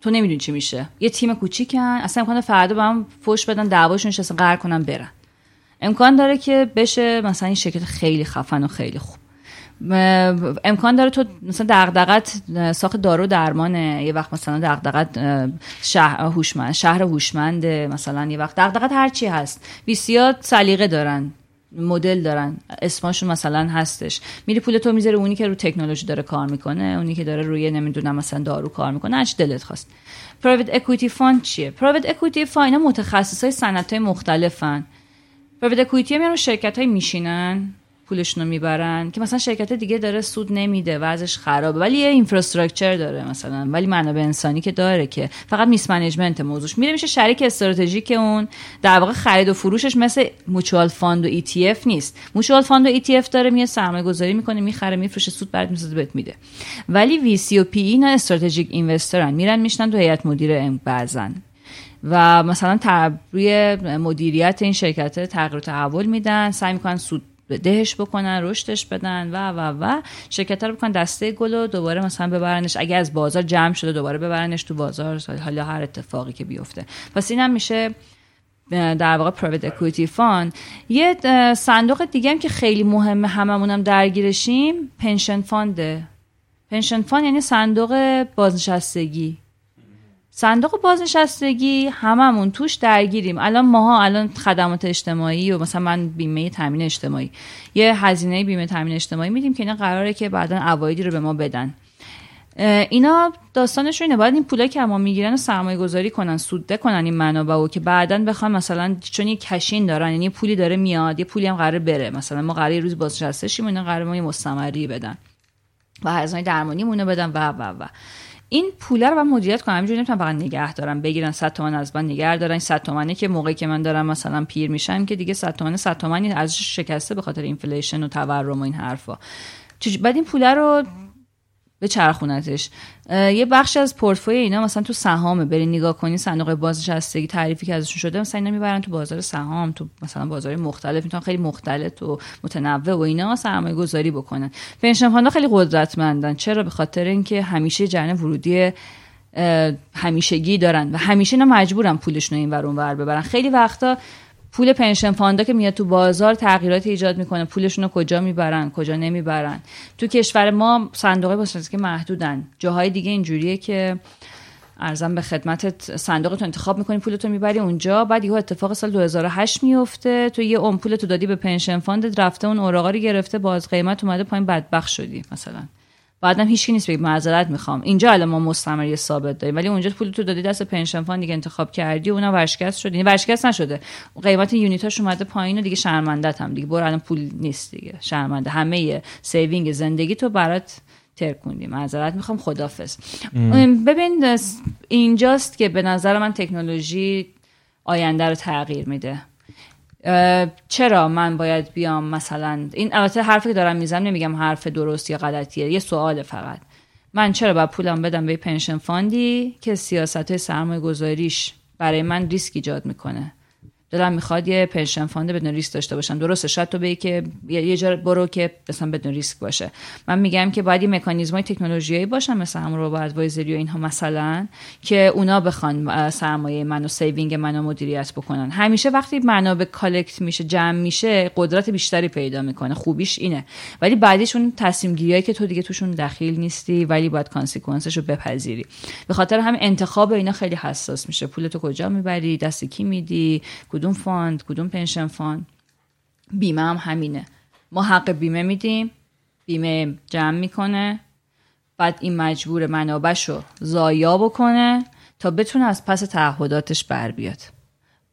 تو نمی‌دونی چی میشه. یه تیم کوچیکن اصلا امکان فردا به هم فوش بدن دعواشون اصلا قهر کنن برن. امکان داره که بشه مثلا این شرکت خیلی خفن و خیلی خوب. امکان داره تو مثلا دغدغت ساخت دارو درمانه. یه وقت مثلا دغدغت شهر هوشمند شهر هوشمند مثلا یه وقت. دغدغت هر چی هست. VC ات سلیقه دارن. مدل دارن. اسمشون مثلا هستش. میری پول تو می‌ذاره اونی که رو تکنولوژی داره کار می‌کنه اونی که داره روی نمی‌دونم مثلا دارو کار می‌کنه هرچی دلت خواست. private equity fund چیه؟ private equity fund اینا متخصص های صنعت های مختلفن private equity میان شرکت های میشینن. پولشون رو می‌برن که مثلا شرکت دیگه داره سود نمیده ازش خرابه. ولی یه infrastructure داره مثلا. ولی منابع انسانی که داره که فقط mismanagement موضوعش. میره میشه شریک استراتژیک اون. در واقع خرید و فروشش مثل mutual fund و ETF نیست. mutual fund و ETF داره میاد سرمایه گذاری می‌کنه می‌خره میفروشه سود برات می‌سازه بهت میده. ولی VC و PE اینا strategic investor ن میرن میشینن تو هیئت مدیره بعضن. و مثلا روی مدیریت این شرکت تغییر تحول میدن. سعی می‌کنن سود دهش بکنن رشدش بدن و و و. شرکت رو بکنن دسته گل و دوباره مثلا ببرنش. اگه از بازار جمع شده دوباره ببرنش تو بازار. حالا هر اتفاقی که بیفته. پس اینم میشه در واقع private equity fund یه صندوق دیگه هم که خیلی مهمه هممونم درگیرشیم pension fund ه pension fund یعنی صندوق بازنشستگی. صندوق بازنشستگی هممون توش درگیریم. الان ماها الان خدمات اجتماعی و مثلا من بیمه تامین اجتماعی یه هزینه بیمه تامین اجتماعی میدیم که اینا قراره که بعدا عوایدی رو به ما بدن. اینا داستانش اینه باید این پولا که ما می‌گیرن و سرمایه گذاری کنن سوده کنن این منابع و که بعدا بخوام مثلا چون یه کشین دارن یعنی پولی داره میاد یه پولی هم قرار بره. مثلا ما قرار روز بازنشسته شیم اینا قرار ما یه مستمری بدن و هزینه درمانی مونه بدن و و و. این پوله رو من مدیریت کنم. همینجوری نمی‌تونم فقط نگه دارم. بگیرن 100 تومن از من نگه دارن. 100 تومنه که موقعی که من دارم مثلا پیر میشم که دیگه 100 تومن 100 تومن ارزش شکسته به خاطر inflation و تورم و این حرفا. بعد این پوله رو بچرخونتش یه بخش از پورتفوی اینا مثلا تو سهامه. بری نگاه کنی صندوق بازنشستگی تعریفی که ازشون شده مثلا اینا می‌برن تو بازار سهام تو مثلا بازار مختلف می‌تونن خیلی مختلط و متنوع و اینا سرمایه گذاری بکنن. pension fund ها خیلی قدرتمندن. چرا؟ به خاطر اینکه همیشه جریان ورودی همیشگی دارن و همیشه اینا مجبورن پولشون این ور اون ور ببرن. خیلی وقتا پول pension fund ا که میاد تو بازار تغییراتی ایجاد می‌کنه. پولشون رو کجا می‌برن کجا نمی‌برن. تو کشور ما صندوق بازنشستگی محدودن. جاهای دیگه اینجوریه که عرضم به خدمتت صندوق تو انتخاب می‌کنی پولتو می‌بری اونجا. بعد یهو اتفاق سال 2008 میفته تو یه اون پولتو دادی به pension fund ت رفته اون اوراقا رو گرفته باز قیمت اومده پایین بدبخت شدی مثلا. بعدم هیچکی نیست بگی معذرت می‌خوام. اینجا الان ما مستمری ثابت داریم ولی اونجا پول تو دادی دست pension fund دیگه انتخاب کردی و اونا ورشکست شد. یعنی ورشکست نشده. قیمت unit اش اومده پایین و دیگه شرمندت هم. دیگه برو الان پول نیست دیگه. شرمنده. همه saving زندگی تو برات ترکوندی معذرت می‌خوام. خدافظ ببین اینجاست که به نظر من تکنولوژی آینده رو تغییر میده. چرا من باید بیام مثلا؟ این البته حرفی که دارم می‌زنم نمیگم حرف درست یا غلطیه یه سوال فقط. من چرا باید پولم بدم به pension fund ی که سیاست های سرمایه گذاریش برای من ریسک ایجاد می‌کنه؟ دلم می‌خواد یه pension fund بدون ریسک داشته باشم. درسته شاید تو بگی که یه جا برو که مثلا بدون ریسک باشه. من میگم که باید یه مکانیزمای تکنولوژیایی باشن مثل همون robo advisor ی و اینها مثلا که اونا بخوان سرمایه من و saving منو مدیریت بکنن. همیشه وقتی منابع collect میشه جمع میشه قدرت بیشتری پیدا می‌کنه خوبیش اینه. ولی بعدش اون تصمیم گیریایی که تو دیگه توشون دخیل نیستی ولی باید consequence ش رو بپذیری. به خاطر همین انتخاب اینا خیلی حساس میشه. پول تو کجا می‌بری؟ دست کی میدی؟ کدوم fund کدوم pension fund. بیمه هم همینه. ما حق بیمه میدیم بیمه جمع می‌کنه بعد این مجبور منابعش رو ضایع بکنه تا بتونه از پس تعهداتش بر بیاد.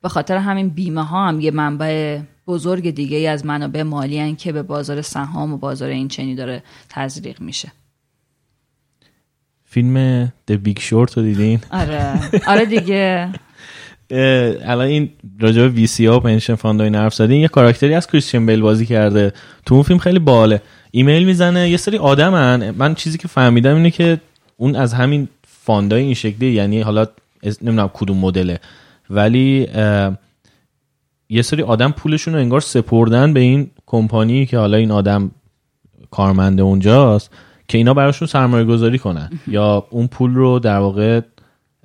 به خاطر همین بیمه ها هم یه منبع بزرگ دیگه ای از منابع مالی هن که به بازار سهام و بازار این چنینی داره تزریق میشه. فیلم The Big Short رو دیدین؟ آره. آره دیگه. الان این راجع به VC ها و pension fund و این حرف زدین یه کاراکتری از کریستیان بیل بازی کرده. تو اون فیلم خیلی باحاله. ایمیل می‌زنه یه سری آدمن. من چیزی که فهمیدم اینه که اون از همین fund ای این شکلی یعنی حالا نمی‌دونم کدوم مدله. ولی یه سری آدم پولشون رو انگار سپردن به این کمپانی که حالا این آدم کارمند اونجاست که اینا براشون سرمایه گذاری کنن یا اون پول رو در واقع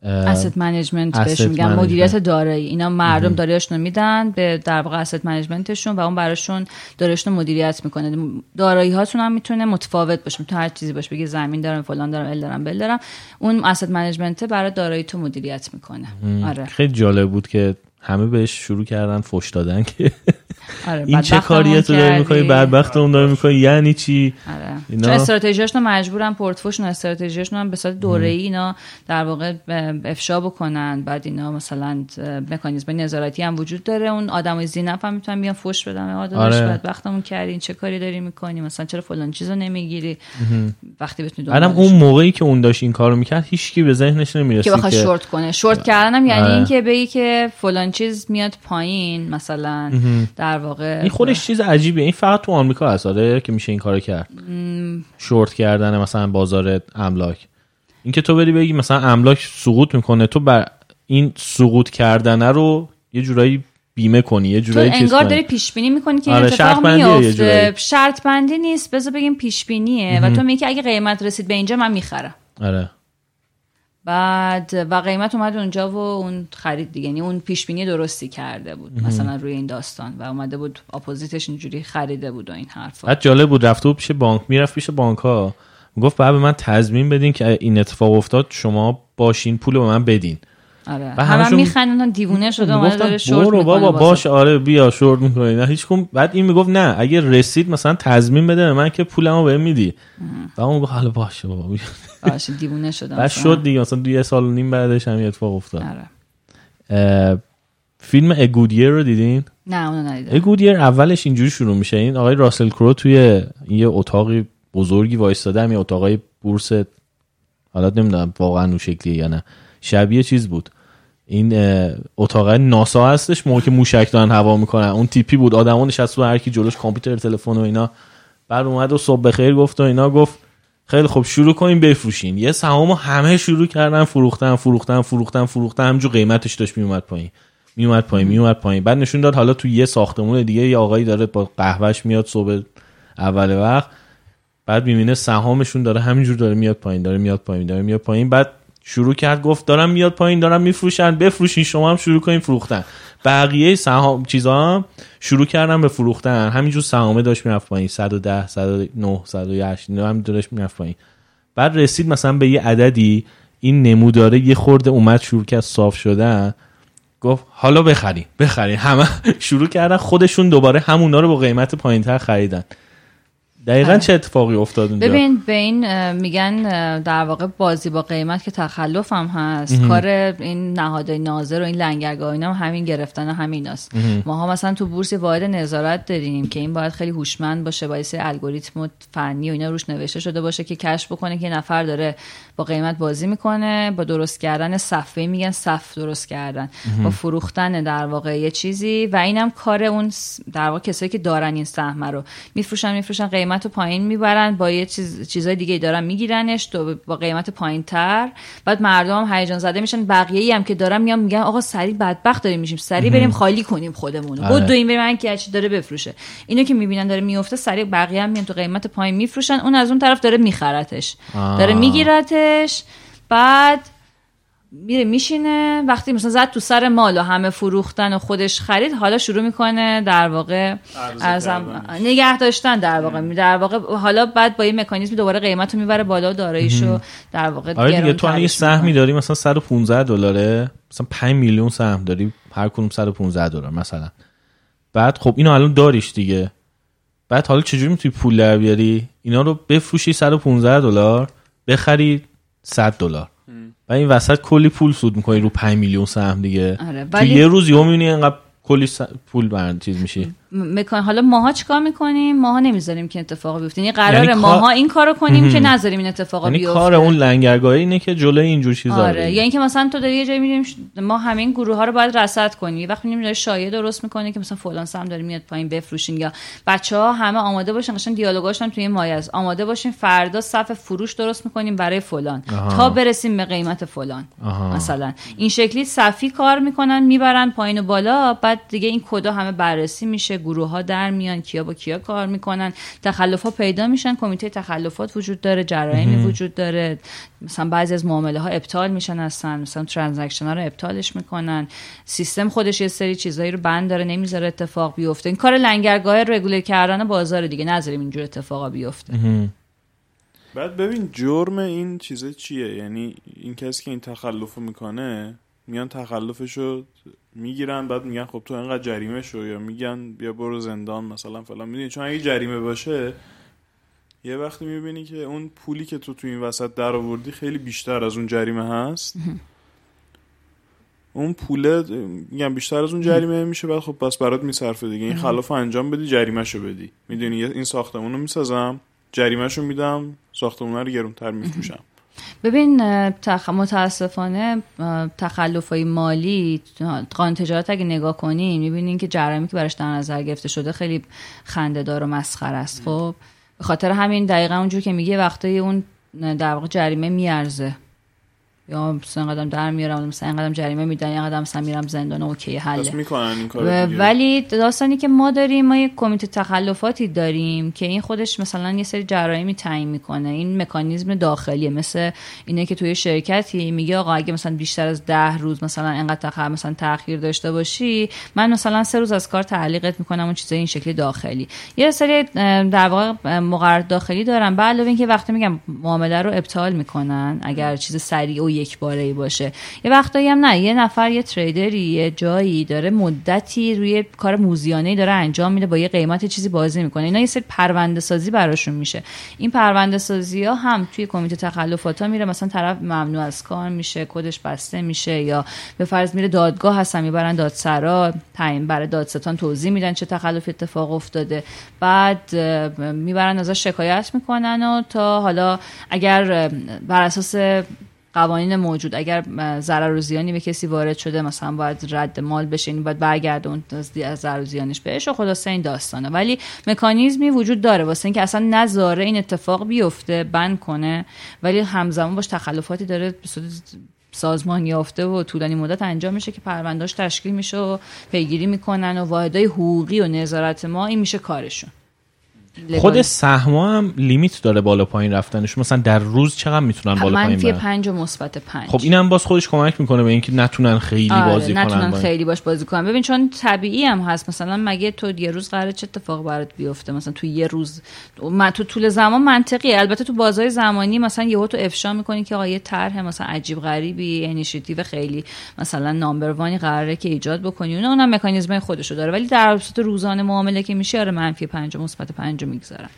asset management asset بهش میگن. مدیریت دارایی. اینا مردم داراییشون رو میدن به در واقع asset management شون و اون براشون داراییشون رو مدیریت می‌کنه. دارایی هاتون هم می‌تونه متفاوت باشه. می‌تونه هر چیزی باشه. بگی زمین دارم فلان دارم ال دارم بل دارم. اون اسید منیجمنت برای دارایی تو مدیریت می‌کنه. آره. خیلی جالب بود که همه بهش شروع کردن فش دادن که آره این چه کاریه تو داری می‌کنی. بدبخت اون داری می‌کنی؟ یعنی چی؟ آره. اینا- چون استراتژیاشون مجبورن پورتفوشون استراتژیاشون هم به صورت دوره ای اینا در واقع افشا بکنن. بعد اینا مثلا مکانیزم نظارتی هم وجود داره. اون آدمای زینف هم می‌تونن بیان فوش بدن. داداش آره. بدبختمون کردین چه کاری داری می‌کنی؟ مثلا چرا فلان چیزو نمی‌گیری؟ وقتی بتونی دنبالش اون موقعی که اون داشت این کارو می‌کرد هیچکی به ذهنش که نمی‌رسید بخواد که شورت کنه. شورت کردن هم یعنی آره. اینکه بگی که فلان چیز میاد پایین مثلا در واقع این خودش چیز عجیبیه. این فقط تو آمریکا هست آره که میشه این کارو کرد. شورت کردن مثلا بازار املاک. اینکه تو بری بگی مثلا املاک سقوط می‌کنه تو بر این سقوط کردن رو یه جورایی بیمه کنی یه تو جورایی چیز انگار. داری پیش بینی می‌کنی که آره، شرط اتفاق میفته جورایی. شرط بندی نیست بذار بگیم پیش بینیه و تو میگی اگه قیمت رسید به اینجا من می‌خرم. آره. بعد و قیمت اومد اونجا و اون خرید دیگه. یعنی اون پیش بینی درستی کرده بود. مثلا روی این داستان. و اومده بود اپوزیتش اینجوری خریده بود و این حرفا. بعد جالب بود رفته بود پیش بانک می‌رفت پیش بانک ها گفت بعد به من تضمین بدین که این اتفاق افتاد شما باشین پول به من بدین. آره. و همه میخندن دیوونه شده اومده داره شورت برو بابا. باش آره بیا شورت می‌کنی. نه هیچ کم بعد این می‌گفت نه اگه رسید مثلا تضمین بده به من که پولمو بهم میدی. و اون گفت حالا باشه بابا بیا. باشه دیوونه شده بعد. شد دیگه مثلا دو یه سال و نیم بعدش همین اتفاق افتاد. آره. فیلم اگودیر رو دیدین؟ نه اونو ندیدم. اگودیر اولش اینجوری شروع میشه. این آقای راسل کرو توی یه اتاقی بزرگی وایستاده. همین اتاقای بورس حالا نمی‌دونم واقعا اون شکلیه یا نه. شبیه چیز بود. این اتاق ناسا هستش موقع که موشک دارن هوا می‌کنن. اون تیپی بود آدما نشست رو هر کی جلوش کامپیوتر تلفن و اینا. بعد اومد و صبح بخیر گفت و اینا گفت خیلی خب شروع کنیم بفروشین. یه سهامو همه شروع کردن فروختن فروختن فروختن فروختن. همجور قیمتش داشت میومد پایین. میومد پایین میومد پایین. بعد نشون داد حالا تو یه ساختمون دیگه یه آقایی داره با قهوهش میاد صبح اول وقت. بعد می‌بینه سهامشون داره همینجور داره میاد پایین داره میاد پایین داره میاد پایین. بعد شروع کرد گفت دارم میاد پایین دارم میفروشن بفروشین شما هم شروع کنین فروختن. بقیه سهام چیزا شروع کردن به فروختن. همینجور سهامه داشت می‌رفت پایین. 110 109 108 هم داشت می‌رفت پایین. بعد رسید مثلا به یه عددی این نموداره یه خورده اومد شروع کرد صاف شدن. گفت حالا بخرین بخرین همه شروع کردن خودشون دوباره همونا رو با قیمت پایینتر خریدن. دقیقا چه اتفاقی افتاد اونجا ببین به این میگن در واقع بازی با قیمت که تخلف هم هست. کار این نهادهای ناظر و این لنگرگاه اینا هم همین گرفتن همین هست. ماها مثلا تو بورس واحد نظارت داریم که این باید خیلی هوشمند باشه باعث الگوریتم و فنی و اینا روش نوشته شده باشه که کشف بکنه که نفر داره با قیمت بازی می‌کنه. با درست کردن صفحه میگن صف درست کردن. با فروختن در واقع یه چیزی. و اینم کار اون در واقع کسایی که دارن این سهم رو. میفروشن میفروشن قیمت رو پایین می‌برن با یه چیز چیزای دیگه دارن میگیرنش تو با قیمت پایین تر بعد مردم هیجان زده میشن. بقیه ای هم که دارن میان میگن آقا سری بدبخت داریم میشیم. سری بریم خالی کنیم خودمون آره. دو این بریم من که چی داره بفروشه. اینو که می‌بینن داره میفته سری بقیه هم میان تو قیمت پایین میفروشن. اون از اون طرف داره میخرتش. داره میگیرتش. بعد میره میشینه. وقتی مثلا زد تو سر مال و همه فروختن و خودش خرید حالا شروع می‌کنه در واقع ارزم نگه داشتن در واقع. در واقع حالا بعد با این مکانیزم دوباره قیمت رو می‌بره بالا و داراییشو در واقع آره دیگه تو یه سهمی. داری مثلا 115 دلاره مثلا 5 میلیون سهم داری هر کدوم 115 دلار مثلا. بعد خب اینو الان داریش دیگه. بعد حالا چجوری می‌تونی پول در بیاری؟ اینا رو بفروشی 115 دلار بخری 100 دلار. و این وسط کلی پول سود می‌کنی رو 5 میلیون سهم دیگه. آره، تو ولی- یه روز یهو می‌بینی انقدر کلی س- پول برن چیز میشی. مکان حالا ماها چیکار می‌کنیم؟ ماها نمی‌ذاریم که اتفاق بیفته. یعنی قرار یعنی کار- ماها این کارو کنیم که نذاریم این اتفاق یعنی بیفته. کار اون لنگرگاهی اینه که جلوی اینجور چیزا آره. بگیره. یا اینکه مثلا تو داری یه جایی میریم ما همین گروه ها رو باید رصد کنی. یه وقت میریم داره شایعه درست می‌کنه که مثلا فلان سم داره میاد پایین بفروشین یا بچه ها همه آماده باشن قشنگ دیالوگاش هم توی مایه است. آماده باشین فردا صف فروش درست می‌کنیم برای فلان. آها. تا برسیم به قیمت فلان آها. مثلا. این شکلی صفی کار می‌کنن می‌برن پایین و بالا بعد دیگه این کدا همه بررسی میشه. گروه ها در میان کیا با کیا کار می‌کنن. تخلف ها پیدا میشن کمیته تخلفات وجود داره جرایمی وجود داره. مثلا بعضی از معامله ها ابطال میشن هستن مثلا ترانزکشن ها رو ابطالش می‌کنن. سیستم خودش یه سری چیزایی رو بند داره نمی‌ذاره اتفاق بیفته. این کار لنگرگاه رگوله کردن بازار دیگه نذاریم اینجور اتفاقا بیفته. بعد ببین جرم این چیزه چیه؟ یعنی این کسی که این تخلف رو می‌کنه میان تخلفش رو می‌گیرن بعد میگن خب تو انقدر جریمه شو یا میگن بیا برو زندان مثلا فلان. می‌دونی؟ چون اگه جریمه باشه یه وقتی می‌بینی که اون پولی که تو تو این وسط در آوردی خیلی بیشتر از اون جریمه هست. اون پوله میگم بیشتر از اون جریمه میشه بعد خب بس برات میصرفه دیگه. این خلاف انجام بدی جریمهشو بدی. می‌دونی؟ این ساختمون رو می‌سازم جریمهشو میدم ساختمون رو گرونتر میفروشم. ببین تخ... متاسفانه تخلف های مالی قانون تجارت اگه نگاه کنین می‌بینین که جرامی که براش در نظر گرفته شده خیلی خندهدار و مسخره است. خب به خاطر همین دقیقا اونجور که میگه وقتایی اون در واقع جریمه میارزه. یا مثلا اینقدر در میارم مثلا اینقدر جریمه میدن اینقدر مثلا میرم زندان اوکی حله. می‌کنن این کارو. ولی داستانی که ما داریم ما یک کمیته تخلفاتی داریم که این خودش مثلا یه سری جرایمی تعیین می‌کنه. این مکانیزم داخلیه مثل اینه که توی شرکتی میگه آقا اگه مثلا بیشتر از ده روز مثلا انقدر تخ... مثلا تاخیر داشته باشی من مثلا سه روز از کار تعلیقت می‌کنم اون چیزای این شکلی داخلی. یه سری در واقع مقررات داخلی دارن. علاوه اینکه وقتی میگم معامله رو ابطال می‌کنن اگر چیز سریع و یک باره باشه. یه وقتایی هم نه یه نفر یه تریدری یه جایی داره مدتی روی کار موزیانه داره انجام میده با یه قیمت چیزی بازی می‌کنه. اینا یه سری پرونده سازی براشون میشه. این پرونده سازی ها هم توی کمیته تخلفات ها میره مثلا طرف ممنوع از کار میشه کدش بسته میشه یا به فرض میره دادگاه هستن می‌برن دادسرا تعیین برای دادستان توضیح میدن چه تخلف اتفاق افتاده. بعد می‌برن ازش شکایت می‌کنن و تا حالا اگر بر اساس قوانین موجود. اگر ضرر و زیانی به کسی وارد شده مثلا باید رد مال بشه این باید برگردون از ضرر و زیانش بهش و خلاصه این داستانه. ولی مکانیزمی وجود داره. واسه اینکه اصلا نذاره این اتفاق بیفته بند کنه ولی همزمان باش تخلفاتی داره سازمان یافته و طولانی مدت انجام میشه که پرونداش تشکیل میشه و پیگیری می‌کنن و واحدهای حقوقی و نظارت ما این میشه کارشون. خود سهما هم لیمیت داره بالا پایین رفتنش. مثلا در روز چقدر می‌تونن بالا پایین منفی 5 و مثبت 5 خب اینم باز خودش کمک می‌کنه به اینکه نتونن خیلی آره، بازی کنن نتونن خیلی باش بازی کنن. ببین چون طبیعی هم هست. مثلا مگه تو یه روز قراره چه اتفاق برات بیفته؟ مثلا تو یه روز. من تو طول زمان منطقی البته تو بازار زمانی مثلا یهو تو افشا می‌کنی که آقا یه طرح مثلا عجیب غریبی انیشیتیو خیلی مثلا number one ی قراره که ایجاد بکنی. اون اونم مکانیزم خودشو داره. ولی در صورت روزانه معامله که میشه آره منفی 5 مثبت 5 می‌گذارن.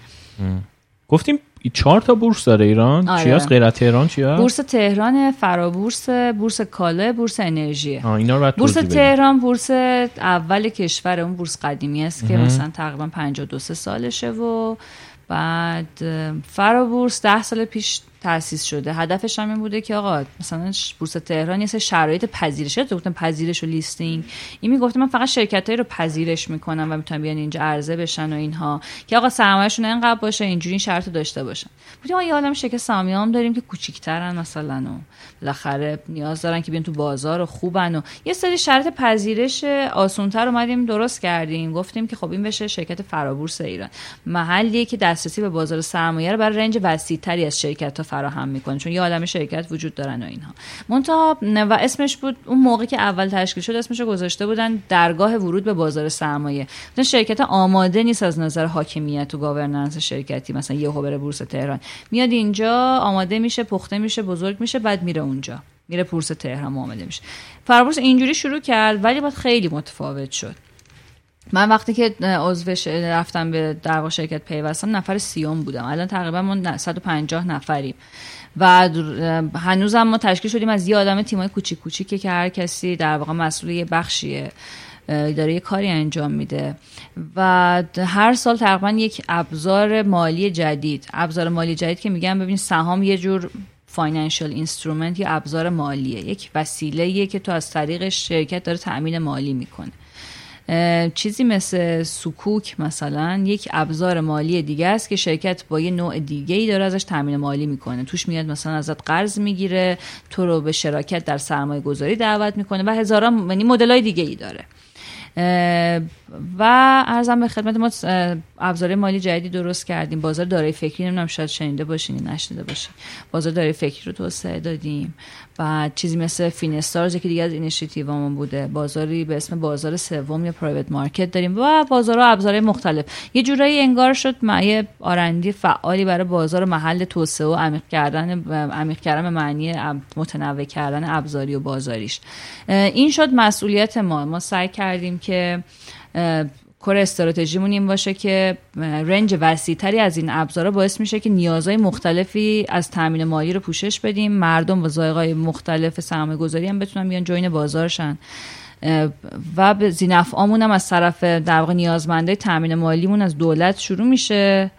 گفتیم چهار تا بورس داره ایران. آره. چی هست؟ غیر تهران چی هست؟ بورس تهران فرابورس بورس کالا بورس انرژی. اینا بورس تهران بورس اول کشور اون بورس قدیمی است که مثلا تقریبا 52 سالشه و بعد فرابورس ده سال پیش تاسیس شده. هدفش هم این بوده که آقا مثلا بورس تهران یه شرایط پذیرش تو گفتم پذیرش و لیستینگ. این می‌گفته من فقط شرکتایی رو پذیرش می‌کنم و می‌تونم بیان اینجا عرضه بشن و اینها. که آقا سرمایه‌شون انقدر باشه اینجوری این شرط داشته باشن. بودیم ما یه عالم شرکت سهامی هم داریم که کوچیک‌ترن مثلا و بالاخره نیاز دارن که بیان تو بازار و خوبن و یه سری شرط پذیرش آسونتر اومدیم درست کردیم. گفتیم که خب این بشه شرکت فرابورس ایران. محلیه که دسترسی به بازار سرمایه رو برای رنج وسیع‌تری از شرکت فراهم می‌کنه چون یه عالم شرکت وجود دارن و اینها. منتها و اسمش بود اون موقع که اول تشکیل شد اسمش رو گذاشته بودن درگاه ورود به بازار سرمایه. شرکت آماده نیست از نظر حاکمیت و گاورننس شرکتی مثلا یه بره بورس تهران. میاد اینجا آماده میشه پخته میشه بزرگ میشه بعد میره اونجا. میره بورس تهران معامله میشه. فرابورس اینجوری شروع کرد ولی بعد خیلی متفاوت شد. من وقتی که عضو رفتم به در شرکت پیوستم نفر سیوم بودم. الان تقریبا ما 150 نفریم. و هنوزم ما تشکیل شدیم از یه آدم تیمای کوچیک کوچیکی که هر کسی در واقع مسئول یه بخشیه داره یه کاری انجام میده. و هر سال تقریبا یک ابزار مالی جدید. ابزار مالی جدید که میگم ببین سهام یه جور financial instrument یا ابزار مالیه. یک وسیله که تو از طریق شرکت داره تأمین مالی می‌کنه. چیزی مثل صکوک مثلا یک ابزار مالی دیگه است که شرکت با یه نوع دیگه ای داره ازش تامین مالی می‌کنه. توش میاد مثلا ازت قرض می‌گیره تو رو به شراکت در سرمایه گذاری دعوت می‌کنه و هزاران یعنی مدل های دیگه ای داره و عرضم به خدمت شما ابزار مالی جدیدی درست کردیم. بازار دارایی فکری نمی‌دونم شاید شنیده باشین نشنیده باشین. بازار دارایی فکری رو توسعه دادیم. و چیزی مثل Finstars که دیگه از اینیشیتیومون بوده. بازاری به اسم بازار سوم یا private market داریم و بازار و ابزار مختلف. یه جورایی انگار شد معیه آرندی فعالی برای بازار محل توسعه و عمیق کردن عمیق کردن معنی متنوع کردن ابزاری و بازاریش. این شد مسئولیت ما. ما سعی کردیم که کور استراتژیمون این باشه که رنج وسیعتری از این ابزارا باعث میشه که نیازهای مختلفی از تامین مالی رو پوشش بدیم. مردم و ذائقه‌های مختلف سرمایه گذاری هم بتونن بیان جوین بازارشن. و به زینفعامون هم از طرف در واقع نیازمنده تامین مالیمون از دولت شروع میشه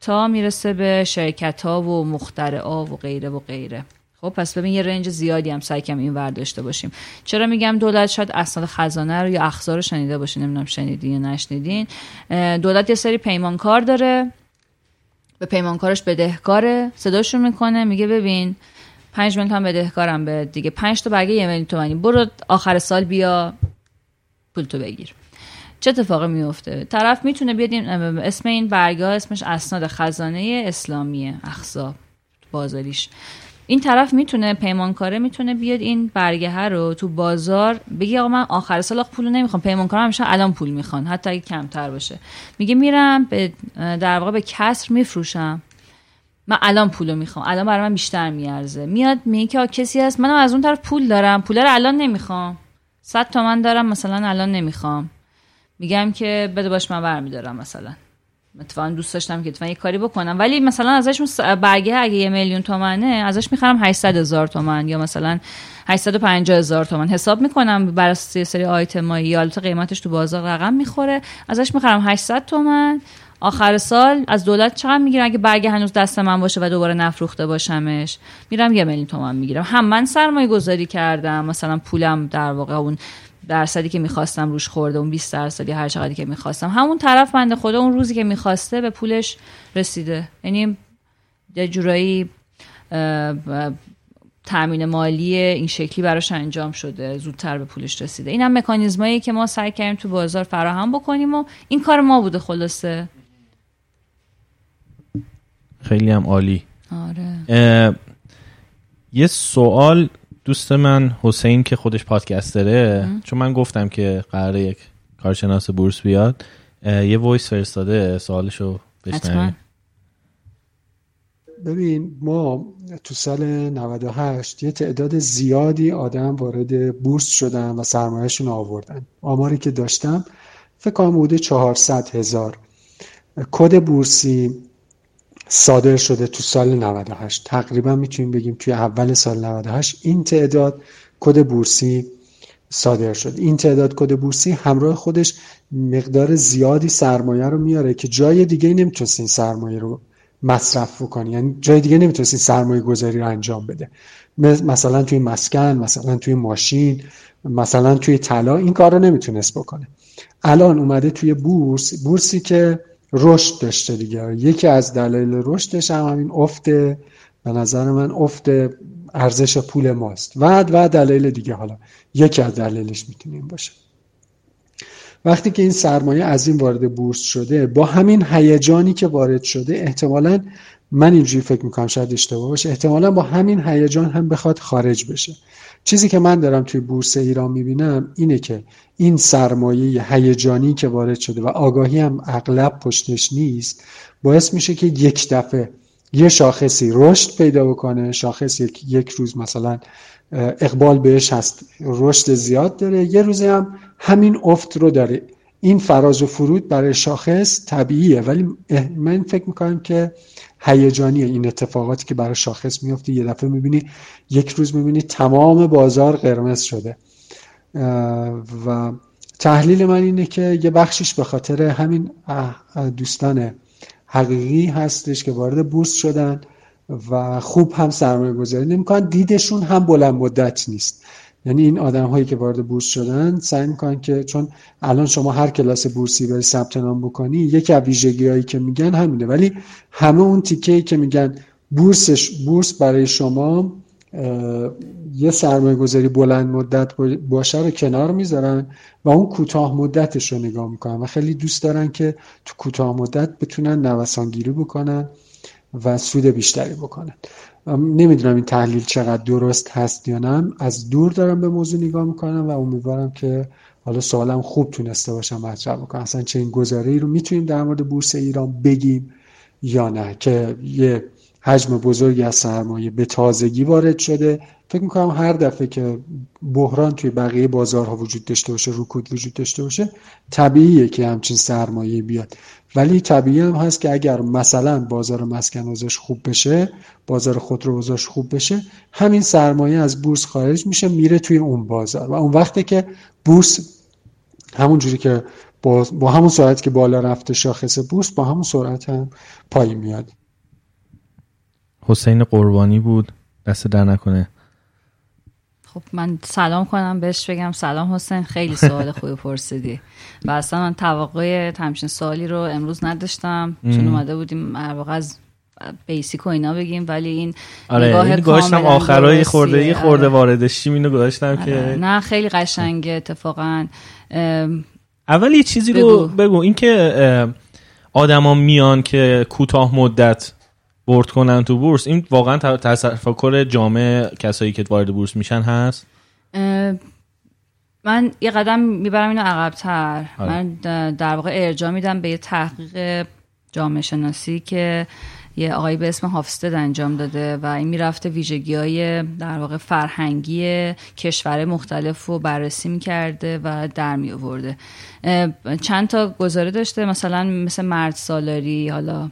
تا می‌رسه به شرکت ها و مخترعا و غیره و غیره. خب پس ببین یه رنج زیادی هم سعی کم این ور داشته باشیم. چرا میگم دولت شاید اسناد خزانه رو یا اخزار رو شنیده باشین نمی‌دونم شنیدین یا نشنیدین. دولت یه سری پیمانکار داره به پیمانکارش بدهکاره صداشون می‌کنه میگه ببین پنج میلیون تومن بدهکارم به دیگه پنج تا برگه یه میلیون تومنی. برو آخر سال بیا پول تو بگیر. چه اتفاقی میفته طرف می‌تونه بیاد اسم این برگه اسمش اسناد خزانه اسلامیه اخزاب بازاریش. این طرف می‌تونه پیمانکاره می‌تونه بیاد این برگه رو تو بازار بگی آقا من آخر سال پول نمی‌خوام پیمانکار همیشه الان پول می‌خوان حتی اگه کمتر باشه. میگه میرم به در واقع به کسر میفروشم. من الان پولو می‌خوام الان برای من بیشتر میارزه. میاد میگه که کسی هست منم از اون طرف پول دارم پول رو الان نمی‌خوام. صد تومن دارم مثلا الان نمی‌خوام. میگم که بده باش من برمیدارم مثلا. اتفاقا دوست داشتم که اتفاقا یه کاری بکنم. ولی مثلا ازش برگه اگه یه میلیون تومنه ازش می‌خرم 800 هزار تومن یا مثلا 850 هزار تومن. حساب می‌کنم بر یه سری آیتمایی یا البته قیمتش تو بازار رقم می‌خوره. ازش می‌خرم 800 تومن. آخر سال از دولت چقدر می‌گیرم؟ اگه برگه هنوز دست من باشه و دوباره نفروخته باشمش میرم یه میلیون تومن می‌گیرم. هم من سرمایه گذاری کردم مثلا پولم در واقع اون درصدی که می‌خواستم روش خورده اون 20 درصدی هر چقدری که می‌خواستم. همون طرف بنده خدا اون روزی که می‌خواسته به پولش رسیده. یعنی یه جورایی تامین مالی این شکلی براش انجام شده. زودتر به پولش رسیده. این هم مکانیزمایی که ما سعی کردیم تو بازار فراهم بکنیم و این کار ما بوده خلاصه. خیلی هم عالی. آره. یه سوال دوست من حسین که خودش پادکستره چون من گفتم که قراره یک کارشناس بورس بیاد یه وایس فرستاده سوالشو بشنویم ببین ما تو سال 98 یه تعداد زیادی آدم وارد بورس شدن و سرمایهشون آوردن. آماری که داشتم فکر کنم بوده 400 هزار. کد بورسی صادر شده تو سال 98 تقریبا می‌تونیم بگیم توی اول سال 98 این تعداد کد بورسی صادر شد. این تعداد کد بورسی همراه خودش مقدار زیادی سرمایه رو میاره که جای دیگه نمی‌تونست این سرمایه رو مصرف بکنه. یعنی جای دیگه نمی‌تونست این سرمایه گذاری رو انجام بده. مثلا توی مسکن مثلا توی ماشین مثلا توی طلا این کار رو نمی‌تونست بکنه. الان اومده توی بورس. بورسی که رشد داشته دیگه. یکی از دلایل رشدش هم همین افت به نظر من افت ارزش پول ماست. و و دلایل دیگه. حالا یکی از دلایلش می‌تونیم باشه. وقتی که این سرمایه از این وارد بورس شده با همین هیجانی که وارد شده احتمالا من اینجوری فکر می‌کنم شاید اشتباه باشه احتمالا با همین هیجان هم بخواد خارج بشه. چیزی که من دارم توی بورس ایران می‌بینم اینه که این سرمایه هیجانی که وارد شده و آگاهی هم اغلب پشتش نیست باعث میشه که یک دفعه یه شاخصی رشد پیدا بکنه شاخص یک, یک روز مثلا اقبال بهش هست رشد زیاد داره یه روزی هم همین افت رو داره. این فراز و فرود برای شاخص طبیعیه ولی من فکر می‌کنم که هیجانی این اتفاقاتی که برای شاخص میفته یه دفعه می‌بینی یک روز می‌بینی تمام بازار قرمز شده. و تحلیل من اینه که یه بخشیش به خاطر همین دوستان حقیقی هستش که وارد بورس شدن و خوب هم سرمایه گذاری نمی‌کنن. دیدشون هم بلند مدت نیست. یعنی این آدم هایی که وارد بورس شدن سعی می‌کنن که چون الان شما هر کلاس بورسی بری ثبت نام بکنی یکی از ویژگی هایی که میگن همینه. ولی همه اون تیکه که میگن بورسش بورس برای شما یه سرمایه گذاری بلند مدت باشه رو کنار می‌ذارن و اون کوتاه مدتش رو نگاه می‌کنن و خیلی دوست دارن که تو کوتاه مدت بتونن نوسانگیری بکنن و سود بیشتری بکنن. نمی‌دونم این تحلیل چقدر درست هست یا نه. از دور دارم به موضوع نگاه می‌کنم و امیدوارم که حالا سوالم خوب تونسته باشم مطرح بکنم. اصلا چه این گزاره رو می‌تونیم در مورد بورس ایران بگیم یا نه؟ که یه حجم بزرگی از سرمایه به تازگی وارد شده فکر می‌کنم هر دفعه که بحران توی بقیه بازارها وجود داشته باشه رکود وجود داشته باشه طبیعیه که همچین سرمایه بیاد. ولی طبیعی هم هست که اگر مثلا بازار مسکن خوب بشه بازار خودرو خوب بشه همین سرمایه از بورس خارج میشه میره توی اون بازار. و اون وقته که بورس همون جوری که با, با همون سرعت که بالا رفته شاخص بورس با همون سرعت هم پایین میاد. حسین قربانی بود. دست در نکنه. خب من سلام کنم بهش بگم سلام حسین خیلی سوال خوبی پرسیدی و اصلا من توقع همچین سوالی رو امروز نداشتم چون اومده بودیم واقع از بیسیک و اینا بگیم ولی این آره نگاه این گذاشتم آخرای خورده ای خورده آره. اینو گذاشتم آره. که نه خیلی قشنگه اتفاقا اول یه چیزی بگو. رو بگو این که آدما میان که کوتاه مدت برد کنن تو بورس. این واقعا تفکر جامع کسایی که وارد بورس میشن هست؟ من یه قدم می‌برم اینو عقبتر. آره. من در واقع ارجاع میدم به یه تحقیق جامعه شناسی که یه آقایی به اسم هافستد انجام داده و این می‌رفته ویژگی های در واقع فرهنگی کشور مختلف رو بررسی می‌کرده و در می آورده چند تا گزاره داشته مثلا مثل مرد سالاری حالا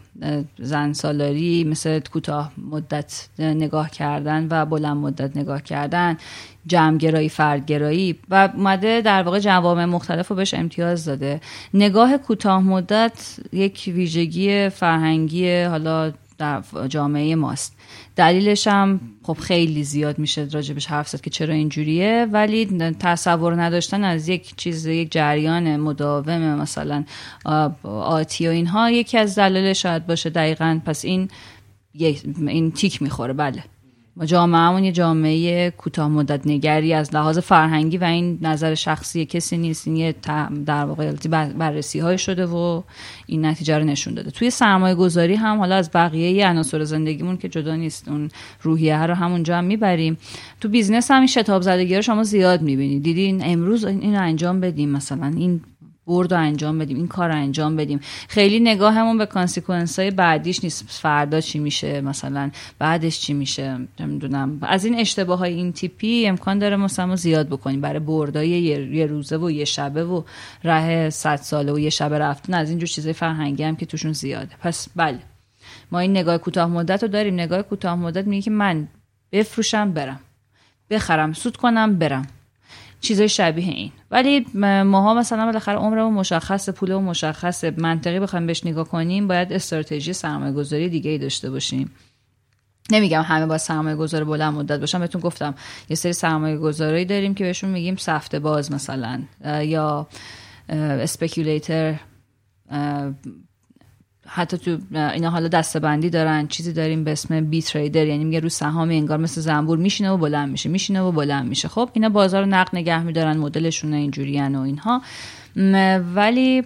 زن سالاری مثل کوتاه مدت نگاه کردن و بلند مدت نگاه کردن. جمعگرایی فردگرایی و اومده در واقع جوامع مختلف رو بهش امتیاز داده. نگاه کوتاه مدت یک ویژگی فرهنگی حالا در جامعه ماست. دلیلش هم خب خیلی زیاد میشه راجبش حرف زد که چرا اینجوریه ولی تصور نداشتن از یک چیز یک جریان مداوم مثلا آتی و اینها یکی از دلایل شاید باشه. دقیقا پس این این تیک می‌خوره. بله. جامعه یه جامعه کوتاه مدت نگری از لحاظ فرهنگی و این نظر شخصی کسی نیست. این یه در واقع بررسی های شده و این نتیجه رو نشون داده. توی سرمایه گذاری هم حالا از بقیه عناصر زندگیمون که جدا نیست اون روحیه رو همونجا هم می‌بریم. تو business هم این شتاب زدگی رو شما زیاد می‌بینید. دیدین امروز اینو انجام بدیم. مثلا این برد رو انجام بدیم این کار رو انجام بدیم. خیلی نگاهمون به consequence های بعدیش نیست. فردا چی میشه؟ مثلا بعدش چی میشه؟ نمی‌دونم. از این اشتباه های این تیپی امکان داره مثلا زیاد بکنیم. برای بردای یه روزه و یه شبه و ره صد ساله و یه شبه رفتن از اینجور چیزای فرهنگی هم که توشون زیاده. پس بله. ما این نگاه کوتاه مدت رو داریم. نگاه کوتاه مدت میگه که من بفروشم برم. بخرم سود کنم برم. چیزای شبیه این. ولی ماها مثلا بالاخره عمرمون مشخص پول و مشخص منطقی بخوایم بهش نگاه کنیم باید استراتژی سرمایه گذاری دیگه ای داشته باشیم. نمیگم همه با سرمایه گذار بلند مدت باشن. بهتون گفتم یه سری سرمایه گذاری داریم که بهشون میگیم سفته باز مثلا یا اسپیکولیتر حتی تو اینا حالا دستبندی دارن چیزی داریم به اسم بی تریدر یعنی میگه رو سهام انگار مثل زنبور میشینه و بلند میشه میشینه و بلند میشه. خب اینا بازار نقد نگه میدارن مدلشون اینجوریان و اینها. ولی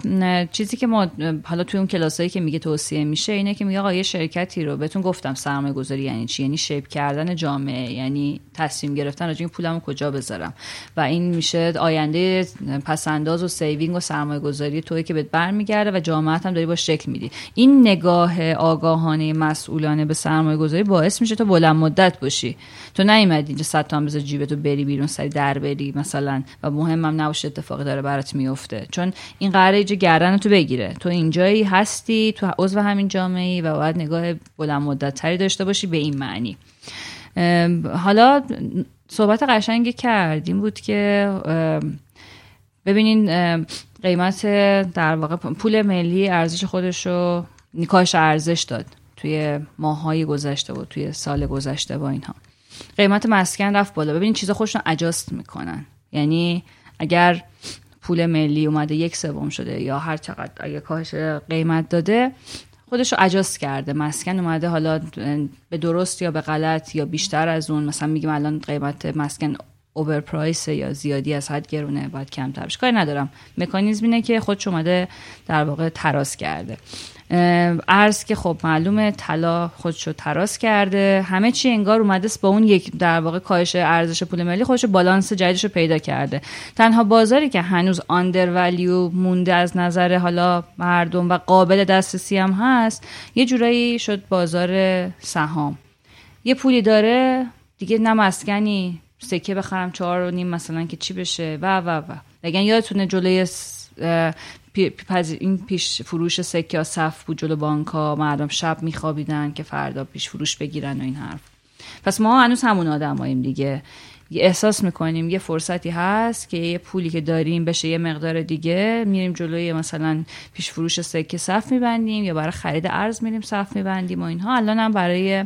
چیزی که ما حالا توی اون کلاسایی که میگه توصیه میشه اینه که میگه آقا یه شرکتی رو بهتون گفتم سرمایه گذاری یعنی چی؟ یعنی شیپ کردن جامعه یعنی تصمیم گرفتن راجع این پولمو کجا بذارم. و این میشه آینده پس‌انداز و saving و سرمایه گذاری توی که بهت برمیگرده و جامعه هم داری با شکل میدی. این نگاه آگاهانه مسئولانه به سرمایه گذاری باعث میشه تو بلند مدت باشی. تو نیومدی اینجا صد تا بذار جیبتو بری بیرون سری در بری مثلا. و مهمم نباشه اتفاقی داره برات میفته. چون این قراره اینجا گردن تو بگیره. تو اینجایی هستی تو عضو همین جامعه ای و باید نگاه بلند مدت تری داشته باشی به این معنی. حالا صحبت قشنگی کردیم بود که ببینین قیمت در واقع پول ملی ارزش خودش رو نیکاش ارزش داد توی ماهای گذشته و توی سال گذشته با اینها. قیمت مسکن رفت بالا. ببینین چیزا خودشون اجاست می‌کنن. یعنی اگر پول ملی اومده یک سوم شده یا هر چقدر اگه کاهش قیمت داده خودش رو اجاست کرده. مسکن اومده حالا به درست یا به غلط یا بیشتر از اون. مثلا میگیم الان قیمت مسکن over price یا زیادی از حد گرونه باید کمتر بشه کاری ندارم. مکانیزم اینه که خودش اومده در واقع تراز کرده. ارز که خب معلومه طلا خودشو تراز کرده. همه چی انگار اومده با اون یک در واقع کاهش ارزش پول ملی خودشو بالانس جدیدش رو پیدا کرده. تنها بازاری که هنوز under value مونده از نظر حالا مردم و قابل دسترسی هم هست یه جورایی شد بازار سهام. یه پولی داره دیگه نه مسکنی سکه بخرم چهار و نیم مثلا که چی بشه؟ و و و. بگن یادتونه جلوی این پیش فروش سکه صف بود جلو ها مردم شب میخوابیدن که فردا پیش فروش بگیرن و این حرف. پس ما هنوز همون آدماییم دیگه. احساس می‌کنیم یه فرصتی هست که یه پولی که داریم بشه یه مقدار دیگه میریم جلوی مثلا پیش فروش سکه صف میبندیم یا برای خرید ارز میریم صف میبندیم و اینها. الان هم برای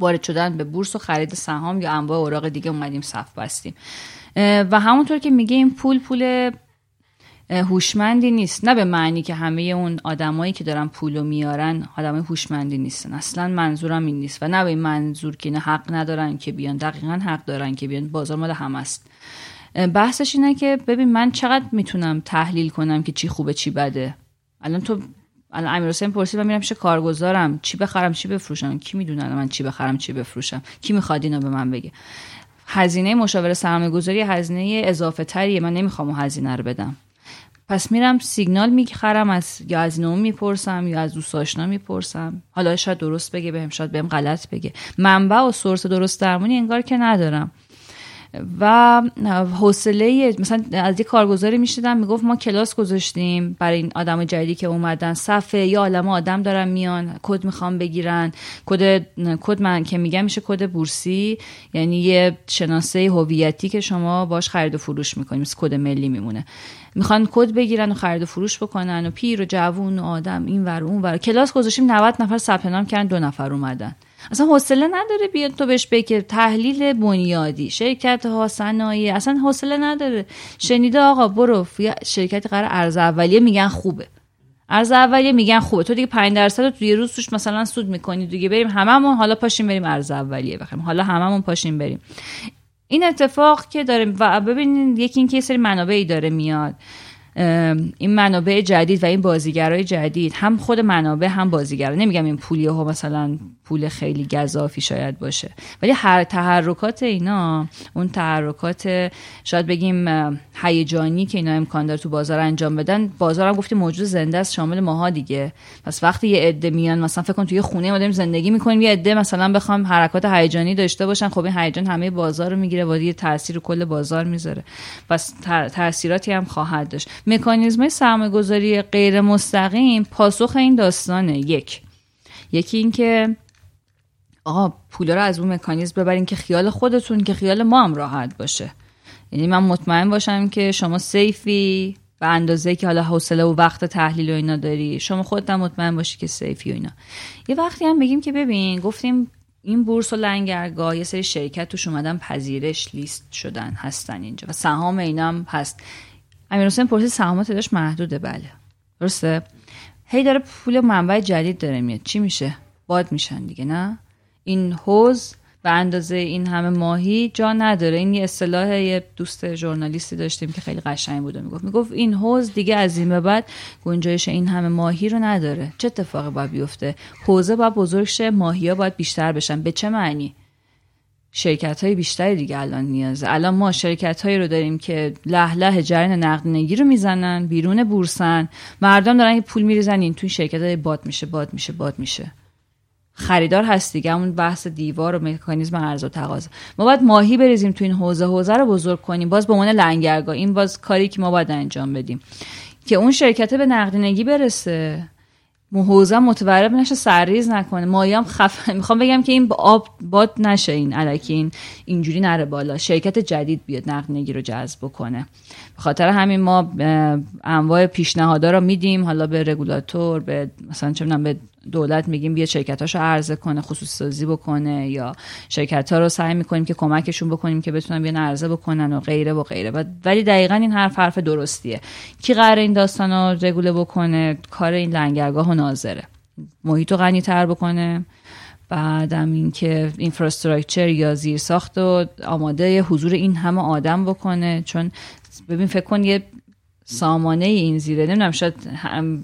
وارد شدن به بورس و خرید سهام یا انواع اوراق دیگه اومدیم صف بستیم. و همونطور که میگه این پول پول هوشمندی نیست. نه به معنی که همه اون آدمایی که دارن پولو میارن آدمای هوشمندی نیستن. اصلا منظورم این نیست. و نه به این منظور که نه حق ندارن که بیان. دقیقا حق دارن که بیان. بازار مال هم است. بحثش اینه که ببین من چقدر می‌تونم تحلیل کنم که چی خوبه چی بده. الان تو الان امیر حسین پرسید من میرم پیش کارگزارم؟ چی بخرم؟ چی بفروشم؟ کی می‌دونه من چی بخرم؟ چی بفروشم؟ کی می‌خواد اینو به من بگه؟ هزینه مشاور سرمایه گذاری هزینه اضافه تریه من نمی‌خوام اون هزینه رو بدم. پس میرم سیگنال می‌خرم از یا از نوم می‌پرسم یا از دوست آشنا می‌پرسم. حالا شاید درست بگه بهم شاید بهم غلط بگه. منبع و source درست درمانی انگار که ندارم. و حوصله مثلا از یه کارگزاری می‌شدم می‌گفت ما کلاس گذاشتیم برای این آدم جدیدی که اومدن. صف یه عالم آدم دارن میان کد می‌خوام بگیرن. کد کد من که میگم میشه کد بورسی یعنی یه شناسه هویتی که شما باش خرید و فروش می‌کنیم کد ملی میمونه. می‌خوان کد بگیرن و خرید و فروش بکنن و پیر و جوون و آدم این ور اون ور. کلاس گذاشتیم 90 نفر ثبت نام کردن دو نفر اومدن. اصلا حوصله نداره بیاد تو بهش بگه تحلیل بنیادی شرکت ها صنایع اصلا حوصله نداره. شنیده آقا برو شرکت قرار ارز اولیه میگن خوبه. ارز اولیه میگن خوبه. تو دیگه 5 درصد رو توی روز توش مثلا سود می‌کنی. دیگه بریم هممون حالا پاشیم بریم ارز اولیه بخریم. حالا هممون پاشیم بریم. این اتفاق که داره و ببینید یکی این که سری منابعی داره میاد. این منابع جدید و این بازیگرای جدید هم خود منابع هم بازیگر نمیگم این پولی ها مثلا پول خیلی گذافی شاید باشه. ولی هر تحرکات اینا اون تحرکات شاید بگیم هیجانی که اینا امکان داره تو بازار انجام بدن بازار هم گفتیم موجود زنده است شامل ماها دیگه. پس وقتی یه عده میان مثلا فکر کن توی خونه ما زندگی می‌کنیم یه عده مثلا بخوام حرکات هیجانی داشته باشن خب این هیجان همه بازار رو می‌گیره و یه تاثیر کل بازار می‌ذاره. پس تاثیراتی هم خواهد داشت. مکانیزم سرمایه گذاری غیر مستقیم پاسخ این داستانه. یک. یکی اینکه آقا پولا رو از اون مکانیزم ببرین که خیال خودتون که خیال ما هم راحت باشه. یعنی من مطمئن باشم که شما سیفی به اندازه که حالا حوصله و وقت تحلیل و اینا داری شما خودت هم مطمئن باشی که سیفی و اینا. یه وقتی هم بگیم که ببین گفتیم این بورس و لنگرگاه یه سری شرکت توش اومدن پذیرش لیست شدن هستن اینجا و سهام اینا هم هست. امیر حسین پرسید سهامات داشت محدوده بله. درسته؟ هی داره پول منبع جدید داره میاد. چی میشه؟ باد میشن دیگه نه؟ این حوز به اندازه این همه ماهی جا نداره. این یه اصطلاح یه دوست ژورنالیستی داشتیم که خیلی قشنگ بود و می‌گفت. می‌گفت این حوز دیگه از این به بعد گنجایش این همه ماهی رو نداره. چه اتفاقی باید بیفته؟ حوزه باید بزرگ شه ماهی ها باید بیشتر بشن. به چه معنی؟ شرکت های بیشتری دیگه الان نیازه. الان ما شرکت هایی رو داریم که له له جریان نقدینگی رو می‌زنن بیرون بورسن. مردم دارن پول میریزن این توی شرکت های باد میشه باد میشه باد میشه. خریدار هست دیگه همون بحث دیوار و مکانیزم عرض و تقاضا. ما باید ماهی بریزیم تو این حوزه حوزه رو بزرگ کنیم. باز به عنوان لنگرگاه این باز کاری که ما باید انجام بدیم. که اون شرکت به نقدینگی برسه. حوزه متورب نشه سرریز نکنه. مایام خف می‌خوام بگم که این آب باد نشه این علکی این اینجوری نره بالا. شرکت جدید بیاد نقدینگی رو جذب بکنه. خاطر همین ما انواع پیشنهادها رو میدیم. حالا به رگولاتور به مثلا چه به دولت میگیم بیا شرکتاشو عرضه کنه خصوص سازی بکنه یا شرکت ها رو سعی می‌کنیم که کمکشون بکنیم که بتونن بیان عرضه بکنن و غیره و غیره. ولی دقیقا این حرف حرف درستیه. کی قرار این داستان رو رگوله بکنه؟ کار این لنگرگاه و ناظره. محیط رو غنی تر بکنه بعدم اینکه اینفراستراکچر یا زیر ساخت و آماده حضور این همه آدم بکنه. چون ببین فکر کن یه سامانه این زیره. نمی‌دونم شاید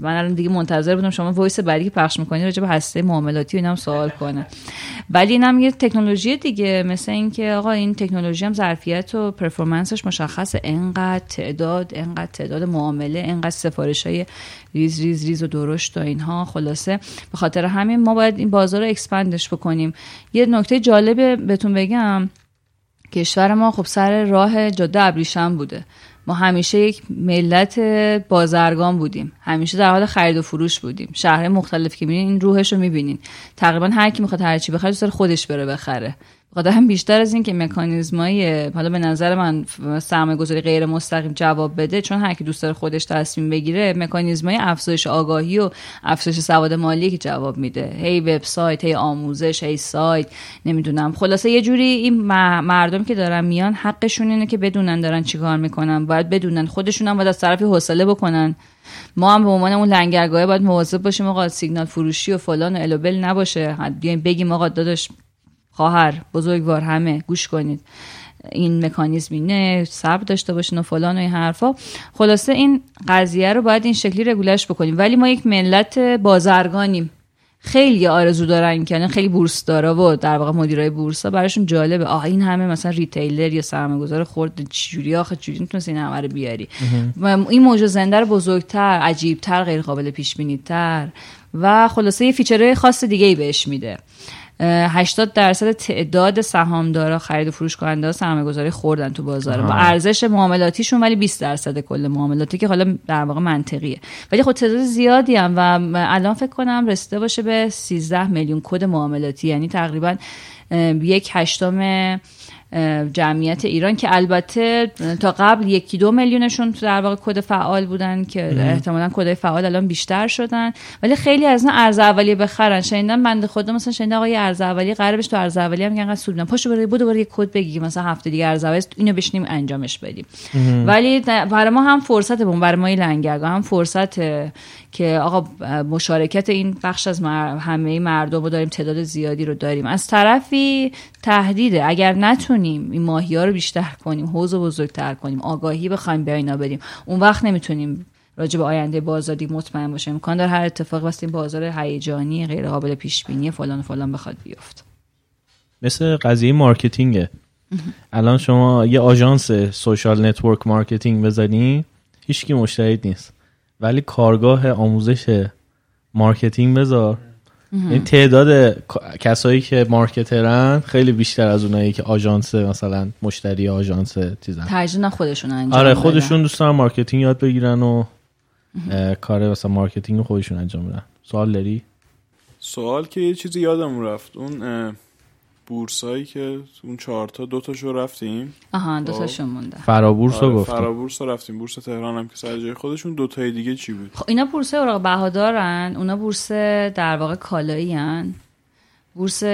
من الان دیگه منتظر بودم شما voice بعدی که پخش می‌کنی راجع به هسته معاملاتی و اینم سوال کنه ولی اینم یه تکنولوژی دیگه مثل اینکه آقا این تکنولوژی هم ظرفیت و performance ش مشخص انقدر تعداد انقدر تعداد معامله انقدر سفارش های ریز ریز ریز و درشت و اینها. خلاصه به خاطر همین ما باید این بازار رو expand ش بکنیم. یه نکته جالب بهتون بگم. کشور ما خب سر راه جاده ابریشم بوده. ما همیشه یک ملت بازرگان بودیم. همیشه در حال خرید و فروش بودیم. شهر مختلف که می‌بینین این روحش رو می‌بینین. تقریبا هر کی می‌خواد هر چی بخره خودش بره بخره. هم بیشتر از این که مکانیزمای حالا به نظر من سرمایه گذاری غیر مستقیم جواب بده چون هر کی دوست داره خودش تصمیم بگیره مکانیزمای افزایش آگاهی و افزایش سواد مالی که جواب میده. هی وبسایت هی آموزش هی سایت نمی‌دونم. خلاصه یه جوری این مردم که دارن میان حقشون اینه که بدونن دارن چیکار می‌کنن. باید بدونن. خودشون هم باید از طرفی حوصله بکنن. ما هم به عنوان اون لنگرگاه باید مواظب باشیم آقا سیگنال فروشی و فلان و الوبل نباشه. بیایم بگیم آقا داداش خواهر بزرگوار همه گوش کنید. این مکانیزم اینه صبر داشته باشین و فلان و این حرفا. خلاصه این قضیه رو باید این شکلی رگولش بکنیم. ولی ما یک ملت بازرگانیم. خیلی آرزو دارن که خیلی بورس دارا و در واقع مدیرای بورس ها براشون جالبه. آه این همه مثلا retailer یا سرمایه‌گذار خرد چجوری آخه چجوری می‌تونست این همه رو بیاری؟ این موجود زنده رو بزرگتر عجیبتر غیر قابل پیش بینی تر و خلاصه یه feature های خاص دیگه ای بهش میده. 80 درصد تعداد سهامدارا خرید و فروش کننده سرمایه گذارای خردن تو بازار با ارزش معاملاتیشون ولی 20 درصد کل معاملاتی که حالا در واقع منطقیه. ولی خب تعداد زیادی هم و الان فکر کنم رسیده باشه به 13 میلیون کد معاملاتی. یعنی تقریبا یک هشتم جمعیت ایران که البته تا قبل یکی دو میلیونشون در واقع کد فعال بودن که احتمالا کد فعال الان بیشتر شدن. ولی خیلی از اینا عرضه اولیه بخرن. شنیدم بنده خدا مثلا شنیدم آقا عرضه اولیه قراره بشه تو عرضه اولیه هم انقدر سود پاشو برای بود برای کد بگی. مثلا هفته دیگه عرضه اولیه اینو بشنیم انجامش بدیم. ولی برای ما هم فرصت بون برای ما لنگرگاه. هم فرصت که آقا مشارکت این بخش از همه مردم رو داریم تعداد زیادی رو داریم. از طرفی تهدیده. اگر نتونیم این ماهی ها رو بیشتر کنیم حوض بزرگتر کنیم آگاهی بخوایم به اینا بدیم اون وقت نمی‌تونیم راجع به آینده بازاری مطمئن باشیم. امکان داره هر اتفاق واسه این بازار هیجانی غیر قابل پیش بینی فلان فلان بخواد بیفت مثل قضیه مارکتینگه. الان شما یه آژانس social network marketing بزنی هیچکی مشتری نیست. ولی کارگاه آموزش marketing بذار. این تعداد کسایی که marketer ن خیلی بیشتر از اونایی که آژانس مثلا مشتری آژانس چیزن. ترجیح خودشون انجام آره خودشون دوست دارن marketing یاد بگیرن و کار مثلا marketing خودشون انجام بدن. سوال داری؟ سوال که یه چیزی یادم رفت. اون بورسایی که اون چهار تا دو تاشو رفتیم. آها دو تاشو مونده. فرابورس رو آره گفتیم. فرابورس رو رفتیم. بورس تهران هم که سر جای خودشون دو تای دیگه چی بود؟ خب اینا بورس اوراق بهادارن. اونا بورس در واقع کالایی هن. بورس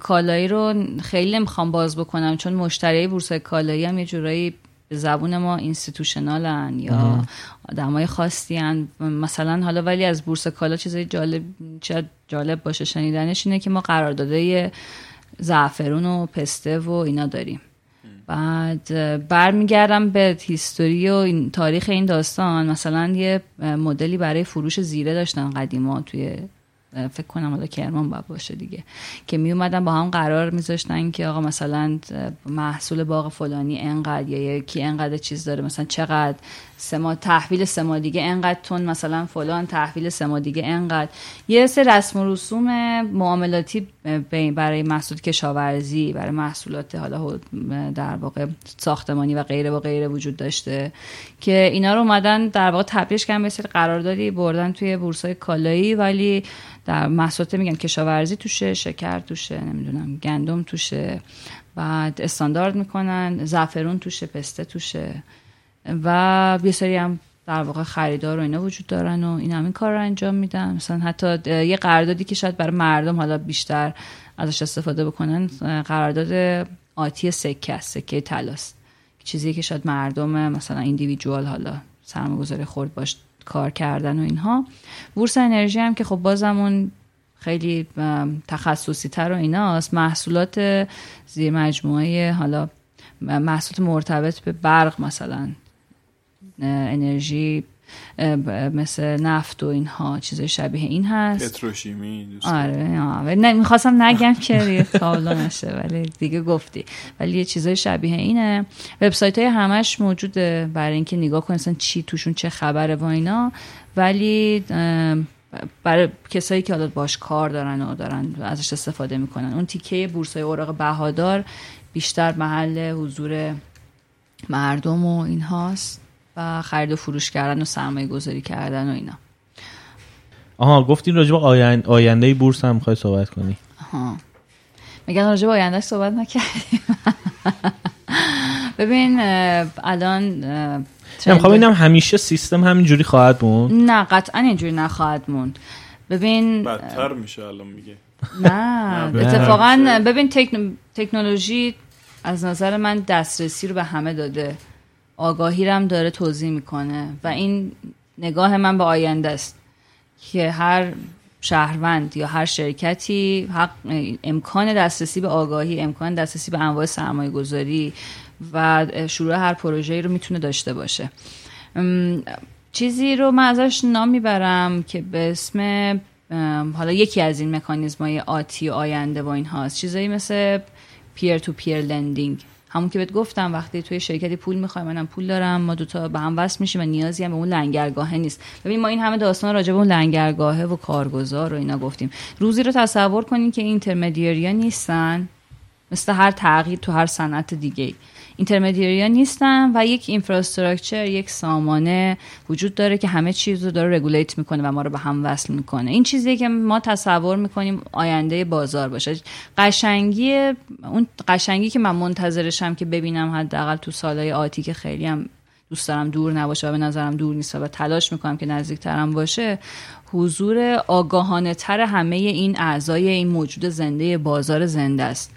کالایی رو خیلی نمی‌خوام باز بکنم چون مشتری بورس کالایی هم یه جورایی به زبون ما institutional ن یا آدمای خاصی هن. مثلا حالا ولی از بورس کالا چیزای جالب جالب باشه شنیدنش اینه که ما قراردادای زعفرون و پسته و اینا داریم. بعد برمیگردم به هیستوری و این تاریخ این داستان. مثلا یه مدلی برای فروش زیره داشتن قدیما توی فکر کنم حالا کرمان باید باشه دیگه که می اومدن با هم قرار میذاشتن که آقا مثلا محصول باغ فلانی انقدر یا یکی انقدر چیز داره مثلا چقدر سما تحویل سما دیگه انقدر تون مثلا فلان تحویل سما دیگه انقدر. یه سه رسم و رسوم معاملاتی برای محصول کشاورزی برای محصولات حالا در واقع ساختمانی و غیره و غیره وجود داشته که اینا رو اومدن در واقع تبدیلش کردن سری قراردادی بردن توی بورسای کالایی ولی در محصولات میگن کشاورزی توشه شکر توشه نمی‌دونم گندم توشه بعد استاندارد می‌کنن زعفرون توشه پسته توشه. و یه سری هم در واقع خریدار و اینا وجود دارن و این همین کار رو انجام میدن. مثلا حتی یه قراردادی که شاید برای مردم حالا بیشتر ازش استفاده بکنن قرارداد آتی سکه است سکه تلاست چیزی که شاید مردم مثلا ایندیویدوال حالا سرمایه‌گذاری خورد باش کار کردن و اینها. بورس انرژی هم که خب بازمون خیلی تخصصی تر و ایناست. محصولات زیر مجموعه حالا محصولات مرتبط به برق مثلا انرژی مثل نفت و اینها چیز شبیه این هست. پتروشیمی آره نه می‌خواستم نگم که دیگه تابلو نشه ولی دیگه گفتی. ولی یه چیزای شبیه اینه. وبسایت های همش موجوده برای اینکه نگاه کنید چی توشون چه خبره و اینا. ولی برای کسایی که حالا باش کار دارن و دارن ازش استفاده می‌کنن. اون تیکه بورسای اوراق بهادار بیشتر محل حضور مردم و این هاست و خرید و فروش کردن و سرمایه گذاری کردن و اینا. آها گفتین راجب آینده, آینده بورس هم می‌خوای صحبت کنی. آها. میگن راجب آینده صحبت نکردیم. ببین الان می‌خوام اینم همیشه سیستم همینجوری خواهد موند. نه قطعا اینجوری نخواهد موند. ببین بدتر میشه الان میگه. نه اتفاقا ببین تکنولوژی از نظر من دسترسی رو به همه داده. آگاهی هم داره توضیح می‌کنه و این نگاه من به آینده است که هر شهروند یا هر شرکتی حق امکان دسترسی به آگاهی امکان دسترسی به انواع سرمایه گذاری و شروع هر پروژه‌ای رو می‌تونه داشته باشه. چیزی رو من ازش نام می‌برم که به اسم حالا یکی از این مکانیزم های آتی و آینده و این هاست چیزایی مثل peer to peer lending همون که بهت گفتم وقتی توی شرکتی پول می‌خوای منم پول دارم ما دوتا به هم وصل میشیم و نیازی هم به اون لنگرگاهه نیست. ببین ما این همه داستان راجع به اون لنگرگاهه و کارگزار و اینا گفتیم. روزی رو تصور کنین که intermediary ا نیستن مثل هر تغییر تو هر صنعت دیگه intermediary نیستن و یک infrastructure یک سامانه وجود داره که همه چیز رو داره رگولیت می‌کنه و ما رو به هم وصل می‌کنه. این چیزی که ما تصور می‌کنیم آینده بازار باشه. قشنگی اون قشنگی که من منتظرشم که ببینم حداقل تو سالهای آتی که خیلی هم دوست دارم دور نباشه و به نظرم دور نیست و تلاش می‌کنم که نزدیکترم باشه حضور آگاهانه تر همه این اعضای این موجود زنده بازار زنده است.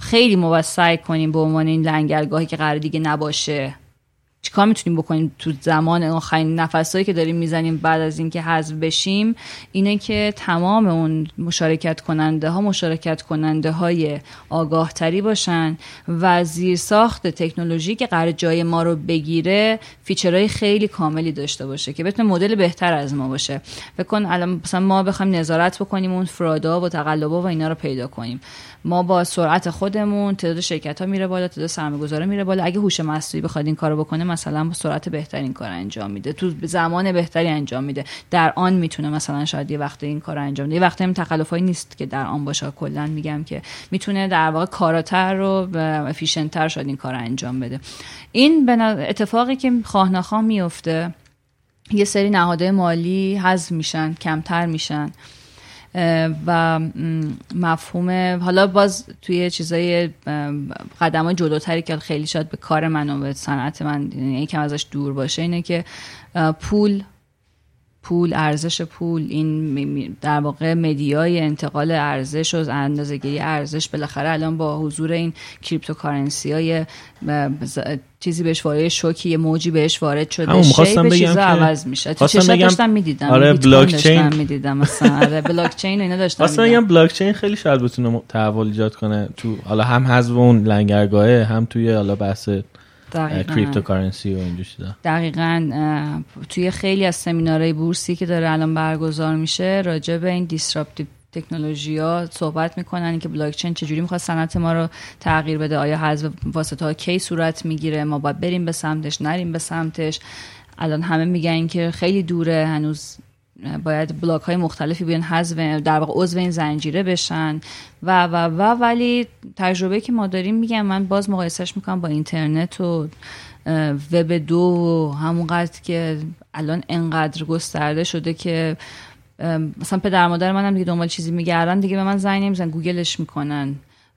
خیلی سعی کنیم به عنوان این لنگرگاهی که قرار دیگه نباشه. چیکار می‌تونیم بکنیم تو زمان آخرین نفسایی که داریم می‌زنیم بعد از اینکه حذف بشیم؟ اینه که تمام اون مشارکت کننده ها مشارکت کننده های آگاه تری باشن و زیر ساخت تکنولوژی که قرار جای ما رو بگیره فیچرهای خیلی کاملی داشته باشه که بتونه مدل بهتر از ما باشه. بکن الان مثلا ما بخوایم نظارت بکنیم اون فرادا و تقلبا و اینا رو پیدا کنیم. ما با سرعت خودمون تعداد شرکت ها میره بالا تعداد سرمایه‌گذارا میره بالا. اگه هوش مصنوعی بخواد این کارو بکنه مثلا با سرعت بهترین کار انجام میده. تو زمان بهتری انجام میده. در آن می‌تونه مثلا شاید یه وقت این کار انجام بده. یه وقت هم تخلفایی نیست که در آن باشه. کلا میگم که می‌تونه در واقع کاراتر و افیشنتر شاید این کار انجام بده. این اتفاقی که خواه میفته یه سری نهادهای مالی حذف میشن کمتر میشن. و مفهوم. حالا باز توی چیزای قدم های جلوتری که خیلی شاید به کار من و به صنعت من یعنی یکم ازش دور باشه اینه که پول پول ارزش پول این در واقع media ی انتقال ارزش و اندازه‌گیری ارزش بالاخره الان با حضور این cryptocurrency های چیزی بهش وارد شوکی یه موجی بهش وارد شده. شی به چیزا عوض میشه تو چشم داشتم می‌دیدم آره بلاک چین می‌دیدم مثلا. آره بلاک چین اینا داشتم اصلا میگم. بلاک چین خیلی شاید بتونه تحول ایجاد کنه تو حالا هم حذف اون لنگرگاهه هم توی حالا بحث cryptocurrency و این دقیقا توی خیلی از سمینارهای بورسی که داره الان برگزار میشه راجع به این disruptive technology ها صحبت می‌کنن که بلاک چین چجوری می‌خواد صنعت ما رو تغییر بده آیا حذف واسطه ها کی صورت می‌گیره؟ ما باید بریم به سمتش نریم به سمتش. الان همه میگن که خیلی دوره هنوز باید block های مختلفی بیان حذف در واقع عضو این زنجیره بشن. و و و ولی تجربه که ما داریم میگم من باز مقایسهش می‌کنم با اینترنت و وب دو همونقدر که الان انقدر گسترده شده که مثلا پدر مادر منم دیگه دنبال چیزی میگردن. دیگه به من زنگ نمیزن گوگلش می‌کنن.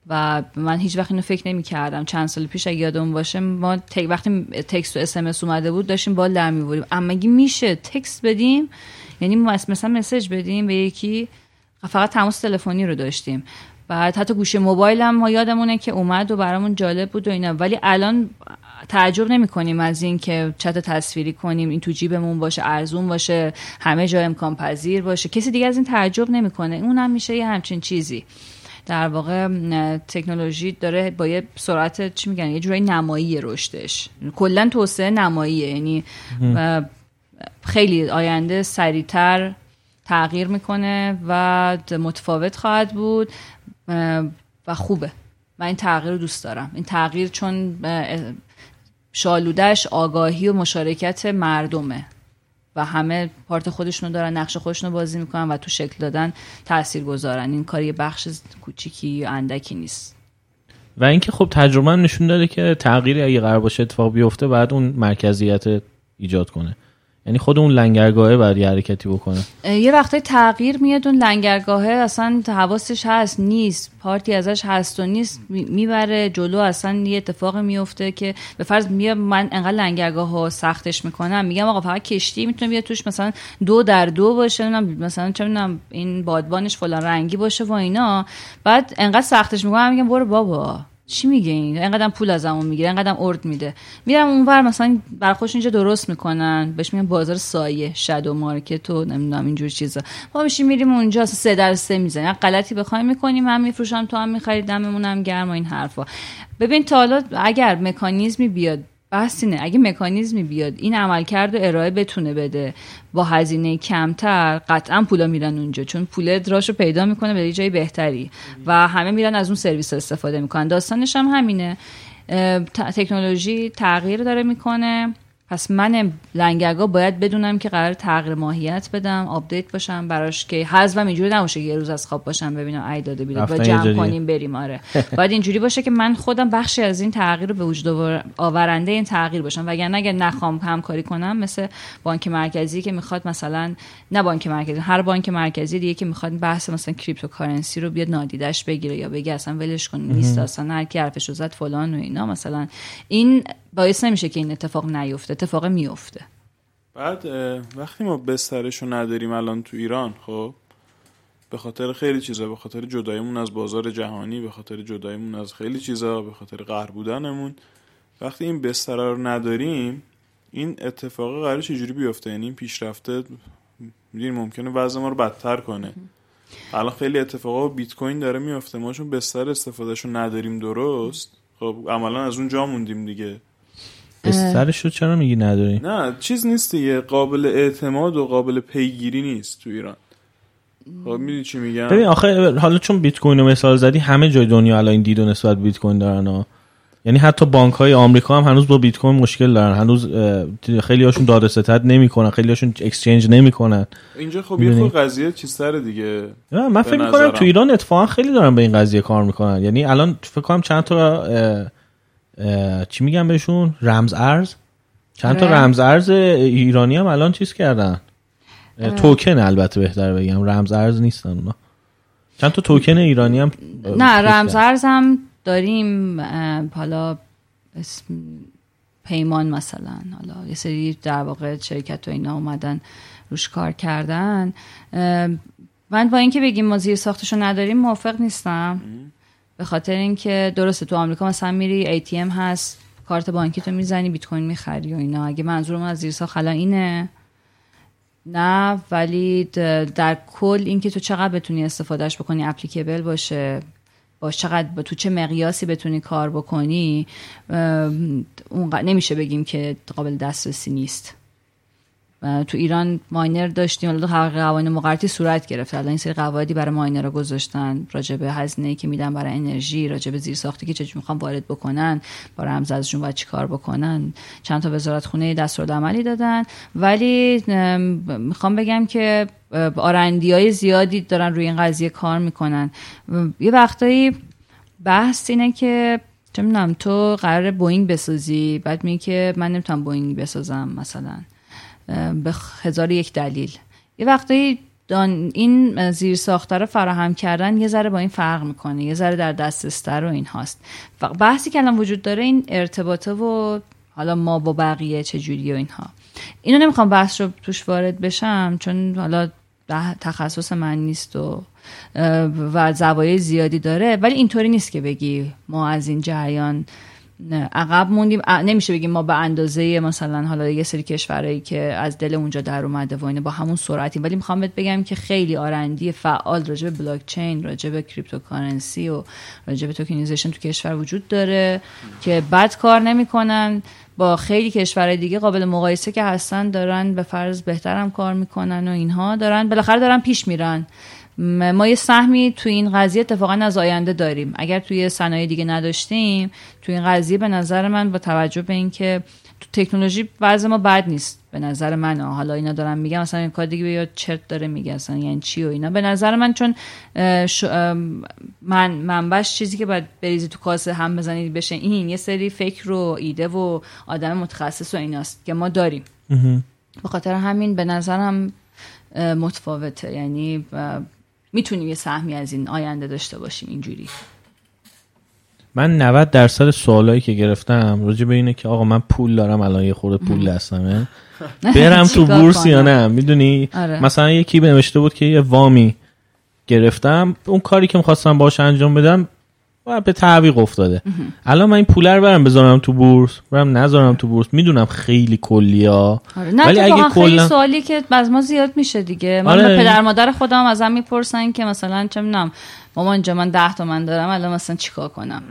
و من هیچ وقت اینو فکر نمی کردم چند سال پیش اگه یادم باشه ما وقتی تکست و اس اومده بود داشتیم بال در میوردیم اما میشه text بدیم؟ یعنی مثلا message بدیم به یکی فقط تماس تلفنی رو داشتیم. بعد حتی گوشه موبایل هم ما یادمونه که اومد و برامون جالب بود و اینا. ولی الان تعجب نمی کنیم از این که چت تصویری کنیم این تو جیبمون باشه ارزون باشه همه جا امکان پذیر باشه. کسی دیگه از این تعجب نمی‌کنه. اون هم میشه یه همچین چیزی. در واقع تکنولوژی داره با یه سرعت چی میگن؟ یه جورایی نمایی رشدش. کلا توسعه نماییه. یعنی خیلی آینده سریعتر تغییر می‌کنه و متفاوت خواهد بود و خوبه. من این تغییر رو دوست دارم. این تغییر چون شالودش آگاهی و مشارکت مردمه و همه پارت خودشونو دارن نقش خودشونو بازی می‌کنن و تو شکل دادن تاثیر گذارن این کاری بخش کوچیکی یا اندکی نیست. و اینکه خب تجربه نشون داده که تغییری اگه قرار باشه اتفاق بیفته بعد اون مرکزیت ایجاد کنه. یعنی خود اون لنگرگاهه باید یه حرکتی بکنه. یه وقتی تغییر میاد اون لنگرگاهه اصلا حواسش هست نیست. پارتی ازش هست و نیست می‌بره جلو اصلا یه اتفاق میفته که به فرض میاد من انقدر لنگرگاه ها سختش می‌کنم میگم آقا فقط کشتی می‌تونه بیاد توش مثلا دو در دو باشه مثلا چه می‌دونم این بادبانش فلان رنگی باشه و اینا. بعد انقدر سختش می‌کنم میگم برو بابا. چی میگه این؟ اینقدر پول از ازمون می‌گیره اینقدر ارد میده. میرم اونور مثلا برای خوش اینجا درست می‌کنن. بهش میگن بازار سایه شادو مارکت و نمی‌دونم اینجور چیزا. ما میشیم میریم اونجا سه در سه می‌زنیم. غلطی بخوایم می‌کنیم هم میفروشم تو هم می‌خرید دممون هم گرم و این حرفا. ببین تا حالا اگر مکانیزمی بیاد بحث اینه. اگه مکانیزمی بیاد این عملکرد ارائه بتونه بده. با هزینه کمتر قطعا پولا میرن اونجا چون پول راشو پیدا می‌کنه به جای بهتری. و همه میرن از اون سرویس استفاده می‌کنن. داستانش هم همینه. تکنولوژی تغییر داره می‌کنه. پس من لنگرگاه باید بدونم که قراره تغییر ماهیت بدم update باشم براش که حذفم اینجوری نباشه یه روز از خواب پاشم ببینم ای داده بیداد یه جمع. کنیم بریم آره. باید اینجوری باشه که من خودم بخشی از این تغییر رو به وجود آور- آورنده این تغییر باشم. وگرنه اگه نخوام همکاری کنم مثل بانک مرکزی که می‌خواد مثلا نه بانک مرکزی هر بانک مرکزی دیگه که می‌خواد بحث مثلا cryptocurrency رو بیاد نادیدش بگیره یا بگه اصلا ولش کن نیست اصلا هر کی حرفش رو زد فلان و اینا. مثلا این باعث نمیشه که این اتفاق نیفته اتفاق میفته. بعد وقتی ما بسترشو نداریم الان تو ایران خب به خاطر خیلی چیزا به خاطر جداییمون از بازار جهانی به خاطر جداییمون از خیلی چیزا به خاطر قهر بودنمون وقتی این بستره رو نداریم این اتفاق قرار چجوری بیفته؟ یعنی این پیشرفته می‌دونی ممکنه وضع ما رو بدتر کنه. الان خیلی اتفاقا بیت کوین داره میفته ما چون بستر استفادهشو نداریم درست خب عملا از اون جا موندیم دیگه. بسترش رو چرا میگی نداری؟ نه چیز نیست دیگه. قابل اعتماد و قابل پیگیری نیست تو ایران. خب می‌دونی چی میگم؟ ببین آخه حالا چون بیت کوین رو مثال زدی همه جای دنیا الان این دید و نسبت به بیت کوین دارن ها. یعنی حتی بانک های آمریکا هم هنوز با بیت کوین مشکل دارن. هنوز خیلی هاشون داده ستد نمی‌کنن خیلی هاشون اکسچنج نمی‌کنن. اینجا خب یه؟ خود قضیه چیز سره دیگه من فکر می‌کنم. تو ایران اتفاقا خیلی دارن به این قضیه کار می‌کنن. یعنی الان فکر کنم چند تا چی میگن بهشون؟ رمز ارز؟ چند تا آره. رمز ارز ایرانی هم الان چیز کردن؟ توکن البته بهتر بگم. رمز ارز نیستن اونا. چند تا توکن ایرانی هم نه رمز. ارز هم داریم حالا اسم پیمان مثلا. حالا یه سری در واقع شرکت و اینا اومدن روش کار کردن. من با اینکه بگیم ما زیر ساختشو نداریم موافق نیستم. به خاطر اینکه درسته تو آمریکا مثلا میری ATM هست کارت بانکی تو می‌زنی بیت کوین می‌خری و اینا. اگه منظورم از زیر ساخت الان اینه. نه ولی در کل اینکه تو چقدر بتونی استفادهش بکنی اپلیکیبل باشه با چقدر با تو چه مقیاسی بتونی کار بکنی اونقدر نمیشه بگیم که قابل دسترسی نیست. تو ایران ماینر داشتیم. حالا حق قوانین مقرراتی صورت گرفت الان این سری قواعدی برای ماینر رو گذاشتن. راجع به هزینه‌ای که میدن برای انرژی راجع به زیرساختی که چجوری می‌خوان وارد بکنن با رمز ارزشون باید چیکار بکنن. چند تا وزارت خونه دستورالعملی دادن. ولی ام، می‌خوام بگم که R&D های زیادی دارن روی این قضیه کار می‌کنن. یه وقتایی بحث اینه که چه می‌دونم تو قرار بوینگ بسازی. بعد میگی که من نمی‌تونم بوینگ بسازم مثلا. به هزار یک دلیل. یه وقتایی الان این زیر ساخته رو فراهم کردن یه ذره با این فرق می‌کنه. یه ذره در دسترس‌تر و این هاست. بحثی که الان وجود داره این ارتباطه و حالا ما با بقیه چجوری و اینها. اینو نمی‌خوام بحث رو توش وارد بشم چون حالا تخصص من نیست و و زوایای زیادی داره. ولی اینطوری نیست که بگی ما از این جریان نه، عقب موندیم. نمیشه بگیم ما به اندازه مثلا حالا یه سری کشورهایی که از دل اونجا در اومده و اینه با همون سرعتی ولی می‌خوام بهت بگم که خیلی R&D فعال راجع به بلاک چین راجع به cryptocurrency و راجع به توکنیزیشن تو کشور وجود داره که بد کار نمی‌کنن. با خیلی کشورهای دیگه قابل مقایسه که هستن دارن به فرض بهتر هم کار می‌کنن و اینها دارن. بالاخره دارن پیش میرن. ما یه سهمی تو این قضیه اتفاقا از آینده داریم. اگر توی صنایع دیگه نداشتیم تو این قضیه به نظر من با توجه به اینکه تو تکنولوژی وضع ما بد نیست به نظر من. ها. حالا اینا دارم میگم مثلا این کار دیگه یا چرت داره میگه اصلا یعنی چی و اینا. به نظر من چون من منبعش چیزی که باید بریزی تو کاسه هم بزنید بشه این یه سری فکر و ایده و آدم متخصص و ایناست که ما داریم. به خاطر همین به نظرم متفاوته. یعنی می‌تونیم یه سهمی از این آینده داشته باشیم اینجوری. من 90 درصد سوالایی که گرفتم راجع به اینه که آقا من پول دارم الان یه خورده پول دستمه. برم تو بورس یا؟ نه؟ می‌دونی؟ آره. مثلا یکی نوشته بود که یه وامی گرفتم اون کاری که می‌خواستم باش انجام بدم و به تعویق افتاده. الان من این پول رو برم بذارم تو بورس برم نذارم تو بورس. می‌دونم خیلی کلیا آره. نه ولی اگه خیلی کلا سوالی که از ما زیاد میشه دیگه. من آره. پدر مادر خودم ازم می‌پرسن که مثلا چه می‌دونم مامان جا من ده تومن دارم الان مثلا چیکار کنم؟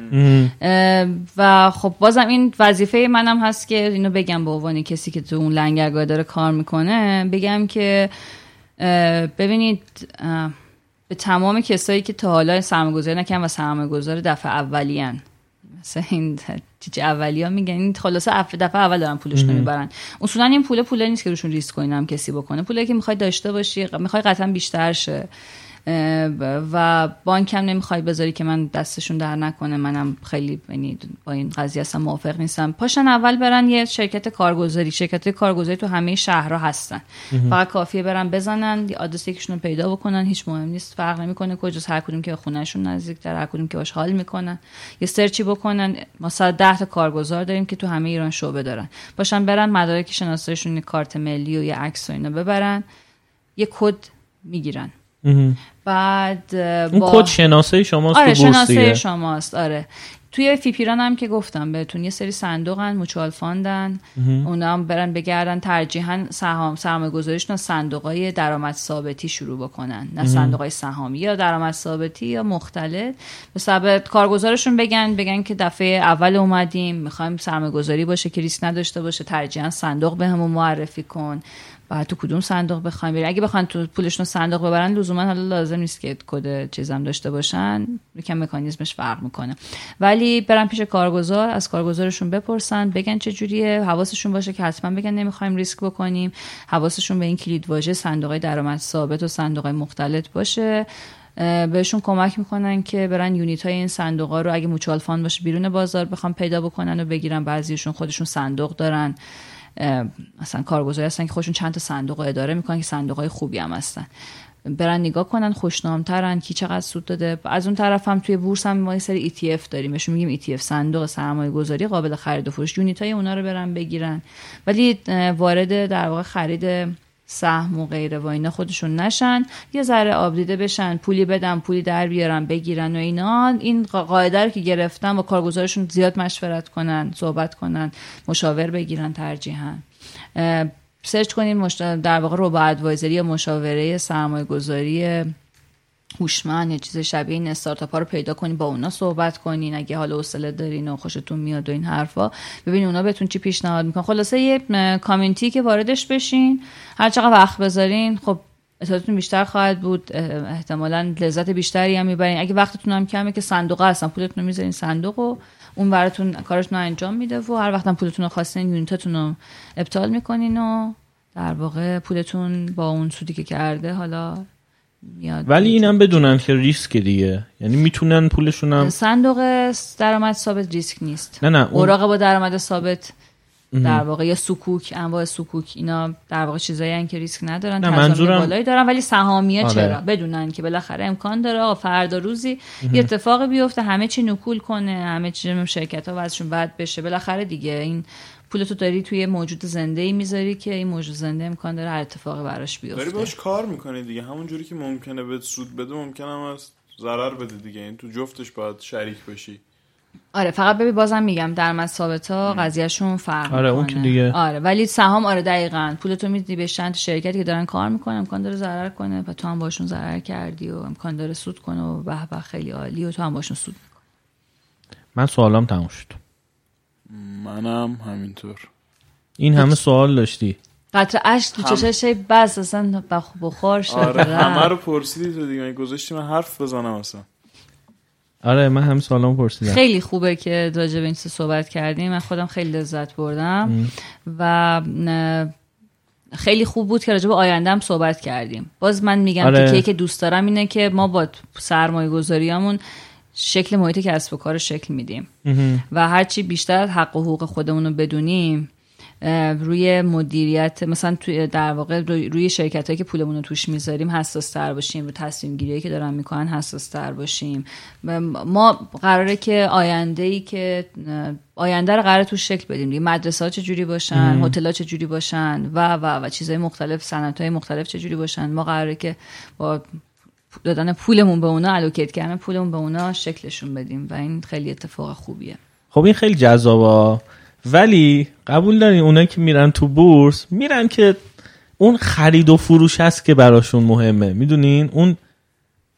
و خب بازم این وظیفه منم هست که اینو بگم به عنوان کسی که تو اون لنگرگاه داره کار می‌کنه بگم که ببینید به تمام کسایی که تا حالا سرمایه گذاری نکردن و سرمایه گذار دفعه اولیان مثلا این چیچ اولی ها میگن این خلاصه دفعه اول دارن پولش نمی‌برن. اصولا این پول پول نیست که روشون ریسک کنین هم کسی بکنه. پولی که می‌خوای داشته باشی می‌خوای قطعا بیشتر شه. و بانک هم نمی‌خوای بذاری که من دستشون در نکنه. منم خیلی یعنی با این قضیه اصلا موافق نیستم. پاشن اول برن یه شرکت کارگزاری. شرکت کارگزاری تو همه شهرها هستن. فقط کافیه برن بزنن آدرس یکیشون رو پیدا بکنن. هیچ مهم نیست. فرق نمی‌کنه کجاست. هر کدوم که خونهشون نزدیکتر هر کدوم که باش حال می‌کنن. یه سرچی بکنن. ما صد ده تا کارگزار داریم که تو همه ایران شعبه دارن. پاشن برن مدارک شناساییشون کارت ملی و یه عکس و اینا ببرن. یه کد می‌گیرن. بعد اون با- کد شناسه شماست آره شناسه دیگه. شماست آره. توی فیپیران هم که گفتم بهتون یه سری صندوقن mutual fund ن اونا هم برن بگردن ترجیحاً سهام سرمایه گذاریشون صندوقای درآمد ثابتی شروع بکنن. نه صندوقای سهامی یا درآمد ثابتی یا مختلف. به سبب کارگزارشون بگن بگن که دفعه اول اومدیم می‌خوایم سرمایه گذاری باشه که ریسک نداشته باشه ترجیحاً صندوق بهمون معرفی کن. بعد تو کدوم صندوق بخوایم بریم؟ اگه بخوان تو پولشون صندوق ببرن لزوما حالا لازم نیست که کد چیزم داشته باشن. یکم مکانیزمش فرق می‌کنه. ولی برن پیش کارگزار از کارگزارشون بپرسن بگن چه جوریه. حواسشون باشه که حتما بگن نمی‌خوایم ریسک بکنیم. حواسشون به این کلید واژه صندوق درآمد ثابت و صندوق مختلط باشه. بهشون کمک می‌کنن که برن unit های این صندوق ها رو اگه mutual fund باشه بیرون بازار بخوام پیدا بکنن و بگیرن. بعضیشون خودشون صندوق دارن. مثلا کارگزاری هستن که خودشون چند تا صندوق اداره می‌کنن که صندوق های خوبی هم هستن. برن نگاه کنن خوشنامترن کی چقدر سود داده. از اون طرف هم توی بورس هم ما یه سری ETF داریم. بهشون میگیم ETF صندوق سرمایه گذاری قابل خرید و فروش. unit های اونا رو برن بگیرن. ولی وارد در واقع خرید سهم و غیره و اینا خودشون نشن یه ذره آبدیده بشن پولی بدن پولی در بیارن بگیرن و اینا این قا- قاعده رو که گرفتن با کارگزارشون زیاد مشورت کنن صحبت کنن مشاور بگیرن ترجیحاً سرچ کنین. در واقع روبا ادوایزری یا مشاوره سرمایه گذاری هوشمند یا چیز شبیه این استارتاپ ها رو پیدا کنین با اونا صحبت کنین اگه حالا حوصله دارین و خوشتون میاد و این حرفا ببینین اونا بهتون چی پیشنهاد می‌کنن. خلاصه یه کامیونیتی که واردش بشین هر چقدر وقت بذارین خب اطلاعاتتون بیشتر خواهد بود. احتمالا لذت بیشتری هم می‌برین. اگه وقتتون هم کمه که صندوق هستن پولتون رو می‌ذارین صندوق و اون براتون کارتون رو انجام میده و هر وقتم پولتون رو خواستین یونیتتون رو ابطال می‌کنین و در واقع پولتون با اون سودی که کرده حالا میاد. ولی اینم بدونن که ریسک دیگه. یعنی می‌تونن پولشون هم صندوق درآمد ثابت ریسک نیست. نه نه اون اوراق با درآمد ثابت در واقع یا سکوک انواع سکوک اینا در واقع چیزایی که ریسک ندارن نه، تضامن منظورم- بالایی دارن ولی سهامیه آره. چرا؟ بدونن که بالاخره امکان داره. آقا فردا روزی یه اتفاقی بیفته همه چی نکول کنه همه چی شرکت ها وضعشون بد بشه بالاخره دیگه این پولتو داری توی موجود زنده ای می‌ذاری که این موجود زنده امکان داره هر اتفاقی براش داری بیفته باش کار می‌کنی دیگه. همون جوری که ممکنه بهت سود بده ممکنه هم از ضرر بده دیگه. این تو جفتش باید شریک بشی. آره فقط ببین بازم میگم درآمد ثابت ها قضیهشون فرق آره، اون. که دیگه. آره ولی سهام آره دقیقاً. پولتو میدی به چند شرکتی که دارن کار می‌کنن امکان داره ضرر کنه و تو هم باشون ضرر کردی و امکان داره سود کنه و به به خیلی عالی و تو هم باشون سود می‌کنی. من سوالام تموم شد. منم همینطور. این همه سوال داشتی. قطر اشک تو چشش بس اصلا بخ- بخار شد. آره. همه رو پرسیدی تو دیگه. گذاشتی من حرف بزنم اصلا. آره من همه سوالام پرسیدم. خیلی خوبه که راجع به این صحبت کردیم من خودم خیلی لذت بردم و نه، خیلی خوب بود که راجع به آیندهم صحبت کردیم. باز من میگم آره. که که دوست دارم اینه که ما با سرمایه گذاریامون شکل محیط کسب و کار رو شکل میدیم. و هرچی بیشتر حق و حقوق خودمون رو بدونیم روی مدیریت مثلا توی در واقع روی شرکت هایی که پولمون رو توش می‌ذاریم حساس تر باشیم. رو تصمیم گیری که دارن می‌کنن حساس تر باشیم. و ما قراره که آینده ای که آینده رو قراره توش شکل بدیم. دیگه مدرسه ها چجوری باشن؟ هتل ها چجوری باشن؟ و و و چیزهای مختلف صنعت های مختلف چجوری باشن؟ ما قراره که با دادن پولمون به اونا الوکیت کردن پولمون به اونا شکلشون بدیم و این خیلی اتفاق خوبیه. خب این خیلی جذابه. ولی قبول دارین اونایی که میرن تو بورس میرن که اون خرید و فروش هست که براشون مهمه. می‌دونین؟ اون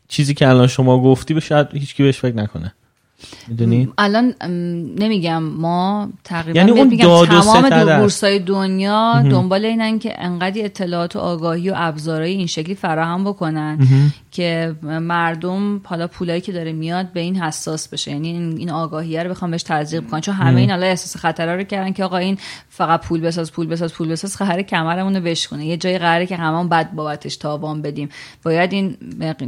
چیزی که الان شما گفتی به شاید هیچکی بهش فکر نکنه. می‌دونی؟ الان نمیگم ما تقریبا یعنی اون داد تمام. بورسای دنیا دنبال اینن که انقدی اطلاعات و آگاهی و ابزارهای این شکلی فراهم بکنن که مردم حالا پولایی که داره میاد به این حساس بشه. یعنی این, آگاهیه رو بخوام بهش تزریق بکنن چون همه این حالا احساس خطر رو کردن که آقا این فقط پول بساز پول بساز پول بساز قراره کمرمون رو بشکنه یه جای قراره که هممون بعد بابتش تاوان بدیم. باید این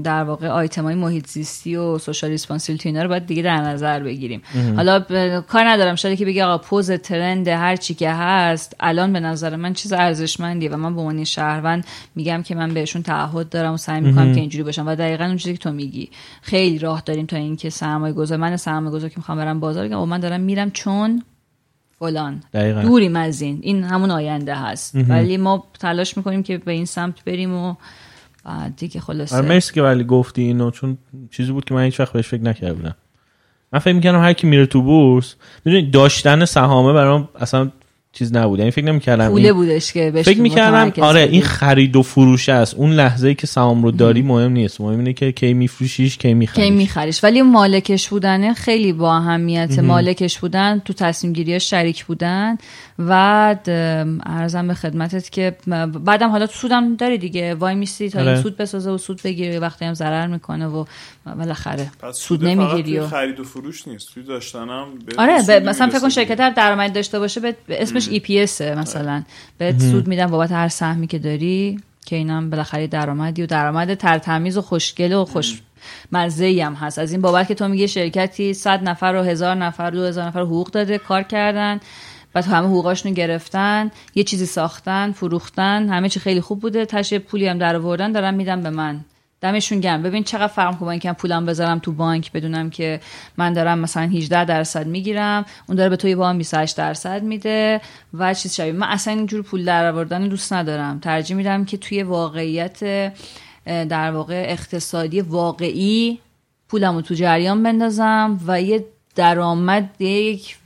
در واقع آیتم های محیط زیستی و social responsibility رو باید دیگه در نظر بگیریم. حالا ب- کار ندارم. شاید که بگی آقا پز trend هر چی که هست الان به نظر من چیز ارزشمندیه و من به عنوان شهروند میگم که من بهشون تعهد دارم و سعی می‌کنم که اینجوری باشم و دقیقا اون چیزی که تو میگی. خیلی راه داریم تا اینکه سرمایه گذار من سرمایه گذار که می‌خوام برم بازار او من دارم میرم چون فلان. دقیقا. دوریم از این این همون آینده هست. ولی ما تلاش می‌کنیم که به این سمت بریم و دیگه خلاصه. آره مرسی که ولی گفتی اینو چون چیزی بود که من هیچ وقت بهش فکر نکرده بودم. من فکر می‌کردم هر کی میره تو بورس می‌دونی داشتن سهامه برام اصلا چیز نبود یعنی فکر نمی‌کردم پوله بودش که بهش فکر می‌کردم آره. این خرید و فروش است. اون لحظه ای که سهام رو داری مهم نیست. مهم اینه که کی میفروشیش کی کی میخریش. میخریش ولی مالکش بودنه خیلی با اهمیت مالکش بودن تو تصمیم گیری شریک بودن و ارزم به خدمتت که بعدم حالا تو سودم داری دیگه. وای میسی تا آره. این سود بسازه و سود بگیره وقتی هم ضرر می‌کنه و بالاخره سود نمی‌گیری و خرید و فروش نیست. توی داشتنم آره مثلا فکر کن شرکت درآمد داشته باشه به به اسمش ای پی مثلا. بهت سود میدن بابت هر سهمی که داری که اینا هم بالاخره درآمدی و درآمد ترتمیز و خوشگل و خوش مزه ای هم هست. از این بابت که تو میگه شرکتی 100 نفر و هزار نفر دو هزار نفر حقوق داده کار کردن بعد همه حقوقاشون رو گرفتن یه چیزی ساختن فروختن همه چی خیلی خوب بوده تشه پولی هم در آوردن دارن میدن به من. دمشون گرم. ببین چقدر فرق کنه اینکه پولم بذارم تو بانک بدونم که من دارم مثلا 18 درصد می‌گیرم اون داره به توی وام 28 درصد میده و چیز شبیه. من اصلا اینجور پول در آوردن دوست ندارم. ترجیح میدم که توی واقعیت در واقع اقتصادی واقعی پولم رو تو جریان بندازم و یه درآمد یک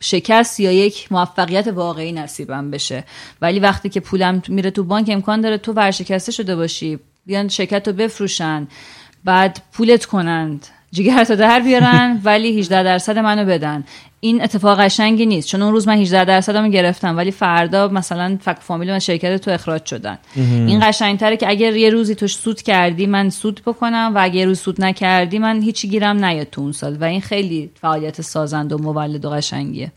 شکست یا یک موفقیت واقعی نصیبم بشه. ولی وقتی که پولم میره تو بانک امکان داره تو ورشکسته شده باشی بیان شرکت رو بفروشن بعد پولت کنند جیگرتو در بیارن ولی 18 درصد منو بدن. این اتفاق قشنگی نیست. چون اون روز من 18 درصدمو گرفتم ولی فردا مثلا فک فامیل من شرکت تو اخراج شدن. این قشنگتره که اگر یه روزی تو سود کردی من سود بکنم و اگر یه روز سود نکردی من هیچی گیرم نیاد تو اون سال. و این خیلی فعالیت سازنده و مولد و قشنگیه.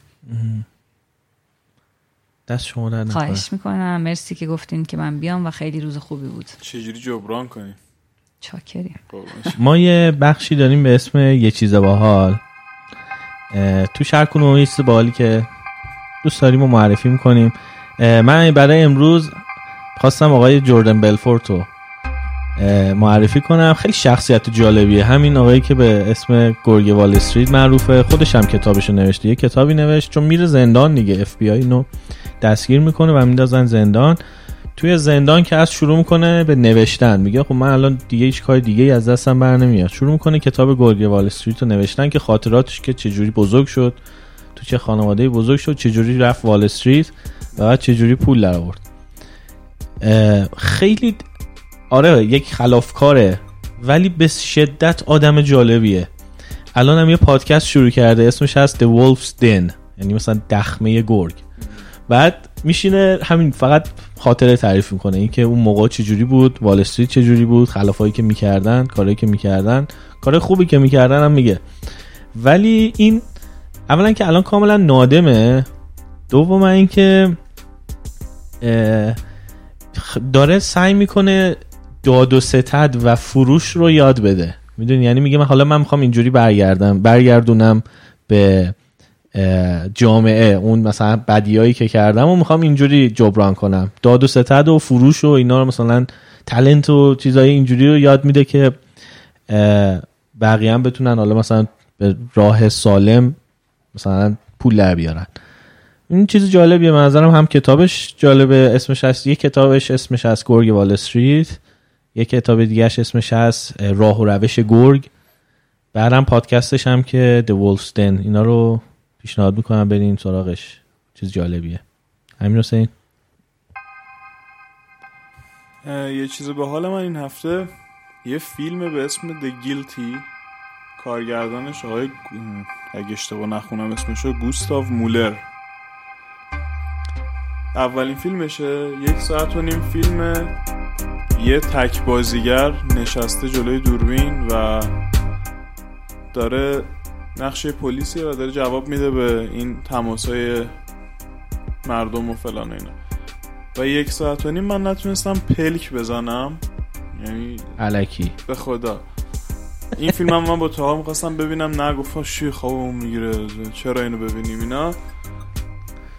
دست شما در نکنه خواهش می‌کنم. مرسی که گفتین که من بیام و خیلی روز خوبی بود. چجوری جبران کنیم؟ چاکریم. ما یه بخشی داریم به اسم یه چیز باحال. تو شهر کنون یه چیز باحالی که دوست داریم و معرفی می‌کنیم. من برای امروز خواستم آقای جوردن بلفورت رو اه، معرفی کنم. خیلی شخصیت جالبیه. همین آقایی که به اسم گرگ وال استریت معروفه خودش هم کتابشو نوشته. یه کتابی نوشت چون میره زندان دیگه. اف بی آی اینو دستگیر می‌کنه و میندازن زندان. توی زندان که از شروع می‌کنه به نوشتن. میگه خب من الان دیگه هیچ کار دیگه از دستم بر نمیاد. شروع می‌کنه کتاب گرگ وال استریت رو نوشتن که خاطراتش که چجوری بزرگ شد تو چه خانواده بزرگ شد چجوری رفت وال استریت و بعد چجوری پول در آورد خیلی آره یک خلافکاره. ولی به شدت آدم جالبیه. الان هم یه پادکست شروع کرده اسمش هست The Wolf's Den. یعنی مثلا دخمه گرگ. بعد میشینه همین فقط خاطره تعریف می‌کنه. اینکه اون موقع چجوری بود وال استریت چجوری بود خلافایی که می‌کردن کارهایی که می‌کردن. کار خوبی که می‌کردن هم میگه. ولی این اولا که الان کاملا نادمه. دوم اینکه داره سعی می‌کنه داد و ستد و فروش رو یاد بده. می‌دونی؟ یعنی میگه من حالا من می‌خوام اینجوری برگردم برگردونم به جامعه اون مثلا بدیایی که کردم و می‌خوام اینجوری جبران کنم. داد و ستد و فروش و اینا رو مثلا تلنت و چیزای اینجوری رو یاد میده که بقیه هم بتونن حالا مثلا به راه سالم مثلا پول در بیارن. این چیز جالبیه. به نظرم هم کتابش جالبه. اسمش هست یه کتابش اسمش هست گرگ وال استریت. یه کتاب دیگهش اسمش هست اه، راه و روش گرگ. بعدم پادکستش هم که The Wolf's Den. اینا رو پیشنهاد می‌کنم برین سراغش. چیز جالبیه. همین حسین. یه چیز به حال من این هفته یه فیلم به اسم The Guilty. کارگردانش آقای اگه اشتباه نخونم اسمشو گوستاو مولر. اولین فیلمشه یک ساعت و نیم فیلم یه تک بازیگر نشسته جلوی دوربین و داره نقشه پلیسی و داره جواب میده به این تماسای مردم و فلان و اینا. و یک ساعت و نیم من نتونستم پلک بزنم. یعنی علکی. به خدا. این فیلم هم من با تاها می‌خواستم ببینم نه گفتم شی خوابمون می‌گیره. چرا اینو ببینیم اینا؟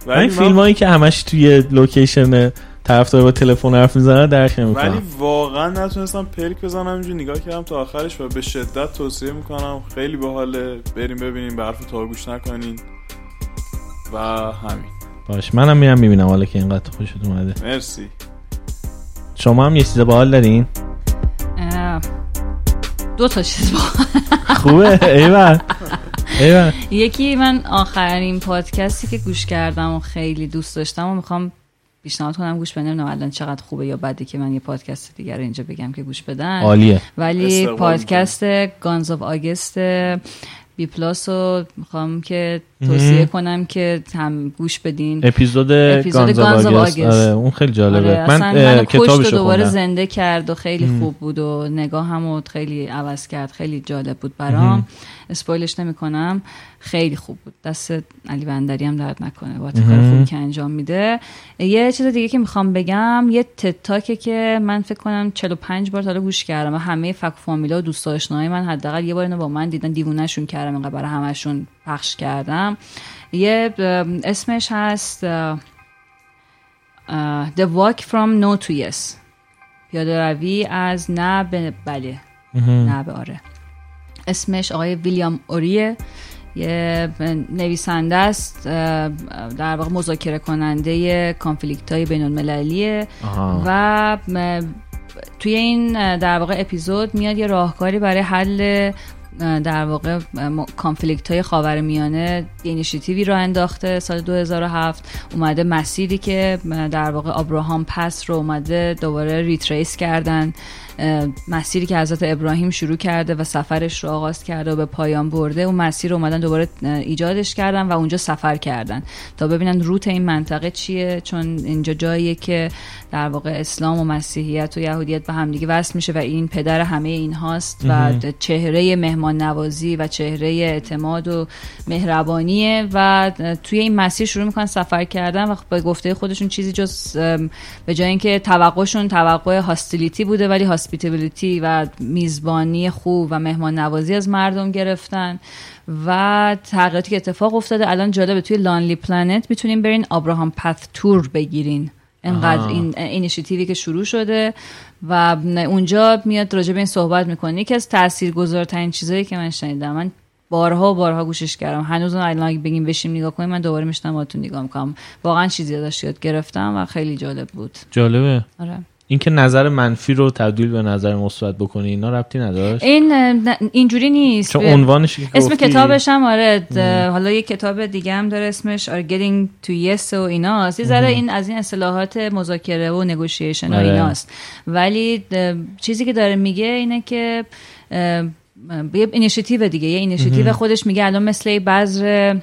من این فیلم هایی که همش توی لوکیشن طرفدار با تلفن حرف می‌زنه درک ولی نمی‌کنم واقعا نتونستم پلک بزنم اینجوری نگاه کردم تا آخرش و به شدت توصیه می‌کنم. خیلی باحاله. بریم ببینیم به حرف تا گوش نکنین. و همین. باش. منم میرم می‌بینم حالا که اینقدر خوشت اومده. مرسی. شما هم یه چیز باحال دارین؟ دو تا چیز با خوبه. ایول. ایول. یکی من آخرین پادکستی که گوش کردم و خیلی دوست داشتم و می‌خوام پیشنهاد کنم گوش بدم نمی‌دونم الان چقدر خوبه یا بده که من یه پادکست دیگر رو اینجا بگم که گوش بدن. عالیه. ولی پادکست Guns of August بی پلاس رو می‌خوام که توصیه کنم که هم گوش بدین. اپیزود اپیزود Guns. آره اون خیلی جالبه. آره من اصلا اه، منو کشت و کتابشو دوباره خوندم. زنده کرد و خیلی خوب بود و نگاه هم خیلی عوض کرد. خیلی جالب بود برام. اسپویلش نمی کنم خیلی خوب بود. دست علی بندری هم درد نکنه. با کار خوبی که انجام میده. یه چیز دیگه که می‌خوام بگم یه تتاکه که من فکر کنم 45 بار تا گوش کردم و همه فک فامیلا و دوست آشناهای من حداقل یه بار اینو با من دیدن دیوونهشون کردم اینقدر برای همشون پخش کردم. یه اسمش هست The Walk from No to Yes. پیاده روی از نه به بله. نه به آره. اسمش آقای ویلیام اوریه. یه نویسنده است در واقع مذاکره کننده conflict های بین المللیه آها. و توی این در واقع اپیزود میاد یه راهکاری برای حل در واقع conflict های خاور میانه initiative ی راه انداخته سال 2007 اومده مسیری که در واقع Abraham Path رو اومده دوباره retrace کردن. مسیری که حضرت ابراهیم شروع کرده و سفرش رو آغاز کرده و به پایان برده اون مسیر رو اومدن دوباره ایجادش کردن و اونجا سفر کردن. تا ببینن روت این منطقه چیه چون اینجا جاییه که در واقع اسلام و مسیحیت و یهودیت به همدیگه وصل میشه و این پدر همه این هاست و چهره مهمان نوازی و چهره اعتماد و مهربانیه و توی این مسیر شروع می‌کنن سفر کردن و به گفته خودشون چیزی جز به جای اینکه توقعشون توقع hostility بوده ولی hospitality و میزبانی خوب و مهمان نوازی از مردم گرفتن و تغییراتی که اتفاق افتاده. الان جالبه توی Lonely Planet می‌تونین برین Abraham Path تور بگیرین. انقدر. این اینیشیتیوی که شروع شده و اونجا میاد راجع به این صحبت می‌کنه. یکی از تاثیرگذارترین چیزایی که من شنیدم من بارها و بارها گوشش کردم. هنوز اون الان بگیم بشینیم نگاه کنیم من دوباره میشینم باهاتون نگاه می‌کنم. واقعا چیزی ازش یاد گرفتم و خیلی جالب بود. جالبه. آره. اینکه نظر منفی رو تبدیل به نظر مثبت بکنی اینا ربطی نداشت؟ این اینجوری نیست. چون عنوانش که اسم کتابش هم آره حالا یه کتاب دیگه هم داره اسمش آره getting to yes و ایناست. یه ذره این از این اصطلاحات مذاکره و negotiation و آره. ایناست. ولی چیزی که داره میگه اینه که یه اینیشیتیو دیگه یه اینیشیتیو خودش میگه الان مثل بذر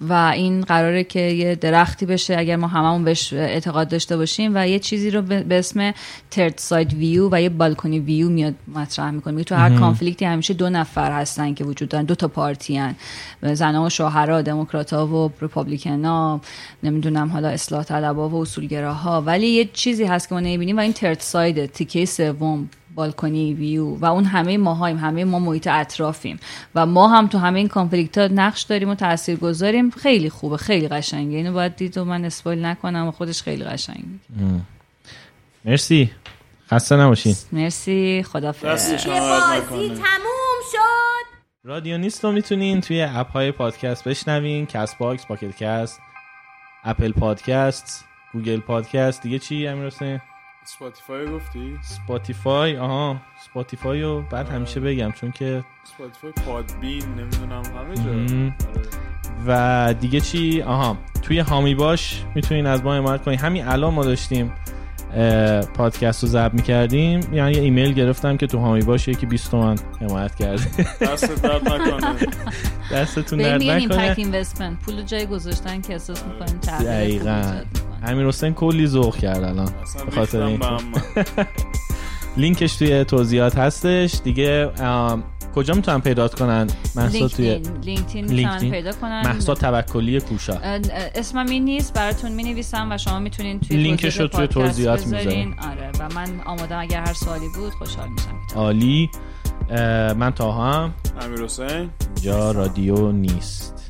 و این قراره که یه درختی بشه اگر ما هممون بهش اعتقاد داشته باشیم و یه چیزی رو به اسم third side view و یه balcony view میاد مطرح می‌کنه. تو هر conflict ی همیشه دو نفر هستن که وجود دارن دو تا party ان. زنها و شوهرها دموکرات‌ها و republican ا نمی‌دونم حالا اصلاح طلبها و اصولگراها. ولی یه چیزی هست که ما نمی‌بینیم و این third side تیکه سوم balcony view و اون همه ماهایم همه ما محیط اطرافیم و ما هم تو همه این conflict ها نقش داریم و تاثیر گذاریم خیلی خوبه خیلی قشنگه. اینو باید دید و من spoil نکنم و خودش خیلی قشنگه. مرسی. خسته نباشین مرسی. خدافظ. بازی. تموم شد. رادیو نیست رو می‌تونین توی app های پادکست بشنوین. Castbox Pocket Casts Apple Podcast Google Podcast. دیگه چی امیر حسین Spotify گفتی؟ Spotify آها Spotify رو بعد همیشه بگم چون که Spotify Podbean نمی‌دونم همه. جا. آره. و دیگه چی؟ آها توی حامی باش می‌تونین از ما حمایت کنین. همین الان ما داشتیم پادکست رو ضبط می‌کردیم. یعنی یه ایمیل گرفتم که تو حامی باشه که 20 تومن حمایت کرده. دست درد نکنه. دستتون درد نکنه. پول جای گذاشتن که احساس می‌کنیم دقیقا. امیر حسین کلی ذوق کرد الان به خاطر این. لینکش توی توضیحات هستش. دیگه کجا می‌تونن پیدات کنن؟ محسا توی لینکدین می‌تونن پیدا کنن. محسا توکلی کوشا. اسمم این نیست براتون می نویسم و شما می‌تونین توی لینکش رو توی توضیحات. می‌ذارم. آره و من آمادم اگر هر سوالی بود خوشحال میشم. عالی. من تاها هم امیر حسین. جا رادیو نیست.